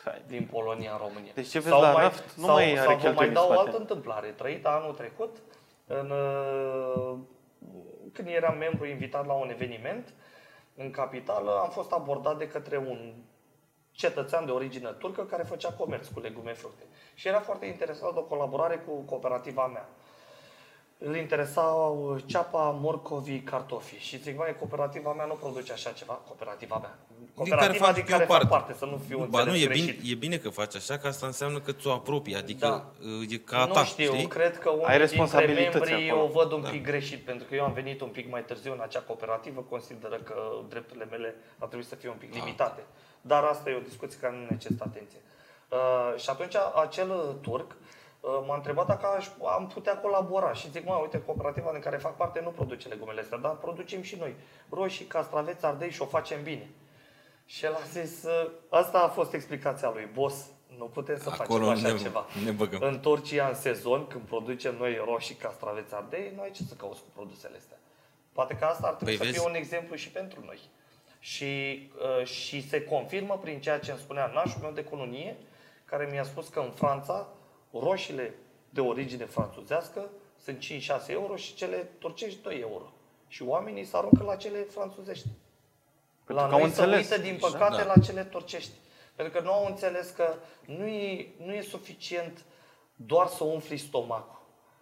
S3: Hai.
S2: din Polonia în România.
S3: Deci ce vezi la raft nu
S2: sau,
S3: mai are
S2: sau vă mai
S3: cheltuieli
S2: dau o
S3: în spate.
S2: altă întâmplare. Trăită anul trecut, în, uh, când eram membru invitat la un eveniment în capitală, am fost abordat de către un cetățean de origine turcă care făcea comerț cu legume fructe. Și era foarte interesat de o colaborare cu cooperativa mea. Îl interesau ceapa, morcovii, cartofii. Și zic, mai cooperativa mea nu produce așa ceva. Cooperativa mea. Cooperativa
S1: fac
S2: din
S1: eu
S2: care
S1: parte.
S2: fac parte, să nu fiu
S1: Ba nu,
S2: înțeles
S1: e
S2: greșit.
S1: bine, e bine că faci așa, că asta înseamnă că ți-o apropii, adică
S2: Da.
S1: e ca
S2: nu
S1: ta,
S2: știu,
S1: știi?
S2: cred că
S3: Ai
S2: unii dintre
S3: responsabilități
S2: membrii
S3: acolo.
S2: o văd un pic greșit, pentru că eu am venit un pic mai târziu în acea cooperativă, consideră că drepturile mele ar trebui să fie un pic limitate. Dar asta e o discuție care nu necesită atenție. Uh, și atunci acel turc uh, m-a întrebat dacă aș, am putea colabora și zic, mă, uite, cooperativa în care fac parte nu produce legumele astea, dar producem și noi. Roșii, castraveți, ardei și o facem bine. Și el a zis, uh, asta a fost explicația lui, boss, nu putem să
S1: Acolo
S2: facem așa
S1: ne-
S2: ceva.
S1: ne băgăm.
S2: În Turcia, în sezon, când producem noi roșii, castraveți, ardei, nu ai ce să cauți cu produsele astea. Poate că asta ar trebui
S1: Păi
S2: să
S1: vezi?
S2: fie un exemplu și pentru noi. Și, uh, și se confirmă prin ceea ce îmi spunea nașul meu de cununie, care mi-a spus că în Franța roșiile de origine franțuzească sunt 5-6 euro și cele turcești 2 euro. Și oamenii se aruncă la cele franțuzești.
S3: Pentru
S2: la
S3: că au
S2: noi se
S3: înțeles.
S2: uită, din păcate,
S1: Da.
S2: la cele turcești. Pentru că nu au înțeles că nu e, nu e suficient doar să umfli stomacul.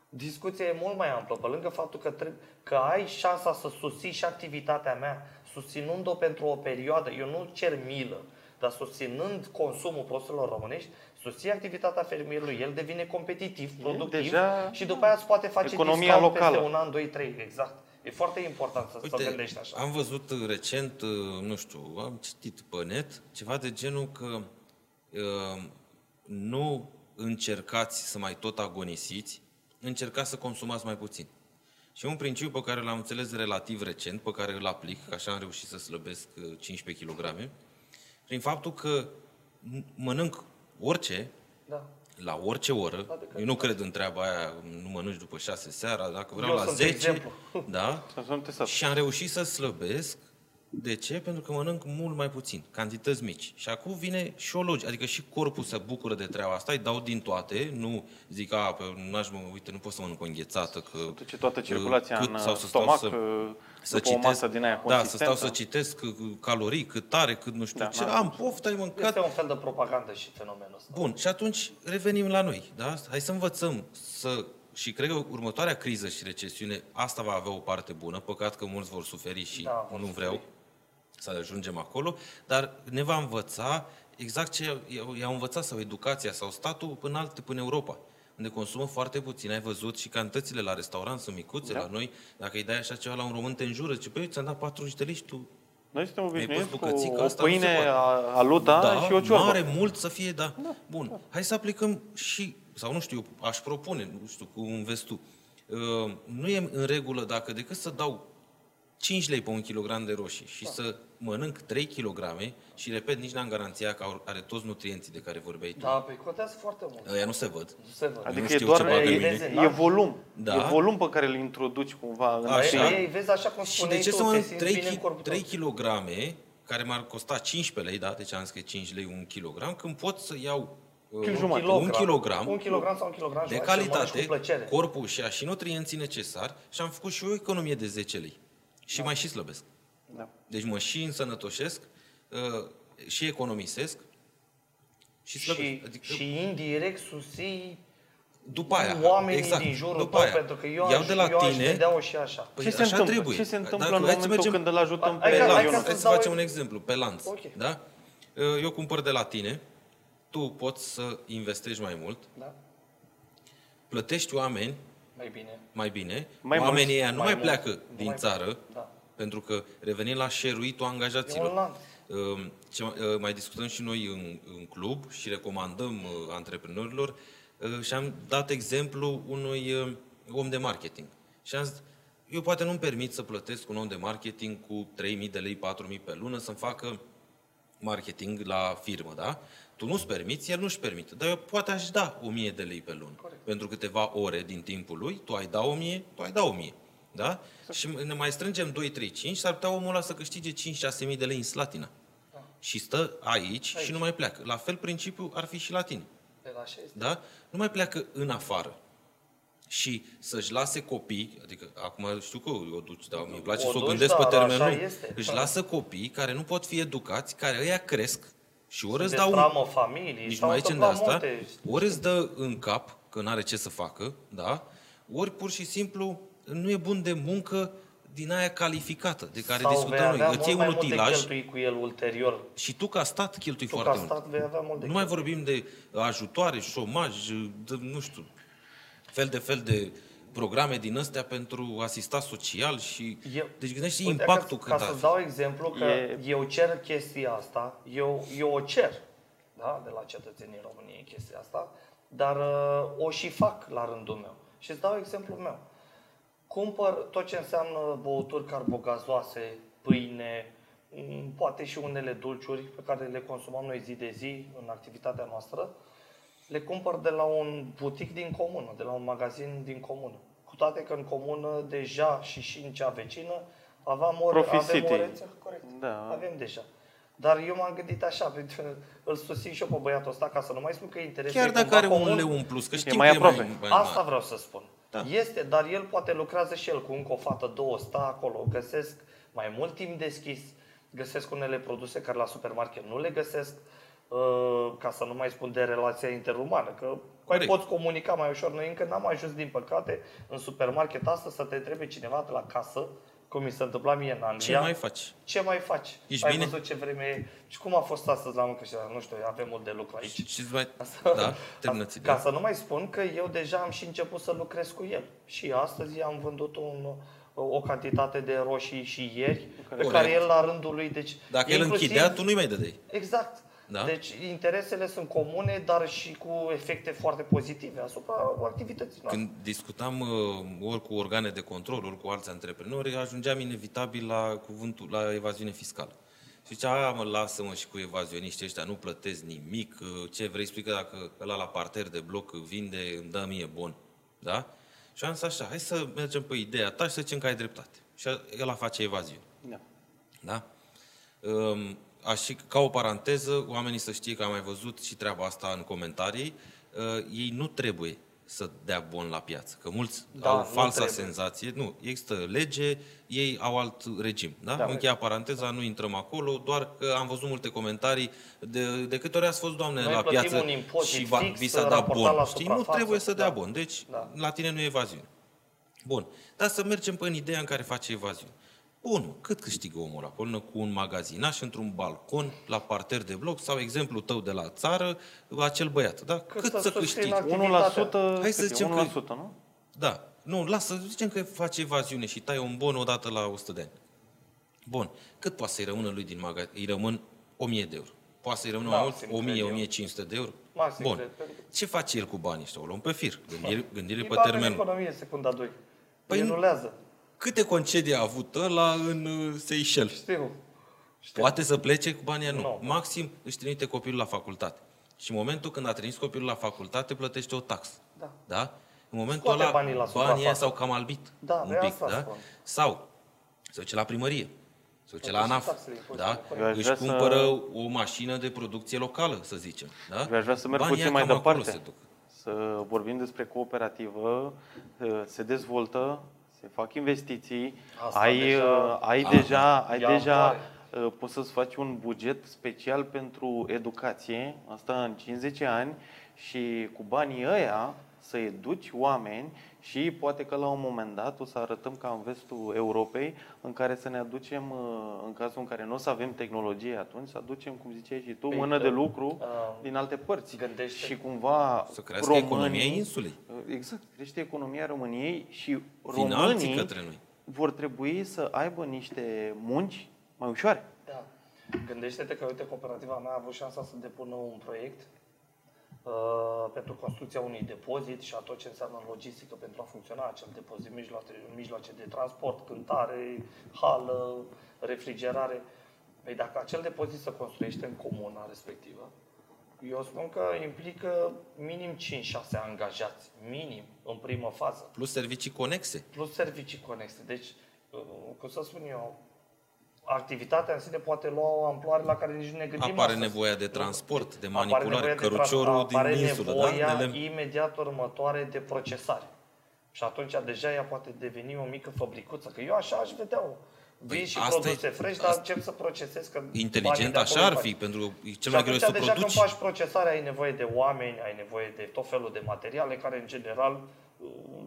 S2: Discuția e mult mai amplă, pe lângă faptul că, trebuie, că ai șansa să susții și activitatea mea, susținând-o pentru o perioadă. Eu nu cer milă, dar susținând consumul produselor românești, susții activitatea fermierului, el devine competitiv, productiv
S3: deja
S2: și după aia îți poate face
S3: economia
S2: discount
S3: locală.
S2: peste un an, doi, trei, exact. E foarte important să, să gândești așa.
S1: am văzut uh, recent, uh, nu știu, am citit pe net ceva de genul că uh, nu încercați să mai tot agonisiți, încercați să consumați mai puțin. Și un principiu pe care l-am înțeles relativ recent, pe care îl aplic, că așa am reușit să slăbesc uh, 15 kg, prin faptul că m- mănânc orice,
S2: Da.
S1: la orice oră,
S2: Adică-
S1: eu nu cred în treaba aia, nu mănânci după 6 seara, dacă vreau
S2: Eu
S1: la
S2: sunt
S1: 10,
S2: exemplu.
S1: da,
S3: Să nu te sap.
S1: și am reușit să slăbesc. De ce? Pentru că mănânc mult mai puțin, cantități mici. Și acum vine și o logică, adică și corpul se bucură de treaba asta, îi dau din toate, nu zic, a, pe, n-aș mă, uite, nu pot să mănânc o înghețată, că...
S3: Duce toată circulația
S1: cât-
S3: în
S1: sau să stau
S3: stomac,
S1: să-
S3: uh,
S1: să
S3: după o masă din aia
S1: da, să
S3: consistentă.
S1: stau să citesc uh, calorii, cât tare, cât nu știu
S3: Da,
S1: ce,
S3: n-am
S1: am poftă, ai mâncat,
S2: Este un fel de propagandă și fenomenul ăsta.
S1: Bun, și atunci revenim la noi, da? Hai să învățăm să... Și cred că următoarea criză și recesiune, asta va avea o parte bună, păcat că mulți vor suferi și
S2: Da, vor
S1: nu
S2: suferi.
S1: vreau să ajungem acolo, dar ne va învăța exact ce i-au- i-au învățat sau educația sau statul până alte, până Europa, unde consumă foarte puțin. Ai văzut și cantitățile la restaurant sunt micuțe,
S3: Da.
S1: la noi, dacă îi dai așa ceva la un român, te înjură, zice, băi, ți-am dat 40 de lei și tu
S3: Noi suntem obișnuiți
S1: pus
S3: cu
S1: bucățică,
S3: o
S1: asta nu se
S3: pâine
S1: poate.
S3: a- aluta
S1: da,
S3: și o ciorbă.
S1: mare, mult să fie, da. Bun, hai să aplicăm și, sau nu știu, aș propune, nu știu, cum vezi tu, Uh, nu e în regulă dacă decât să dau 5 lei pe un kilogram de roșii și să mănânc 3 kg și, repet, nici n-am garanția că au- are toți nutrienții de care vorbeai tu.
S2: Da, pe contează foarte mult.
S1: Ăia nu se văd.
S2: Nu se văd.
S3: Adică
S1: Nu
S3: e
S1: știu
S3: doar
S1: ce bagă
S2: în
S3: e,
S2: mine.
S3: e volum.
S1: Da.
S3: E volum pe care îl introduci cumva în
S1: Așa.
S2: Ei, ei, vezi, așa cum
S1: Și
S2: spuneai
S1: de ce
S2: tu,
S1: să
S2: te
S1: mănânc
S2: simți
S1: 3,
S2: bine în corpul
S1: 3
S2: tău.
S1: kg care m-ar costa 15 lei, da? Deci am zis că e 5 lei un kilogram, când pot să iau uh,
S3: Kil jumătate.
S1: un kilogram,
S2: Un kilogram sau un kilogram
S1: de
S2: jumătate, să-l mănânci
S1: calitate,
S2: cu plăcere.
S1: corpul și a și nutrienții necesari și am făcut și o economie de 10 lei. Și mai și slăbesc.
S3: Da.
S1: Deci mă și însănătoșesc, uh, și economisesc și slăbesc.
S2: Și,
S1: adică
S2: și indirect susții
S1: după aia,
S2: oamenii
S1: exact,
S2: din jurul
S1: după
S2: tău,
S1: aia,
S2: pentru că eu,
S1: iau
S2: aș,
S1: de la
S2: eu aș
S1: tine,
S2: vedea-o și așa.
S1: Păi
S3: ce se
S1: așa
S3: întâmplă?
S1: trebuie.
S3: Ce se întâmplă
S1: Dacă-
S3: în
S1: hai să
S3: momentul
S1: mergem
S3: când îl ajutăm
S2: Hai
S3: pe
S2: că- hai
S3: Ionut?
S2: că
S1: Hai
S2: să
S1: să
S2: dau-
S1: facem un exemplu, pe lanț.
S2: Ok.
S1: Da? Eu cumpăr de la tine, tu poți să investești mai mult,
S2: Da?
S1: plătești oameni
S2: Mai bine.
S1: mai bine,
S3: Mai
S1: oamenii
S3: mulți,
S1: ăia nu
S2: mai
S1: mai,
S2: mulți,
S1: pleacă
S2: nu
S1: din
S2: mai
S1: țară,
S2: pleacă, da.
S1: pentru că revenim la share-uitul
S2: E un
S1: angajaților.
S2: lanț.
S1: Um, Ce mai- uh, mai discutăm și noi în, în club și recomandăm uh, antreprenorilor uh, și am dat exemplu unui uh, om de marketing. Și am zis, eu poate nu-mi permit să plătesc un om de marketing cu 3.000 de lei, 4.000 pe lună să-mi facă marketing la firmă, da? Tu nu-ți permiți, el nu-și permite. Dar eu poate aș da 1000 de lei pe lună.
S2: Corect.
S1: Pentru câteva ore din timpul lui, tu ai da 1000, tu ai da 1000. Da? Și ne mai strângem 2, 3, 5, s-ar putea omul ăla să câștige 5-6 mii de lei în slatina.
S2: Da.
S1: Și stă aici,
S2: Aici.
S1: și nu mai pleacă. La fel, principiul ar fi și la tine.
S2: Pe la așa este.
S1: Da? Nu mai pleacă în afară. Și să-și lase copii, adică acum știu că o duci, dar mi place
S2: O
S1: să o
S2: duci,
S1: gândesc pe
S2: dar
S1: termen
S2: așa
S1: lung.
S2: este.
S1: Își
S2: Da.
S1: lasă copii care nu pot fi educați, care ăia cresc Și ori îți
S2: de
S1: dau un,
S2: tramă familii,
S1: nici
S2: s-au
S1: mai zicem de
S2: întâmplat
S1: asta,
S2: multe.
S1: ori îți dă în cap că nu are ce să facă, da? ori pur și simplu nu e bun de muncă din aia calificată, de care
S2: Sau
S1: discutăm
S2: vei
S1: noi.
S2: avea
S1: Îți
S2: mult
S1: iei
S2: mai
S1: un
S2: mult de
S1: utilaj
S2: cheltui cu el ulterior.
S1: și tu ca stat cheltui
S2: Tu
S1: foarte
S2: ca
S1: mult.
S2: stat vei avea mult de
S1: Nu mai
S2: cheltui.
S1: vorbim de ajutoare, șomaj, de, nu știu, fel de fel de programe din astea pentru asistat social și...
S2: Eu-
S1: deci gândește
S2: Uite,
S1: impactul
S2: ca,
S1: cât
S2: ca
S1: ar
S2: să
S1: fi.
S2: dau exemplu că
S3: E-
S2: eu cer chestia asta, eu, eu o cer da, de la cetățenii României chestia asta, dar uh, o și fac la rândul meu. Și îți dau exemplul meu. Cumpăr tot ce înseamnă băuturi carbogazoase, pâine, m, poate și unele dulciuri pe care le consumăm noi zi de zi în activitatea noastră, le cumpăr de la un butic din comună, de la un magazin din comună. Cu toate că în comună deja și și în cea vecină aveam o,
S3: Profit
S2: avem
S3: City.
S2: o rețea, corect.
S3: Da.
S2: Avem deja. Dar eu m-am gândit așa, pentru că îl susțin și eu pe băiatul ăsta, ca să nu mai spun că interesul
S1: Chiar
S2: e
S1: dacă
S2: cumva
S1: are un
S2: comun.
S1: leu în plus, că știm
S3: mai
S1: că e mai,
S3: aproape.
S1: mai
S2: Asta
S1: mare.
S2: vreau să spun.
S1: Da.
S2: Este, dar el poate lucrează și el cu încă o fată, două, stă acolo, găsesc mai mult timp deschis, găsesc unele produse care la supermarket nu le găsesc, uh, ca să nu mai spun de relația interumană, că cu ai
S1: Corect.
S2: poți comunica mai ușor. Noi încă n-am ajuns, din păcate, în supermarket astăzi să te întrebe cineva de la casă, cum mi se întâmpla mie în Anglia.
S1: Ce mai faci?
S2: Ce mai faci?
S1: Ești
S2: Ai
S1: bine?
S2: văzut ce vreme e? Și cum a fost astăzi la muncă? Și nu știu, avem mult de lucru aici.
S1: Și ce mai...
S2: Asta-
S1: Da, terminați
S2: Ca
S1: ideea.
S2: să nu mai spun că eu deja am și început să lucrez cu el. Și astăzi am vândut un, o cantitate de roșii și ieri, pe
S1: Corect.
S2: care el la rândul lui, deci...
S1: Dacă el
S2: inclusiv-
S1: închidea, tu nu-i mai dădeai.
S2: Exact.
S1: Da?
S2: Deci interesele sunt comune, dar și cu efecte foarte pozitive asupra activității noastre.
S1: Când discutam uh, ori cu organe de control, ori cu alți antreprenori, ajungeam inevitabil la cuvântul, la evaziune fiscală. Și zicea, a, mă, lasă-mă și cu evazioniștii ăștia, nu plătesc nimic, uh, ce vrei, explică dacă ăla la parter de bloc vinde, îmi dă mie bon. Da? Și am zis așa, hai să mergem pe ideea ta și să zicem că ai dreptate. Și el face evaziune.
S3: Da.
S1: Da? Um, Aș și, ca o paranteză, oamenii să știe că am mai văzut și treaba asta în comentarii, uh, ei nu trebuie să dea bon la piață, că mulți
S2: Da,
S1: au
S2: nu
S1: falsa
S2: trebuie.
S1: senzație. Nu, există lege, ei au alt regim. Da?
S3: Da.
S1: Am încheiat paranteza, nu intrăm acolo, doar că am văzut multe comentarii de, de câte ori ați fost, doamne,
S2: Noi
S1: la
S2: plătim
S1: piață
S2: un impozit
S1: și va,
S2: fix,
S1: vi s-a dat
S2: raportat
S1: bon.
S2: la
S1: Știi? Nu
S2: suprafață.
S1: trebuie să dea
S2: Da.
S1: bon. Deci,
S2: Da.
S1: la tine nu e evaziune. Bun. Dar să mergem pe în ideea în care face evaziune. Bun, cât câștigă omul acolo cu un magazinaș într-un balcon, la parter de bloc, sau exemplu tău de la țară, acel băiat, da? Cât,
S2: Cât să
S1: să
S2: susțin
S1: câștigi?
S2: activitatea.
S3: 1%,
S1: Hai să
S3: cât e?
S1: zicem
S3: 1%,
S1: că-
S3: nu?
S1: Da. Nu, lasă, zicem că face evaziune și tai un bon odată la 100 de ani. Bun. Cât poate să-i rămână lui din magazin? Îi rămân 1000 de euro. Poate să-i rămână mai mult?
S2: Maxim, cred eu.
S1: 1000-1500 de euro?
S2: Maxim,
S1: Bun.
S2: cred, pentru că-
S1: Ce face el cu banii ăștia? O luăm pe fir. Gândire, gândire
S2: Îi
S1: pe
S2: bagă în
S1: termen lung.
S2: economie secunda 2.
S1: Păi
S2: Păi
S1: nu-
S2: rulează.
S1: Câte concedii a avut ăla în uh, Seychelles?
S2: Știu. Știu.
S1: Poate să plece cu banii aia? Nu.
S2: Nu.
S1: Maxim își trimite copilul la facultate. Și în momentul când a trimis copilul la facultate, plătește o taxă.
S2: Da.
S1: Da? În momentul
S2: Scoate
S1: ăla,
S2: banii la
S1: banii aia
S2: suprafață.
S1: s-au cam albit.
S2: Da,
S1: un
S2: de
S1: pic,
S2: asta
S1: da?
S2: spun.
S1: Sau se duce la primărie, se duce la
S2: Plătește
S1: ANAF,
S2: taxele, impozitele,
S1: da?
S2: corect.
S3: Eu aș
S1: Își
S3: vrea să-
S1: cumpără o mașină de producție locală, să zicem. Da?
S3: Eu aș vrea să merg
S1: Banii
S3: puțin
S1: aia
S3: mai
S1: cam acolo
S3: departe.
S1: se duc.
S3: Să vorbim despre cooperativă, uh, se dezvoltă, se fac investiții,
S2: Asta
S3: ai,
S2: deja-
S3: uh, ai
S1: Ah,
S3: deja, ai
S2: E
S3: deja
S2: amploare.
S3: uh, poți să-ți faci un buget special pentru educație, asta în 50 ani, și cu banii ăia să educi oameni și poate că la un moment dat o să arătăm ca în vestul Europei în care să ne aducem, uh, în cazul în care nu o să avem tehnologie atunci, să aducem, cum ziceai și tu,
S2: Păi,
S3: mână de
S2: uh,
S3: lucru
S2: uh,
S3: din alte părți.
S2: gândește-
S3: Și cumva
S1: Să crească
S3: românii-
S1: economia insulei.
S3: Exact, crește economia României și
S1: Vin alții
S3: românii
S1: către noi.
S3: vor trebui să aibă niște munci mai ușoare.
S2: Da. Gândește-te că, uite, cooperativa mea a avut șansa să depună un proiect uh, pentru construcția unui depozit și a tot ce înseamnă logistică pentru a funcționa acel depozit, mijloace, mijloace de transport, cântare, hală, refrigerare. Păi dacă acel depozit se construiește în comuna respectivă, eu spun că implică minim 5-6 angajați, minim, în primă fază
S1: Plus servicii conexe.
S2: plus servicii conexe. Deci, uh, cum să spun eu, activitatea în sine poate lua o amploare la care nici nu ne gândim
S1: Apare
S2: astăzi.
S1: nevoia de transport, de
S2: Apare
S1: manipulare,
S2: nevoia de
S1: căruciorul
S2: trans- apare
S1: din insulă, da?
S2: nevoia
S1: De lemn.
S2: imediat următoare de procesare. Și atunci deja ea poate deveni o mică fabricuță. Că eu așa aș vedea-o. Vin și
S1: asta
S2: produse
S1: e-
S2: fresh, dar
S1: asta-
S2: încep să procesez că banii
S1: Inteligent
S2: de
S1: așa
S2: acolo
S1: ar
S2: faci.
S1: fi, pentru că e cel
S2: Și
S1: mai greu
S2: atunci,
S1: să
S2: deja
S1: produci.
S2: când faci procesarea, ai nevoie de oameni, ai nevoie de tot felul de materiale care, în general,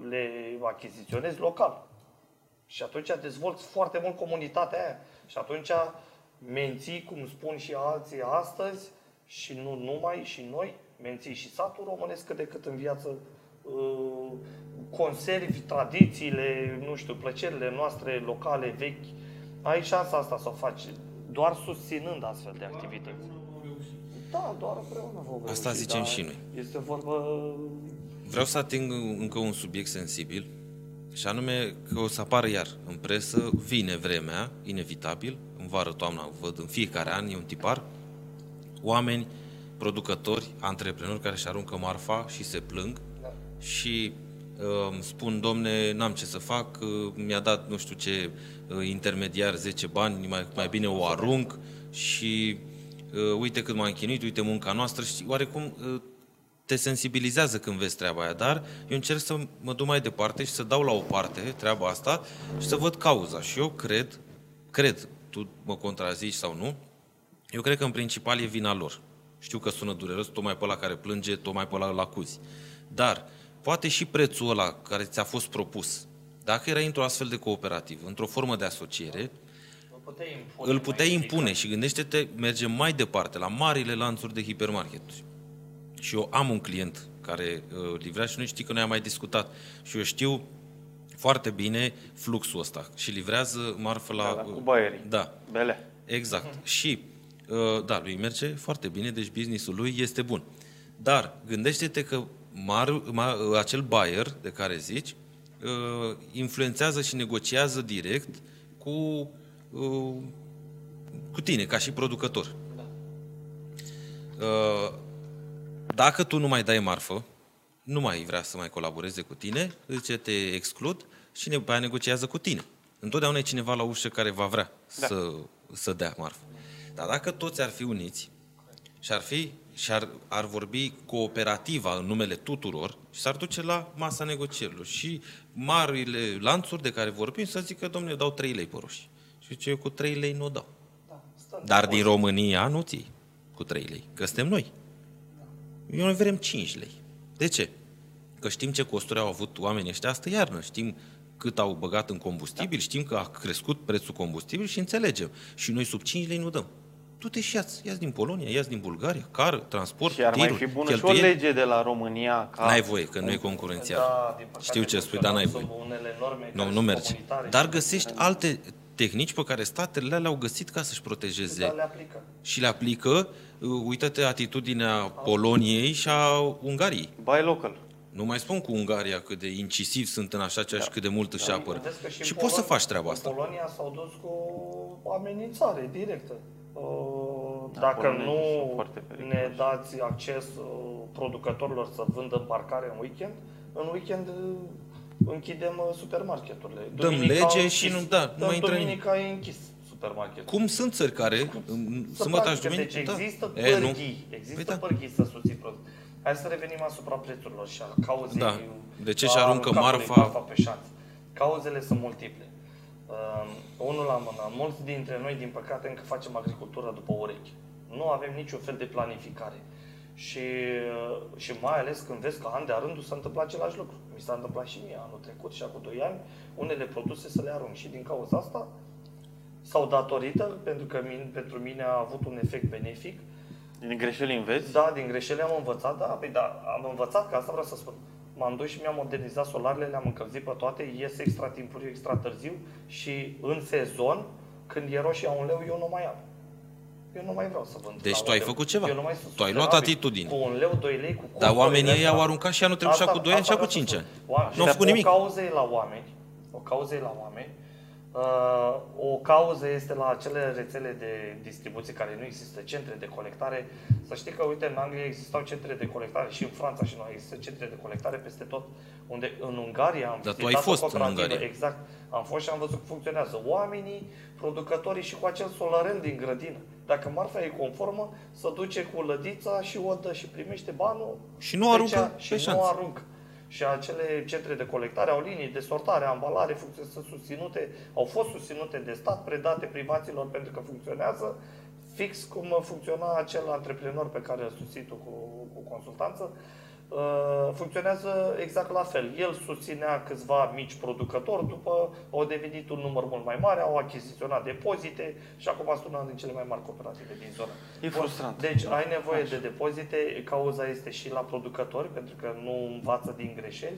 S2: le achiziționezi local. Și atunci dezvolți foarte mult comunitatea aia. Și atunci menții, cum spun și alții astăzi, și nu numai, și noi, menții și satul românesc cât de cât în viață, uh, conservi tradițiile, nu știu, plăcerile noastre locale, vechi. Ai șansa asta să o faci doar susținând astfel de activități. Da, doar împreună vom
S1: Asta
S2: reuși,
S1: zicem
S2: dar
S1: și noi.
S2: Este vorba...
S1: Vreau să ating încă un subiect sensibil, și anume că o să apară iar în presă, vine vremea, inevitabil, în vară, toamna, văd în fiecare an, e un tipar, oameni, producători, antreprenori care își aruncă marfa și se plâng
S2: Da.
S1: și uh, spun, domne, n-am ce să fac, uh, mi-a dat nu știu ce uh, intermediar 10 bani, mai, mai bine o arunc și uh, uite cât m-am chinuit, uite munca noastră și oarecum uh, te sensibilizează când vezi treaba aia, dar eu încerc să mă duc mai departe și să dau la o parte treaba asta și să văd cauza. Și eu cred, cred, tu mă contrazici sau nu, eu cred că în principal e vina lor. Știu că sună dureros, tocmai pe ăla care plânge, tocmai pe ăla îl acuzi. Dar poate și prețul ăla care ți-a fost propus, dacă erai într-o astfel de cooperativă, într-o formă de asociere,
S2: Îl puteai impune.
S1: îl
S2: mai
S1: puteai
S2: ridicat.
S1: impune și gândește-te, mergem mai departe, la marile lanțuri de hipermarketuri. Și eu am un client care uh, livrează și noi știi că noi am mai discutat și eu știu foarte bine fluxul ăsta și livrează marfă la...
S3: Da, da, cu baierii.
S1: Da,
S3: Bele.
S1: Exact. Și, uh, da, lui merge foarte bine, deci businessul lui este bun. Dar gândește-te că mar, mar, acel buyer de care zici uh, influențează și negociază direct cu, uh, cu tine, ca și producător. Uh, Dacă tu nu mai dai marfă, nu mai vrea să mai colaboreze cu tine, zice te exclud și ne, pe aia negociază cu tine. Întotdeauna e cineva la ușă care va vrea
S3: Da.
S1: să, să dea marfă. Dar dacă toți ar fi uniți și ar fi și ar, ar vorbi cooperativa în numele tuturor și s-ar duce la masa negocierilor. Și marile lanțuri de care vorbim să zică, domnule, dau 3 lei pe roșii. Și zice, eu cu 3 lei nu o dau.
S2: Da, stăm
S1: Dar
S2: de
S1: din România nu ți iei cu 3 lei, că suntem noi. Eu noi vrem 5 lei. De ce? Că știm ce costuri au avut oamenii ăștia astă iarnă, știm cât au băgat în combustibil, știm că a crescut prețul combustibil și înțelegem. Și noi sub 5 lei nu dăm. Tu te și șiați, iați din Polonia, iați din Bulgaria, car, transport,
S3: Și ar mai
S1: tiruri,
S3: fi bună și o
S1: cheltuieli.
S3: lege de la România ca...
S1: N-ai voie, că nu e concurențial.
S2: Da, din păcate,
S1: Știu ce spui, dar n-ai
S2: funcționăm
S1: voie.
S2: sub unele norme
S1: Nu,
S2: care
S1: nu
S2: sunt
S1: merge.
S2: comunitare
S1: Dar
S2: și-
S1: găsești alte tehnici pe care statele le-au găsit ca să-și protejeze
S2: Da, le aplică.
S1: și le aplică, uh, uită-te atitudinea Poloniei și a Ungariei.
S3: Buy local.
S1: Nu mai spun cu Ungaria cât de incisiv sunt în așa ceea și cât de mult își apără.
S2: Vedeți că și,
S1: Și
S2: în
S1: poți să
S2: Polonia-
S1: faci treaba asta.
S2: În Polonia s-au dus cu o amenințare directă. Uh,
S3: Da,
S2: Dacă
S3: polonezii sunt
S2: nu
S3: foarte periculoși.
S2: ne dați acces uh, producătorilor să vândă parcare în weekend, în weekend uh, închidem uh, supermarketurile.
S1: Dăm
S2: Duminica
S1: lege
S2: au
S1: și
S2: închis.
S1: nu- da, nu
S2: Dăm
S1: mai intră
S2: Duminica e închis supermarketul.
S1: Cum sunt țări care, în
S2: Să
S1: sâmbătă și
S2: practică.
S1: duminică,
S2: Deci
S1: da.
S2: există
S1: E, nu.
S2: pârghii, există
S1: Păi da.
S2: pârghii să susții produs. Hai să revenim asupra prețurilor și a cauzei.
S1: Da. De ce
S2: a
S1: și aruncă
S2: aruncatului
S1: marfa?
S2: marfa pe șanț. Cauzele sunt multiple. Uh, unul la mână. Mulți dintre noi, din păcate, încă facem agricultură după urechi. Nu avem niciun fel de planificare. Și, uh, și mai ales când vezi că an de rândul s-a întâmplat același lucru. Mi s-a întâmplat și mie anul trecut și acum 2 ani, unele produse să le arunc. Și din cauza asta, sau datorită, pentru că min, pentru mine a avut un efect benefic,
S3: Din greșeli înveți?
S2: da, din greșeli am învățat, da, păi da, am învățat, că asta vreau să spun. M-am dus și mi-am modernizat solarele, le-am încălzit pe toate, ies extra timpuriu, extra târziu și în sezon, când e roșia un leu, eu nu mai am. Eu nu mai vreau să vând
S1: Deci
S2: la
S1: tu
S2: un
S1: ai
S2: leu.
S1: făcut ceva.
S2: Eu nu mai sunt
S1: Tu ai luat
S2: sustenabil.
S1: atitudine.
S2: Cu un leu, 2 lei, cu
S1: Dar
S2: costurile
S1: oamenii ei
S2: astea.
S1: au aruncat și anul trecut și
S2: Asta-
S1: acum 2 ani și
S2: asta
S1: acum
S2: vreau să
S1: 5 ani.
S2: spun. Oameni-
S1: Nu au
S2: și
S1: făcut
S2: dacă
S1: nimic.
S2: O cauză e la oameni, o cauză e la oameni, uh, o cauză este la acele rețele de distribuție care nu există, centre de colectare. Să știi că, uite, în Anglia existau centre de colectare și în Franța și noi există centre de colectare peste tot, unde în Ungaria am
S1: Dar tu
S2: vizitat
S1: ai fost
S2: o
S1: în
S2: cooperativă,
S1: Ungaria.
S2: Exact. Am fost și am văzut cum funcționează. Oamenii, producătorii și cu acel solarel din grădină. Dacă marfa e conformă, să duce cu lădița și o dă și primește banul
S1: Și nu
S2: pe
S1: aruncă
S2: cea-
S1: pe
S2: și
S1: șanț.
S2: nu aruncă. Și acele centre de colectare au linii de sortare, ambalare, sunt susținute, au fost susținute de stat, predate privaților pentru că funcționează. Fix cum funcționa acel antreprenor pe care îl susțin cu, cu consultanță, Uh, funcționează exact la fel. El susținea câțiva mici producători, după au devenit un număr mult mai mare, au achiziționat depozite și acum sunt una din cele mai mari cooperative din zonă.
S3: E frustrant.
S2: Deci ai nevoie de depozite, cauza este și la producători, pentru că nu învață din greșeli.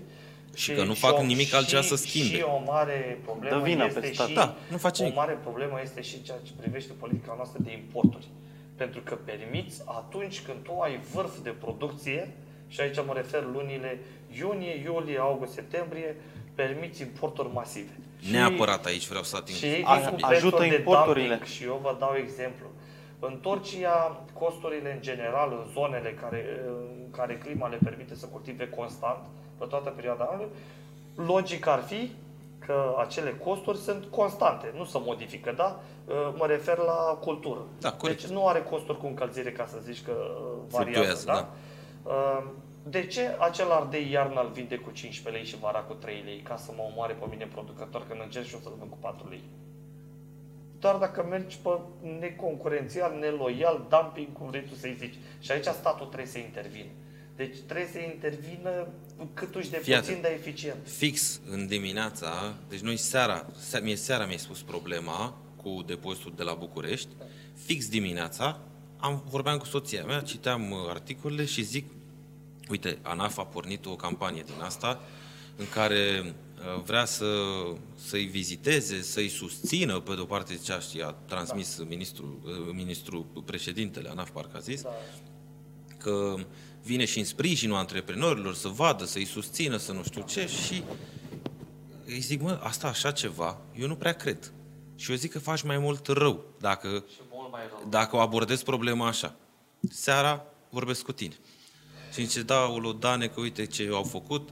S1: Și, și că nu fac
S2: o,
S1: nimic altceva să schimbe.
S2: Și o mare problemă este
S3: pe
S2: și,
S1: da, nu face
S2: o
S1: nimic.
S2: mare problemă este și ceea ce privește politica noastră de importuri. Pentru că permiți atunci când tu ai vârf de producție, și aici mă refer lunile iunie, iulie, august, septembrie, permiți importuri masive.
S1: Neapărat aici vreau să ating.
S2: Și ei
S3: A-
S2: cu
S3: ajută
S2: prețuri de
S3: importurile.
S2: dumping și eu vă dau exemplu. În Turcia, costurile în general, în zonele care, în care clima le permite să cultive constant, pe toată perioada anului, logic ar fi că acele costuri sunt constante, nu se modifică, da? Mă refer la cultură.
S1: Da, corect.
S2: Deci nu are costuri cu încălzire ca să zici că uh, variază,
S1: Fluctuează,
S2: da?
S1: da.
S2: Uh, De ce acel ardei iarna îl vinde cu 15 lei și vara cu 3 lei ca să mă omoare pe mine producător când încerc și eu să-l vând cu 4 lei? Doar dacă mergi pe neconcurențial, neloial, dumping, cum vrei tu să-i zici. Și aici statul trebuie să intervină. Deci trebuie să intervină cât uși de
S1: Fii
S2: puțin,
S1: atent.
S2: dar eficient.
S1: Fix în dimineața, deci noi seara, se- mie seara mi-ai spus problema cu depozitul de la București, fix dimineața, am, vorbeam cu soția mea, citeam uh, articolele și zic, uite, ANAF a pornit o campanie din asta în care uh, vrea să, să-i viziteze, să-i susțină, pe de-o parte zicea și a transmis ministrul, uh, ministrul președintele ANAF, parcă a zis,
S2: Da.
S1: că vine și în sprijinul antreprenorilor să vadă, să-i susțină, să nu știu ce și îi zic, mă, asta așa ceva, eu nu prea cred. Și eu zic că faci mai mult rău dacă,
S2: Și mult mai rău.
S1: dacă o abordezi problema așa. Seara vorbesc cu tine. Și zice, da, Ulu, Dane, că uite ce au făcut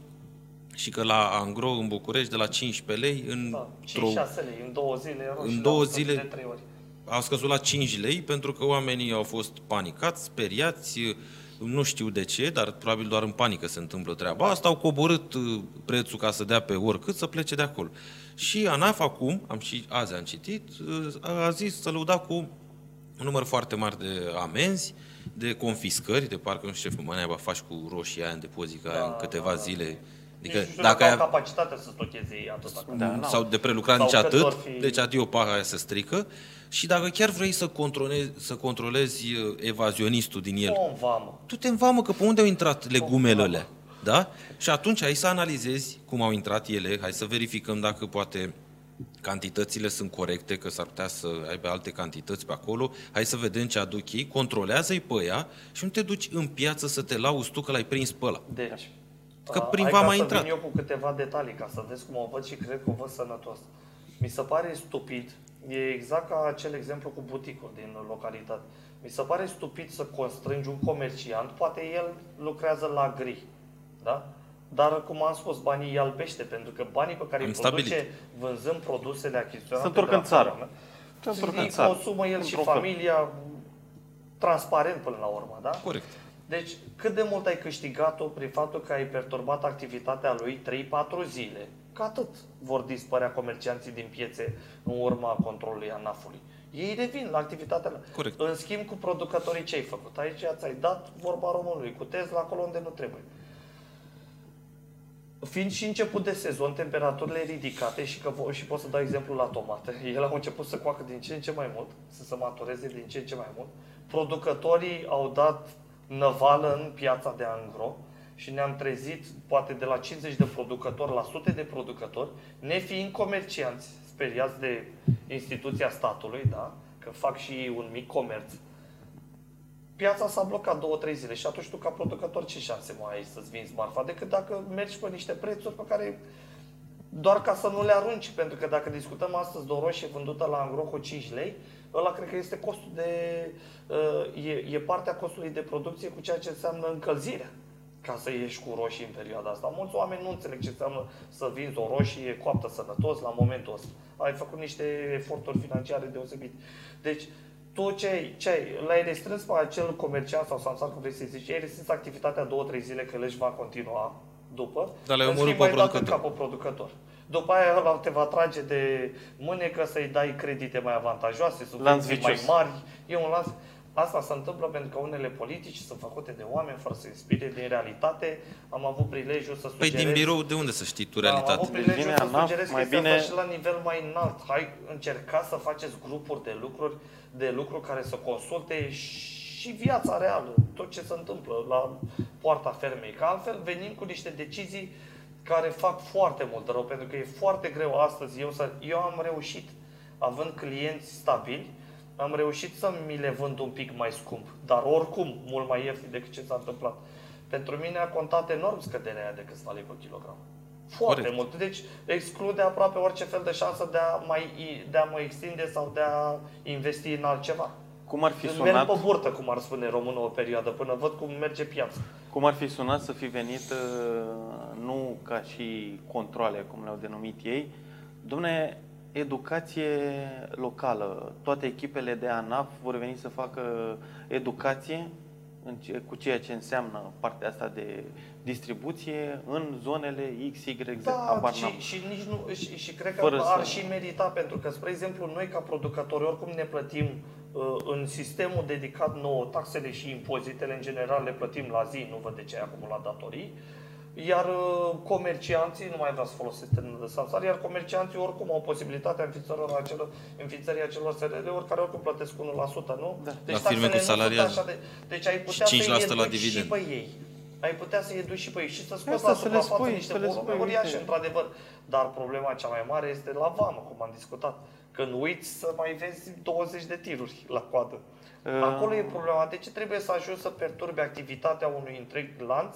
S1: și că la Angro în București de la 15 lei în
S2: Da, 5-6 lei, în două zile erau
S1: În
S2: și
S1: două
S2: le-au scăzut
S1: zile-
S2: de trei ori.
S1: au scăzut la 5 lei pentru că oamenii au fost panicați, speriați, nu știu de ce, dar probabil doar în panică se întâmplă treaba asta, au coborât uh, prețul ca să dea pe oricât să plece de acolo. Și ANAF acum, am și azi am citit, uh, a zis să lăuda cu un număr foarte mare de amenzi, de confiscări, de parcă nu știu ce mă naiba faci cu roșia aia în depozit, ca
S2: Da,
S1: în câteva
S2: da, da.
S1: zile.
S2: Adică,
S1: Adică
S2: nu știu
S1: dacă
S2: dacă
S1: ai,
S2: au capacitatea să stocheze ei atâta.
S3: Da, n-au.
S1: sau de prelucrat
S2: Sau
S1: nici
S2: cât
S1: atât,
S2: vor fi-
S1: deci adio paha aia se strică. Și dacă chiar vrei să controlezi, să controlezi uh, evazionistul din el,
S2: O în vamă.
S1: tu te învamă că pe unde au intrat legumele
S2: Oh,
S1: alea. Da? Și atunci hai să analizezi cum au intrat ele, hai să verificăm dacă poate cantitățile sunt corecte, că s-ar putea să aibă alte cantități pe acolo, hai să vedem ce aduc ei, controlează-i pe ea și nu te duci în piață să te lauzi tu că l-ai prins pe ăla.
S2: Deci,
S1: Că
S2: a,
S1: prin
S2: hai
S1: vama
S2: ca
S1: a
S2: să
S1: intrat.
S2: vin eu cu câteva detalii ca să vezi cum o văd și cred că o văd sănătos. Mi se pare stupid, e exact ca acel exemplu cu buticul din localitate. Mi se pare stupid să constrângi un comerciant, poate el lucrează la gri, da? Dar, cum am spus, banii îi albește, pentru că banii pe care
S1: Am
S2: îi produce
S1: stabilit.
S2: vânzând produsele achiziționate
S3: Se întorc
S2: de la
S3: în țară.
S2: țară,
S3: Se întorc în
S2: îi
S3: țară.
S2: consumă el și
S3: Într-un fel.
S2: familia transparent până la urmă, da?
S1: Corect.
S2: Deci, cât de mult ai câștigat-o prin faptul că ai perturbat activitatea lui 3-4 zile? Că atât vor dispărea comercianții din piețe în urma controlului ANAF-ului. Ei revin la activitatea lor.
S1: Corect.
S2: În schimb, cu producătorii ce ai făcut? Aici ți-ai dat vorba românului, cu Tesla acolo unde nu trebuie. Fiind și început de sezon, temperaturile ridicate și, că, vo- și pot să dau exemplu la tomate, ele au început să coacă din ce în ce mai mult, să se matureze din ce în ce mai mult. Producătorii au dat năvală în piața de angro și ne-am trezit poate de la 50 de producători la sute de producători, nefiind comercianți speriați de instituția statului, da? că fac și ei un mic comerț, piața s-a blocat două, trei zile și atunci tu ca producător ce șanse mai ai să-ți vinzi marfa decât dacă mergi pe niște prețuri pe care doar ca să nu le arunci, pentru că dacă discutăm astăzi de o roșie vândută la angro cu 5 lei, ăla cred că este costul de, uh, e, e partea costului de producție cu ceea ce înseamnă încălzirea ca să ieși cu roșii în perioada asta. Mulți oameni nu înțeleg ce înseamnă să vinzi o roșie coaptă sănătos la momentul ăsta. Ai făcut niște eforturi financiare deosebite. Deci, tu ce ai, ce ai, l-ai restrâns pe acel comerciant sau samsar, cum vrei să zici, ai restrâns activitatea două, trei zile că el își va continua, după.
S1: Dar l-ai
S2: în
S1: omorât
S2: schimb,
S1: pe
S2: ai dat în
S1: producător.
S2: capul producător. După aia ăla te va trage de mânecă să-i dai credite mai avantajoase, subvenții mai
S3: vicios.
S2: mari. E un lanț. Asta se întâmplă pentru că unele politici sunt făcute de oameni fără să inspire din realitate. Am avut prilejul să
S1: Păi
S2: sugerez...
S1: din birou de unde să știi tu
S2: Da, Am
S1: realitatea?
S2: avut prilejul
S3: vine
S2: să
S3: ANAF,
S2: sugerez
S3: mai
S2: chestia
S3: bine-
S2: asta și la nivel mai înalt. Hai, încercați să faceți grupuri de lucruri, de lucru care să consulte și viața reală, tot ce se întâmplă la poarta fermei. Că altfel venim cu niște decizii care fac foarte mult rău, pentru că e foarte greu astăzi. Eu, să, eu am reușit, având clienți stabili, am reușit să mi le vând un pic mai scump, dar oricum mult mai ieftin decât ce s-a întâmplat. Pentru mine a contat enorm scăderea aia de câțiva lei pe kilogram. Foarte
S1: Corect.
S2: mult. Deci exclude aproape orice fel de șansă de a, mai, de a mă extinde sau de a investi în altceva.
S3: Cum ar fi
S2: Merg
S3: sunat,
S2: pe burtă, cum ar spune românul o perioadă, până văd cum merge piața.
S3: cum ar fi sunat să fi venit uh, nu ca și controle, cum le-au denumit ei, Domne, educație locală. Toate echipele de ANAF vor veni să facă educație în ce, cu ceea ce înseamnă partea asta de distribuție în zonele X, Y, Z.
S2: Da,
S3: habar n-am.
S2: și, și, nici nu, și, și cred că
S3: Fără
S2: ar
S3: să-
S2: și merita, pentru că, spre exemplu, noi ca producători, oricum ne plătim uh, în sistemul dedicat nouă, taxele și impozitele, în general, le plătim la zi, nu văd de ce ai acumulat datorii, iar uh, comercianții, nu mai vreau să folosesc termenul de samsar, iar comercianții oricum au posibilitatea înființării acelor, înființării acelor SRL-uri care oricum plătesc 1%, nu?
S3: Da.
S2: Deci
S1: La firme
S2: taxele
S1: cu
S2: nu sunt
S1: salariați.
S2: așa de, deci ai putea
S1: Și
S2: să-i
S1: 5% la
S2: educi și
S1: dividend.
S2: pe ei. Ai putea să-i educi și pe ei și să scoți
S3: Asta
S2: la
S3: să le
S2: suprafață
S3: spui,
S2: niște
S3: să le
S2: volume
S3: spui,
S2: uriașe,
S3: uite.
S2: într-adevăr. Dar problema cea mai mare este la vamă, cum am discutat. Când uiți să mai vezi 20 de tiruri la coadă.
S3: Uh.
S2: Acolo e problema. De ce trebuie să ajungi să perturbi activitatea unui întreg lanț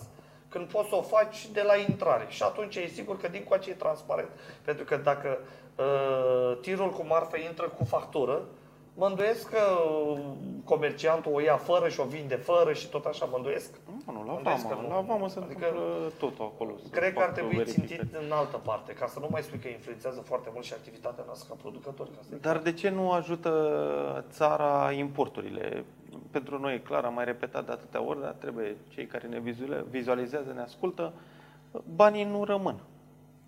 S2: când poți să o faci de la intrare? Și atunci e sigur că din coace e transparent. Pentru că dacă uh, tirul cu marfă intră cu factură, mă îndoiesc că uh, comerciantul o ia fără și o vinde fără și tot așa, mă îndoiesc.
S3: Nu, nu, la
S2: Îndoiesc că
S3: vamă.
S2: nu.
S3: La vamă se
S2: Adică-
S3: întâmplă totul acolo. să
S2: Cred că ar
S3: facă
S2: trebui
S3: verificări.
S2: țintit în altă parte, ca să nu mai spui că influențează foarte mult și activitatea noastră ca producători. Ca să
S3: Dar de ce nu ajută țara importurile? Pentru noi e clar, am mai repetat de atâtea ori, dar trebuie cei care ne vizuale- vizualizează, ne ascultă, banii nu rămân.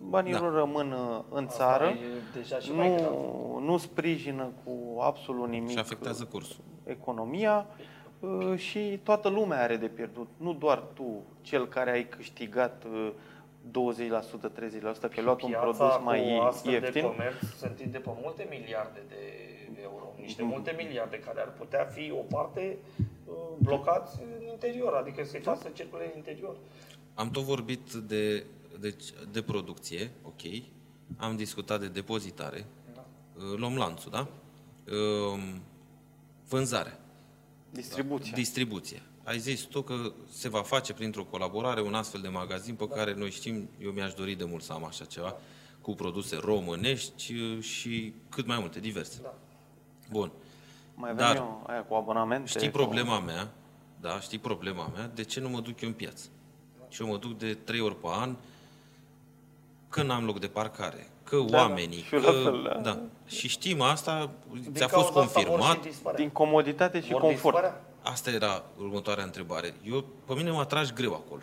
S3: Banii
S1: Da.
S3: nu rămân uh, în
S2: Asta
S3: țară,
S2: e deja și mai grav.
S3: nu, nu sprijină cu absolut nimic
S1: Și afectează cursul.
S3: economia uh, și toată lumea are de pierdut. Nu doar tu, cel care ai câștigat uh, 20%, 30%, că ai luat un
S2: Piața
S3: produs
S2: cu
S3: mai
S2: astfel de
S3: ieftin.
S2: comerț se întinde pe multe miliarde de euro. Niște
S3: Mhm.
S2: multe miliarde care ar putea fi o parte uh, blocați în interior, adică să-i facă să circule în interior.
S1: Am tot vorbit de, de, de producție, ok. Am discutat de depozitare.
S2: Da.
S1: Uh, Luăm lanțul, da? Um, Vânzare.
S3: Distribuția.
S1: Distribuție. Ai zis tu că se va face printr-o colaborare un astfel de magazin pe care noi știm, eu mi-aș dori de mult să am așa ceva, cu produse românești uh, și cât mai multe, diverse.
S2: Da.
S1: Bun.
S3: Mai avem
S1: Dar-
S3: eu aia cu abonamente.
S1: Știi
S3: cu-
S1: problema mea? Da, știi problema mea? De ce nu mă duc eu în piață? Și eu mă duc de trei ori pe an, că n-am loc de parcare, că
S3: Da, da.
S1: oamenii,
S3: Și eu
S1: că...
S3: la fel, da.
S1: da. Și știm asta,
S2: Din
S1: ți-a fost
S2: cauza asta vor
S1: confirmat,
S2: și dispărea.
S3: Din comoditate și
S2: Vor
S3: confort.
S2: dispărea.
S1: Asta era următoarea întrebare. Eu, pe mine mă atragi greu acolo.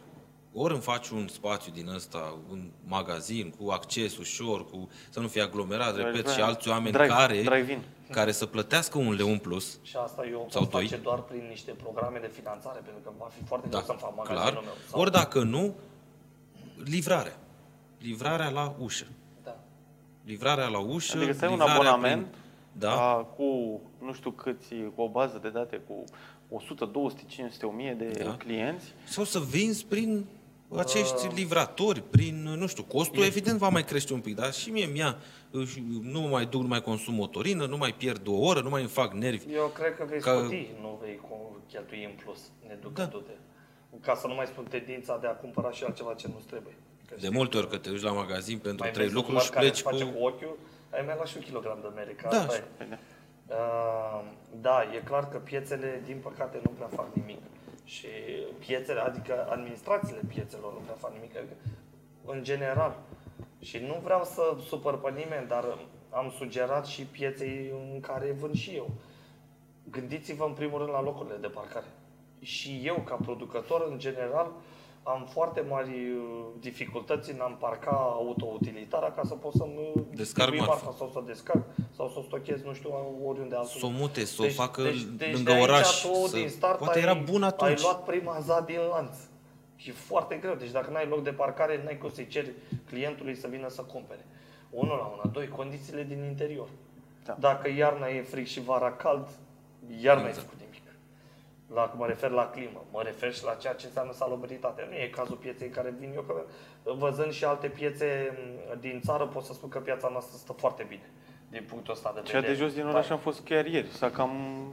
S1: Ori îmi faci un spațiu din ăsta, un magazin cu acces ușor, cu să nu fie aglomerat, repet, și alți oameni
S3: Drive,
S1: care,
S3: drive-in.
S1: care să plătească un leu în plus.
S2: Și asta eu o
S1: Sau
S2: pot
S1: doi.
S2: face doar prin niște programe de finanțare, pentru că va fi foarte
S1: Da,
S2: greu să-mi fac magazinul
S1: clar.
S2: meu. Sau-
S1: Ori dacă nu, livrarea. Livrarea la ușă.
S2: Da.
S1: Livrarea la ușă.
S3: Adică să ai un
S1: livrarea
S3: abonament
S1: Prin... Da,
S3: a, cu nu știu câți, cu o bază de date cu 100, 200, 500, 1000 de
S1: Da.
S3: clienți.
S1: sau să vinzi prin acești livratori, prin, nu știu, costul evident va mai crește un pic, dar și mie mi-a, și nu mă mai duc, nu mai consum motorină, nu mai pierd o oră, nu mai îmi fac nervi.
S2: Eu cred că vei
S1: Ca-
S2: scuti, nu vei co- cheltui în plus, neducându-te.
S1: Da.
S2: Ca să nu mai spun tendința de a cumpăra și altceva ce nu-ți trebuie. Că
S1: De
S2: știi
S1: multe
S2: că
S1: ori că te duci la magazin pentru
S2: mai
S1: trei
S2: vezi un
S1: lucruri și
S2: măr care
S1: pleci
S2: îți face
S1: cu...
S2: cu ochiul, ai mai luat și un kilogram de mere, că
S1: Da,
S2: asta e.
S3: Păi da.
S2: Uh, da, e clar că piețele, din păcate, nu prea fac nimic. Și piețele, adică administrațiile piețelor nu prea fac nimic, adică, în general. Și nu vreau să supăr pe nimeni, dar am sugerat și pieței în care vând și eu. Gândiți-vă în primul rând la locurile de parcare. Și eu, ca producător, în general, am foarte mari uh, dificultăți în a-mi parca autoutilitara ca să pot să-mi
S1: Descarc
S2: distribui
S1: marfa.
S2: sau să descarc sau să o stochez, nu știu, oriunde altul.
S1: Să o mute, să o facă lângă
S2: de aici
S1: oraș.
S2: Tu,
S1: să...
S2: din start,
S1: Poate
S2: ai,
S1: era bun atunci.
S2: Ai luat prima za din lanț. Și foarte greu. Deci dacă n-ai loc de parcare, n-ai cum să-i ceri clientului să vină să cumpere. Unul la una. Doi, condițiile din interior.
S3: Da.
S2: Dacă iarna e frig și vara cald, iar n-ai
S1: Exact.
S2: făcut nimic. La, mă refer la climă, mă refer și la ceea ce înseamnă salubritate. Nu e cazul pieței în care vin eu, că văzând și alte piețe m, din țară, pot să spun că piața noastră stă foarte bine din punctul ăsta de
S3: Cea
S2: vedere.
S3: de jos din
S2: Da.
S3: oraș am fost chiar ieri. Să cam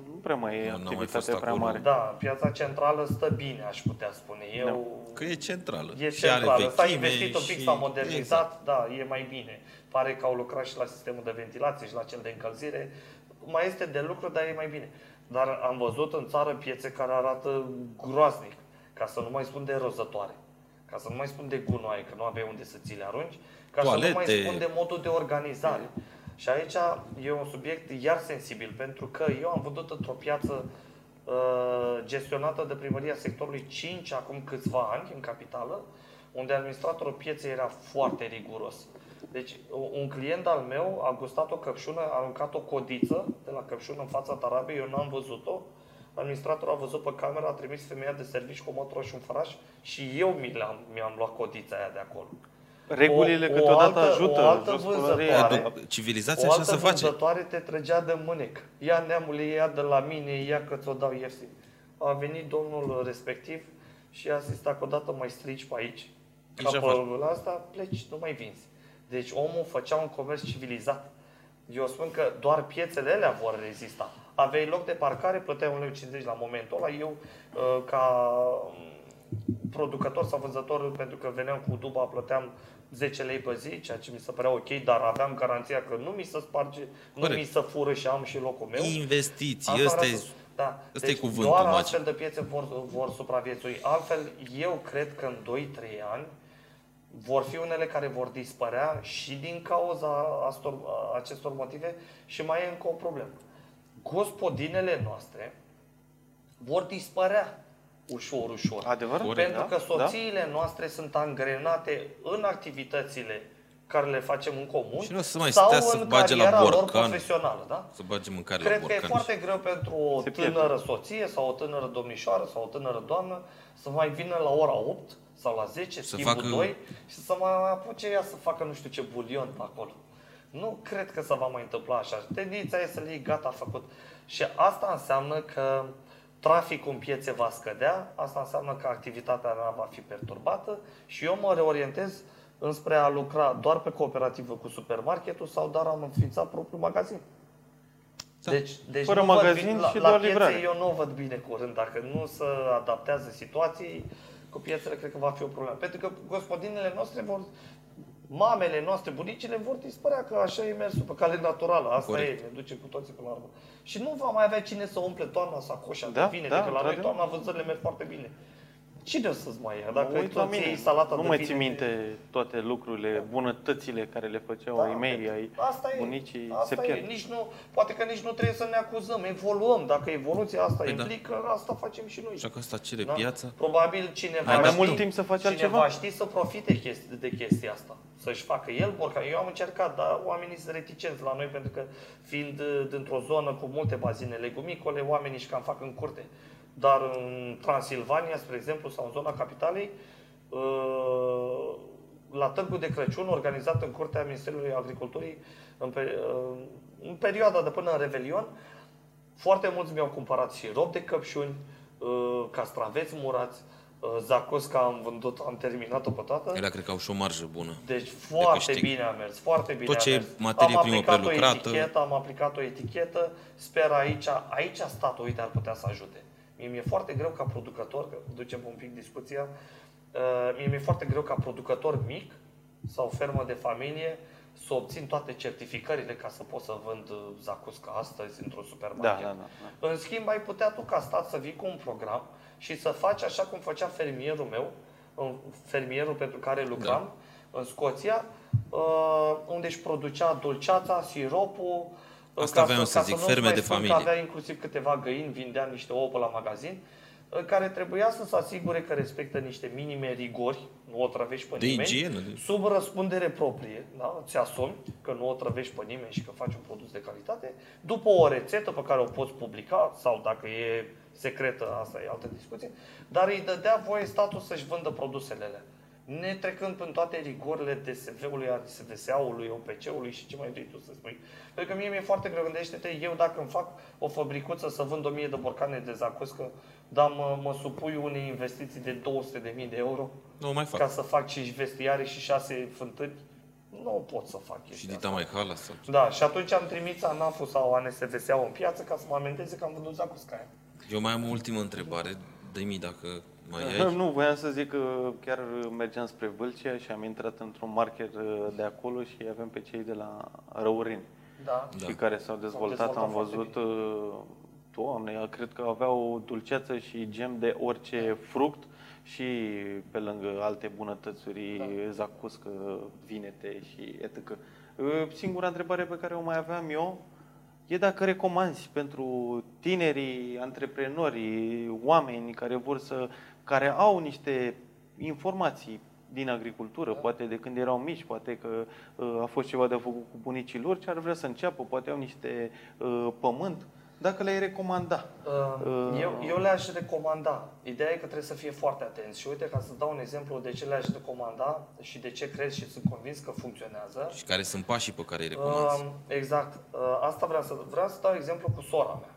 S3: nu prea mai e
S1: Nu, n-am mai
S3: activitate
S1: fost
S3: prea
S1: acolo.
S3: mare.
S2: Da, piața centrală stă bine, aș putea spune. Eu,
S1: Că e centrală.
S2: E
S1: și are
S2: centrală. S-a
S1: vechime
S2: investit un pic,
S1: și-
S2: s-a modernizat,
S1: Exact.
S2: da, e mai bine. Pare că au lucrat și la sistemul de ventilație și la cel de încălzire. Mai este de lucru, dar e mai bine. Dar am văzut în țară piețe care arată groaznic, ca să nu mai spun de rozătoare, ca să nu mai spun de gunoaie, că nu aveai unde să ți le arunci, ca să nu mai
S1: Toalete.
S2: spun de modul de organizare. Și aici e un subiect iar sensibil, pentru că eu am văzut într-o piață uh, gestionată de primăria sectorului 5 acum câțiva ani în capitală, unde administratorul pieței era foarte riguros. Deci un client al meu a gustat o căpșună, a aruncat o codiță de la căpșună în fața tarabei, eu n-am văzut-o. Administratorul a văzut pe cameră, a trimis femeia de servici cu o motoră și un făraș și eu mi am mi-am luat codița aia de acolo.
S3: Regulile
S2: O- o
S3: câteodată
S2: altă-
S3: ajută.
S2: o altă
S3: jos
S2: vânzătoare.
S3: pălăria.
S1: Edu- Civilizația
S2: o
S1: așa
S2: altă
S1: se face.
S2: vânzătoare te trăgea de mânec. Ia neamule, ia de la mine, ia că ți-o dau ieftin. A venit domnul respectiv și a zis, dacă odată mai strici pe aici,
S1: Aici
S2: ca
S1: afară.
S2: pe asta, pleci, nu mai vinzi. Deci omul făcea un comerț civilizat. Eu spun că doar piețele alea vor rezista. Aveai loc de parcare, plăteai 1,50 lei la momentul ăla. Eu, uh, ca um, producător sau vânzător, pentru că veneam cu duba, plăteam 10 lei pe zi, ceea ce mi se părea ok, dar aveam garanția că nu mi se sparge, nu
S1: Corect.
S2: mi se fură și am și locul meu.
S1: Investiții,
S2: Asta
S1: ăsta
S2: vreau
S1: e...
S2: să- da.
S1: ăsta
S2: deci
S1: e cuvântul
S2: doar
S1: magic.
S2: astfel de piețe vor, vor supraviețui. Altfel, eu cred că în 2-3 ani vor fi unele care vor dispărea și din cauza astor, acestor motive și mai e încă o problemă. Gospodinele noastre vor dispărea ușor, ușor.
S3: Adevărat?
S1: Corect,
S2: Pentru
S3: da?
S2: că soțiile noastre sunt angrenate în activitățile care le facem în comun
S1: Și nu o să mai
S2: sau
S1: stea să
S2: în
S1: bage la
S2: cariera lor
S1: borcan.
S2: profesională. Da?
S1: Să bage mâncare
S2: Cred
S1: la
S2: că e
S1: borcan.
S2: foarte greu pentru o
S3: Se pierde.
S2: tânără soție sau o tânără domnișoară sau o tânără doamnă să mai vină la ora 8 sau la 10,
S1: Să
S2: schimbul
S1: facă-
S2: 2 și să mai apuce ea să facă nu știu ce bulion pe acolo. Nu cred că se va mai întâmpla așa. Tendința e să le iei gata făcut. Și asta înseamnă că traficul în piețe va scădea, asta înseamnă că activitatea mea va fi perturbată și eu mă reorientez înspre a lucra doar pe cooperativă cu supermarketul sau doar am înființat propriul magazin.
S1: Da.
S2: Deci, deci
S3: Fără
S2: nu văd
S3: magazin
S2: bine- la,
S3: și
S2: la
S3: doar
S2: piețe
S3: livrare.
S2: eu nu o văd bine curând. Dacă nu se adaptează situației, cu piețele cred că va fi o problemă. Pentru că gospodinele noastre vor, mamele noastre, bunicile vor dispărea, că așa e mersul pe cale naturală. Asta
S1: Corect.
S2: e, ne duce cu toții până la urmă. Și nu va mai avea cine să umple toamna sacoșa
S3: Da,
S2: de vine,
S3: da,
S2: da, că la noi
S3: într-adevăr.
S2: toamna vânzările merg foarte bine. Cine o să-ți mai ia? Dacă
S3: Mă uit la
S2: tu ți iei
S3: mine.
S2: salata
S3: Nu
S2: de
S3: mai
S2: vine,
S3: ții minte toate lucrurile, bunătățile care le făceau ai mei, ai
S2: asta e,
S3: bunicii, se
S2: asta
S3: pierd.
S2: e. Nici nu, poate că nici nu trebuie să ne acuzăm, evoluăm. Dacă evoluția asta
S1: Păi da.
S2: implică, asta facem și noi.
S1: Așa că asta cere
S2: Da?
S1: piața.
S2: Probabil cineva
S3: Ai mai
S2: ști-
S3: mult timp să faci
S2: cineva
S3: altceva?
S2: știe să profite chesti, de chestia asta. Să-și facă el borcan. Eu am încercat, dar oamenii sunt reticenți la noi pentru că fiind uh, dintr-o zonă cu multe bazine legumicole, oamenii își cam fac în curte. Dar în Transilvania, spre exemplu, sau în zona capitalei, uh, la Târgul de Crăciun, organizat în curtea Ministerului Agriculturii, în, pe, uh, în perioada de până în Revelion, foarte mulți mi-au cumpărat și rob de căpșuni, uh, castraveți murați, uh, zacusca am vândut, am terminat-o pe toată.
S1: Ele cred că au și o marjă bună.
S2: Deci foarte
S1: câștig.
S2: bine a mers, foarte bine
S1: Tot ce
S2: a
S1: e
S2: mers.
S1: materie
S2: am
S1: primă
S2: aplicat
S1: prelucrată.
S2: o etichetă, am aplicat o etichetă, sper aici, aici statul, uite, ar putea să ajute. Mie mi-e foarte greu ca producător, că ducem un pic discuția, uh, mie mi-e foarte greu ca producător mic sau fermă de familie să obțin toate certificările ca să pot să vând uh, zacusca astăzi într-un
S3: Da,
S2: supermarket.
S3: da, da. da.
S2: În schimb, ai putea tu ca stat să vii cu un program și să faci așa cum făcea fermierul meu, în- fermierul pentru care lucram în Scoția, uh, unde își producea dulceața, siropul. Uh,
S1: Asta
S2: ca
S1: voiam să
S2: ca
S1: zic,
S2: nu-ți
S1: ferme
S2: mai
S1: de spun că
S2: Că
S1: familie.
S2: avea inclusiv câteva găini, vindea niște ouă pe la magazin. în care trebuia să se asigure că respectă niște minime rigori, nu o trăvești pe
S1: De
S2: nimeni,
S1: igienă, de-
S2: sub răspundere proprie, da? ți asumi că nu o trăvești pe nimeni și că faci un produs de calitate, după o rețetă pe care o poți publica, sau dacă e secretă, asta e altă discuție, dar îi dădea voie statul să-și vândă produsele alea. Ne trecând prin toate rigorile DSV-ului, a SVSA-ului, OPC-ului și ce mai vrei tu să spui. Pentru că mie mi-e foarte greu, gândește-te, eu dacă îmi fac o fabricuță să vând 1000 de borcane de zacuscă, dar mă, mă supui unei investiții de 200.000 de euro
S1: Nu o mai fac.
S2: ca să fac 5 vestiare și 6 fântâni, nu pot să fac
S1: Și
S2: chestia
S1: dita
S2: asta.
S1: mai hala sau...
S2: Da, și atunci am trimis ANAF-ul sau ANSVSA-ul în piață ca să mă amendeze că am vândut zacusca aia.
S1: Eu mai am o ultimă întrebare. Dă-mi dacă mai ai.
S3: Nu, voiam să zic că chiar mergeam spre Vâlcea și am intrat într-un market uh, de acolo și avem pe cei de la Răurini.
S2: Da.
S1: Da.
S3: și care s-au dezvoltat,
S2: dezvoltat
S3: am
S2: foarte
S3: văzut, uh, doamne, cred că aveau dulceață și gem de orice fruct și pe lângă alte bunătățuri,
S2: Da.
S3: zacuscă, vinete și etc. Uh, Singura întrebare pe care o mai aveam eu e dacă recomanzi pentru tinerii antreprenori, oameni care vor să, care au niște informații din agricultură, poate de când erau mici, poate că uh, a fost ceva de făcut cu bunicii lor și ar vrea să înceapă, poate au niște uh, pământ, dacă le-ai recomanda.
S2: Uh, Eu, eu le-aș recomanda. Ideea e că trebuie să fie foarte atenți. Și uite, ca să dau un exemplu de ce le-aș recomanda și de ce cred și sunt convins că funcționează.
S1: Și care sunt pașii pe care îi recomanzi?
S2: Uh, exact. Uh, asta vreau să vreau să dau exemplu cu sora mea.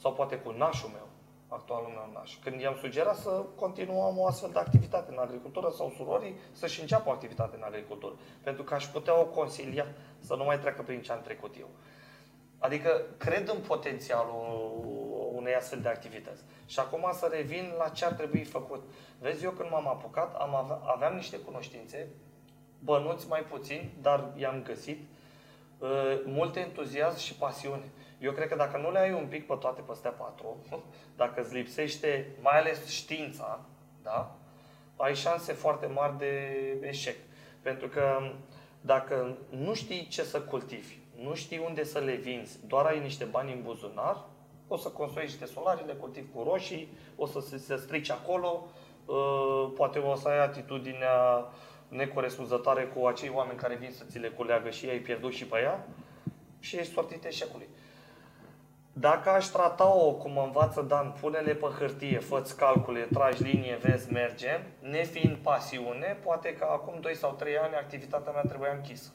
S2: Sau poate cu nașul meu, actualul meu naș. Când i-am sugerat să continuăm o astfel de activitate în agricultură sau surorii să-și înceapă o activitate în agricultură. Pentru că aș putea o consilia să nu mai treacă prin ce am trecut eu. Adică cred în potențialul unei astfel de activități. Și acum să revin la ce ar trebui făcut. Vezi, eu când m-am apucat, am avea, aveam niște cunoștințe, bănuți mai puțin, dar i-am găsit, uh, mult entuziasm și pasiune. Eu cred că dacă nu le ai un pic pe toate pe astea patru, dacă îți lipsește mai ales știința, da? ai șanse foarte mari de eșec. Pentru că dacă nu știi ce să cultivi, nu știi unde să le vinzi, doar ai niște bani în buzunar, o să construiești niște solare, le cultivi cu roșii, o să se, se strici acolo, uh, poate o să ai atitudinea necorespunzătoare cu acei oameni care vin să ți le culeagă și ai pierdut și pe ea și ești sortit eșecului. Dacă aș trata-o cum mă învață Dan, pune-le pe hârtie, fă calcule, tragi linie, vezi, merge, nefiind pasiune, poate că acum 2 sau 3 ani activitatea mea trebuia închisă.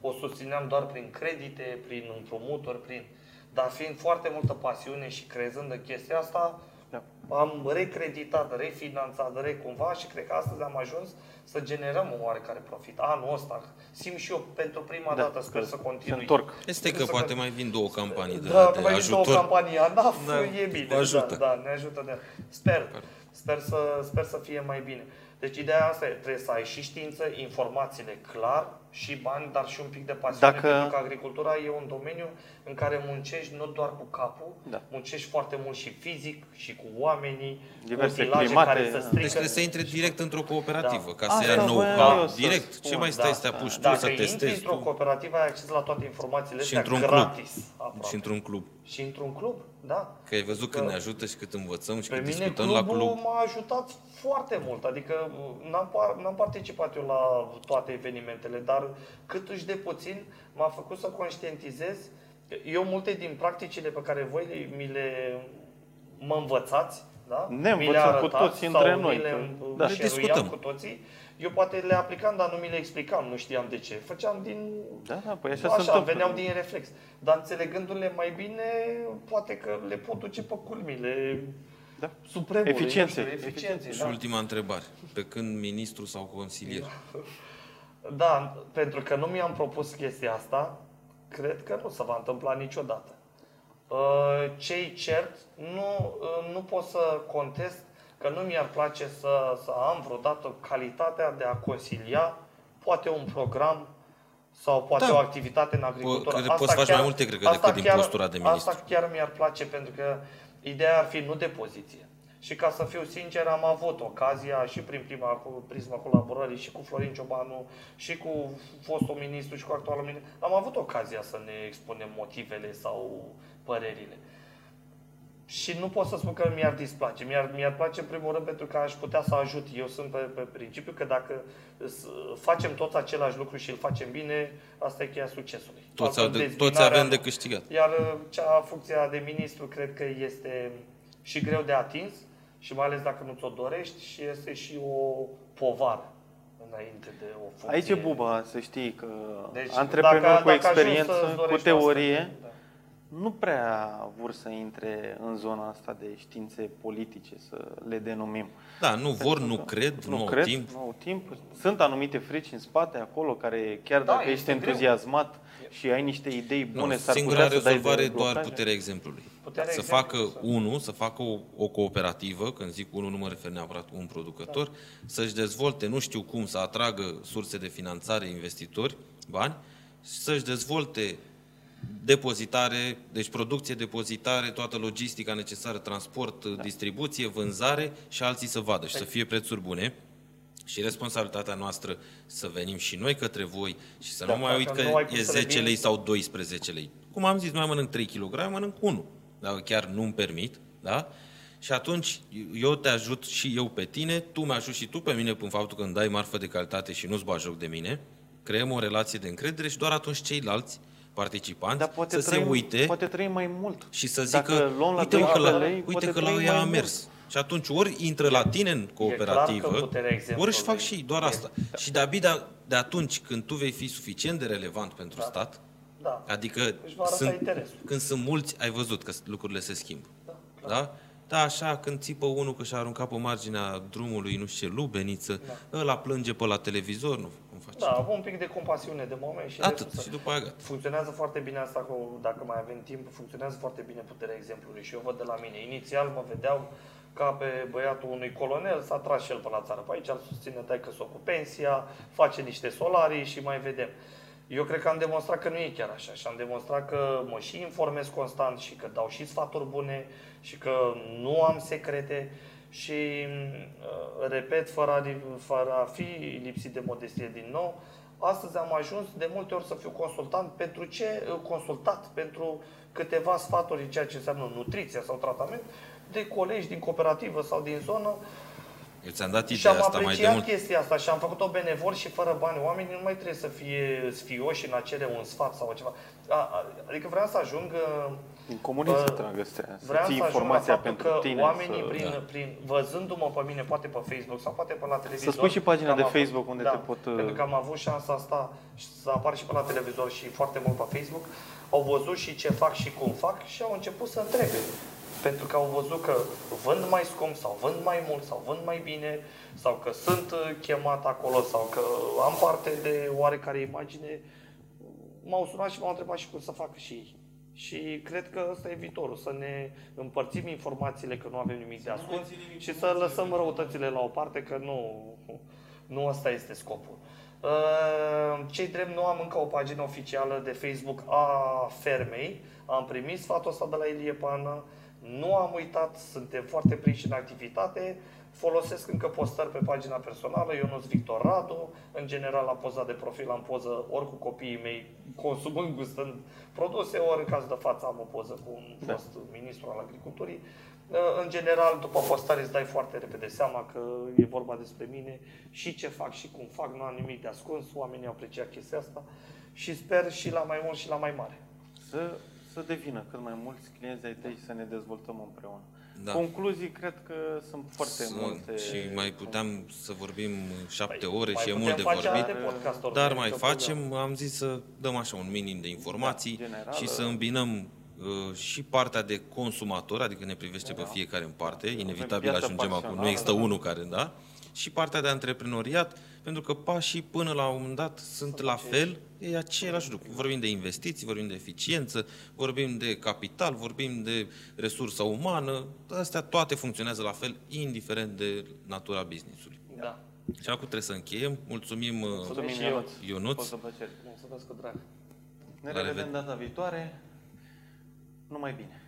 S2: O susțineam doar prin credite, prin împrumuturi, prin... Dar fiind foarte multă pasiune și crezând în chestia asta,
S3: Da.
S2: am recreditat, refinanțat, recumva și cred că astăzi am ajuns să generăm un oarecare profit. Anul ăsta simt și eu pentru prima
S3: Da,
S2: dată, sper
S3: că
S2: să
S3: se
S2: continui.
S3: întorc.
S1: Este că
S2: Să
S1: poate
S2: con-
S1: mai vin două campanii de,
S2: da,
S1: de
S2: mai există o
S1: ajutor.
S2: campanie ANAF,
S1: Da,
S2: e bine.
S1: vă ajută.
S2: Da, da, ne ajută de Sper. Sper să, sper să fie mai bine. Deci ideea asta e, trebuie să ai și știință, informațiile clar și bani, dar și un pic de pasiune,
S3: Dacă-
S2: pentru că agricultura e un domeniu în care muncești nu doar cu capul,
S3: Da.
S2: muncești foarte mult și fizic și cu oamenii,
S3: Diverse
S2: cu utilaje
S3: climate,
S2: care se
S3: da.
S2: strică.
S1: Deci trebuie să intre direct într-o cooperativă,
S2: Da.
S1: ca să
S3: Asta
S1: ia
S3: voiam
S1: know-how
S3: eu să
S1: direct.
S3: spun,
S1: Ce mai
S3: da.
S1: stai să te apuci tu
S2: Dacă
S1: să
S2: intri
S1: testezi
S2: într-o
S1: tu?
S2: cooperativă, ai acces la toate informațiile
S1: Și
S2: astea
S1: într-un club.
S2: gratis. aproape.
S1: Și într-un club.
S2: și într-un club, da.
S1: Că ai văzut cât
S2: Că-
S1: ne ajută și cât învățăm și
S2: Pe
S1: cât
S2: mine
S1: discutăm la
S2: clubul
S1: club.
S2: m-a ajutat foarte mult, adică n-am, par- n-am participat eu la toate evenimentele, dar cât își de puțin m-a făcut să conștientizez. Eu multe din practicile pe care voi le- mi le mă învățați, da?
S3: Ne
S2: mi le
S3: învățăm cu
S2: arătați
S3: toții
S2: sau
S3: între
S2: mi
S3: noi,
S2: Le,
S3: că-
S2: da.
S3: da.
S1: Le
S2: le
S1: discutăm.
S2: cu toții. Eu poate le aplicam, dar nu mi le explicam, nu știam de ce. Făceam din
S3: Da, da, păi așa,
S2: Așa,
S3: se întâmplă.
S2: veneau din reflex. Dar înțelegându-le mai bine, poate că le pot duce pe culmile
S3: Da.
S2: supremului.
S3: Eficienței,
S2: nu știu, eficienței
S1: Și
S2: da.
S1: ultima întrebare. Pe când ministru sau consilier?
S2: da, pentru că nu mi-am propus chestia asta, cred că nu se va întâmpla niciodată. Uh, Cei cert, nu, uh, nu pot să contest că nu mi-ar place să, să am vreodată calitatea de a consilia poate un program sau poate
S1: Da.
S2: o activitate în agricultură.
S1: cred că poți să faci mai multe, cred că,
S2: asta
S1: decât din postura de ministru.
S2: Asta chiar mi-ar place pentru că ideea ar fi nu de poziție. Și ca să fiu sincer, am avut ocazia și prin prima cu prisma colaborării și cu Florin Ciobanu și cu fostul ministru și cu actualul ministru, am avut ocazia să ne expunem motivele sau părerile. Și nu pot să spun că mi-ar displace. Mi-ar, mi-ar place în primul rând pentru că aș putea să ajut. Eu sunt pe, pe principiu că dacă facem toți același lucru și îl facem bine, asta e cheia succesului.
S1: Toți, au de, toți avem de câștigat.
S2: Iar uh, cea funcția de ministru cred că este și greu de atins și mai ales dacă nu ți-o dorești și este și o povară înainte de o funcție.
S3: Aici e buba, să știi că deci, antreprenor dacă, cu experiență, cu teorie, asta, da nu prea vor să intre în zona asta de științe politice, să le denumim.
S1: Da, nu vor, nu cred, nu, nu au
S3: cred,
S1: timp.
S3: Nu au timp. Sunt anumite frici în spate acolo care, chiar da, dacă ești entuziasmat greu. și ai niște idei bune, nu, s-ar
S1: singura
S3: putea
S1: rezolvare
S3: să
S1: dai doar puterea exemplului. Puterea să exemplu, facă să... unul, să facă o, o cooperativă, când zic unul nu mă refer neapărat un producător, da. să-și dezvolte, nu știu cum, să atragă surse de finanțare, investitori, bani, să-și dezvolte depozitare, deci producție, depozitare, toată logistica necesară, transport, da. distribuție, vânzare și alții să vadă și să fie prețuri bune. Și responsabilitatea noastră să venim și noi către voi și să da, nu mai uit că e 10 lei sau 12 lei. Cum am zis, nu mai mănânc 3 kg, mănânc 1. Dacă chiar nu-mi permit, da? Și atunci eu te ajut și eu pe tine, tu mă ajut și tu pe mine prin faptul că îmi dai marfă de calitate și nu-ți bagi joc de mine, creăm o relație de încredere și doar atunci ceilalți participanți Dar poate să trăim, se uite
S3: poate trăim mai mult.
S1: și să zică, uite, că la, lei, uite că la ea a mers. Mult. Și atunci ori intră la tine în cooperativă, ori își fac și doar asta. Da. Și de-abia de atunci când tu vei fi suficient de relevant pentru da. stat, da. adică sunt, când sunt mulți, ai văzut că lucrurile se schimbă. Da? da? Da, așa, când țipă unul că și-a aruncat pe marginea drumului, nu știu ce, lubeniță, da. ăla plânge pe la televizor, nu, nu face.
S2: Da, un pic de compasiune de moment și
S1: Atât, și după aia
S2: Funcționează foarte bine asta, cu, dacă mai avem timp, funcționează foarte bine puterea exemplului și eu văd de la mine. Inițial mă vedeau ca pe băiatul unui colonel, s-a tras și el pe la țară. Pe aici îl susține că s cu pensia, face niște solarii și mai vedem. Eu cred că am demonstrat că nu e chiar așa și am demonstrat că mă și informez constant și că dau și sfaturi bune și că nu am secrete și, uh, repet, fără a, fără a fi lipsit de modestie din nou, astăzi am ajuns de multe ori să fiu consultant pentru ce uh, consultat pentru câteva sfaturi în ceea ce înseamnă nutriția sau tratament de colegi din cooperativă sau din zonă
S1: eu ți-am dat ideea
S2: și
S1: am asta mai de mult.
S2: chestia asta și am făcut-o benevol și fără bani. Oamenii nu mai trebuie să fie sfioși în a cere un sfat sau ceva. Adică vreau să ajung...
S3: În comunitate uh, trag astea, să vreau ții informația pentru
S2: că
S3: tine.
S2: oamenii, să... prin, da. prin, văzându-mă pe mine, poate pe Facebook sau poate pe la televizor...
S3: Să spui și pagina de Facebook unde
S2: da,
S3: te pot...
S2: Pentru că am avut șansa asta să apar și pe la televizor și foarte mult pe Facebook. Au văzut și ce fac și cum fac și au început să întrebe pentru că au văzut că vând mai scump sau vând mai mult sau vând mai bine sau că sunt uh, chemat acolo sau că am parte de oarecare imagine, m-au sunat și m-au întrebat și cum să facă și ei. Și cred că ăsta e viitorul, să ne împărțim informațiile că nu avem nimic de ascuns și să lăsăm răutățile la o parte, că nu, nu ăsta este scopul. Uh, cei drept nu am încă o pagină oficială de Facebook a fermei. Am primit sfatul ăsta de la Ilie Pană. Nu am uitat, suntem foarte prinși în activitate, folosesc încă postări pe pagina personală, Ionuț Victor Radu, în general la poza de profil am poză ori cu copiii mei consumând, gustând produse, ori în caz de față am o poză cu un da. fost ministru al agriculturii. În general, după postare îți dai foarte repede seama că e vorba despre mine și ce fac și cum fac, nu am nimic de ascuns, oamenii au apreciat chestia asta și sper și la mai mult și la mai mare.
S3: Să să devină cât mai mulți clienți ai tăi și să ne dezvoltăm împreună. Da. Concluzii, cred că sunt foarte sunt, multe.
S1: Și mai puteam să vorbim șapte păi, ore și e mult de vorbit. Dar mai facem, am zis să dăm așa un minim de informații da, general, și să îmbinăm uh, și partea de consumator, adică ne privește da. pe fiecare în parte, inevitabil ajungem acolo, nu există da. unul care, da? Și partea de antreprenoriat, pentru că pașii până la un moment dat sunt la fel, e același lucru. Vorbim de investiții, vorbim de eficiență, vorbim de capital, vorbim de resursă umană, astea toate funcționează la fel, indiferent de natura business-ului.
S2: Da.
S1: Și acum trebuie să încheiem. Mulțumim, uh,
S2: Mulțumim
S1: Ionuț.
S2: Ionuț. Mulțumesc cu drag.
S3: Ne revedem data viitoare. Numai bine.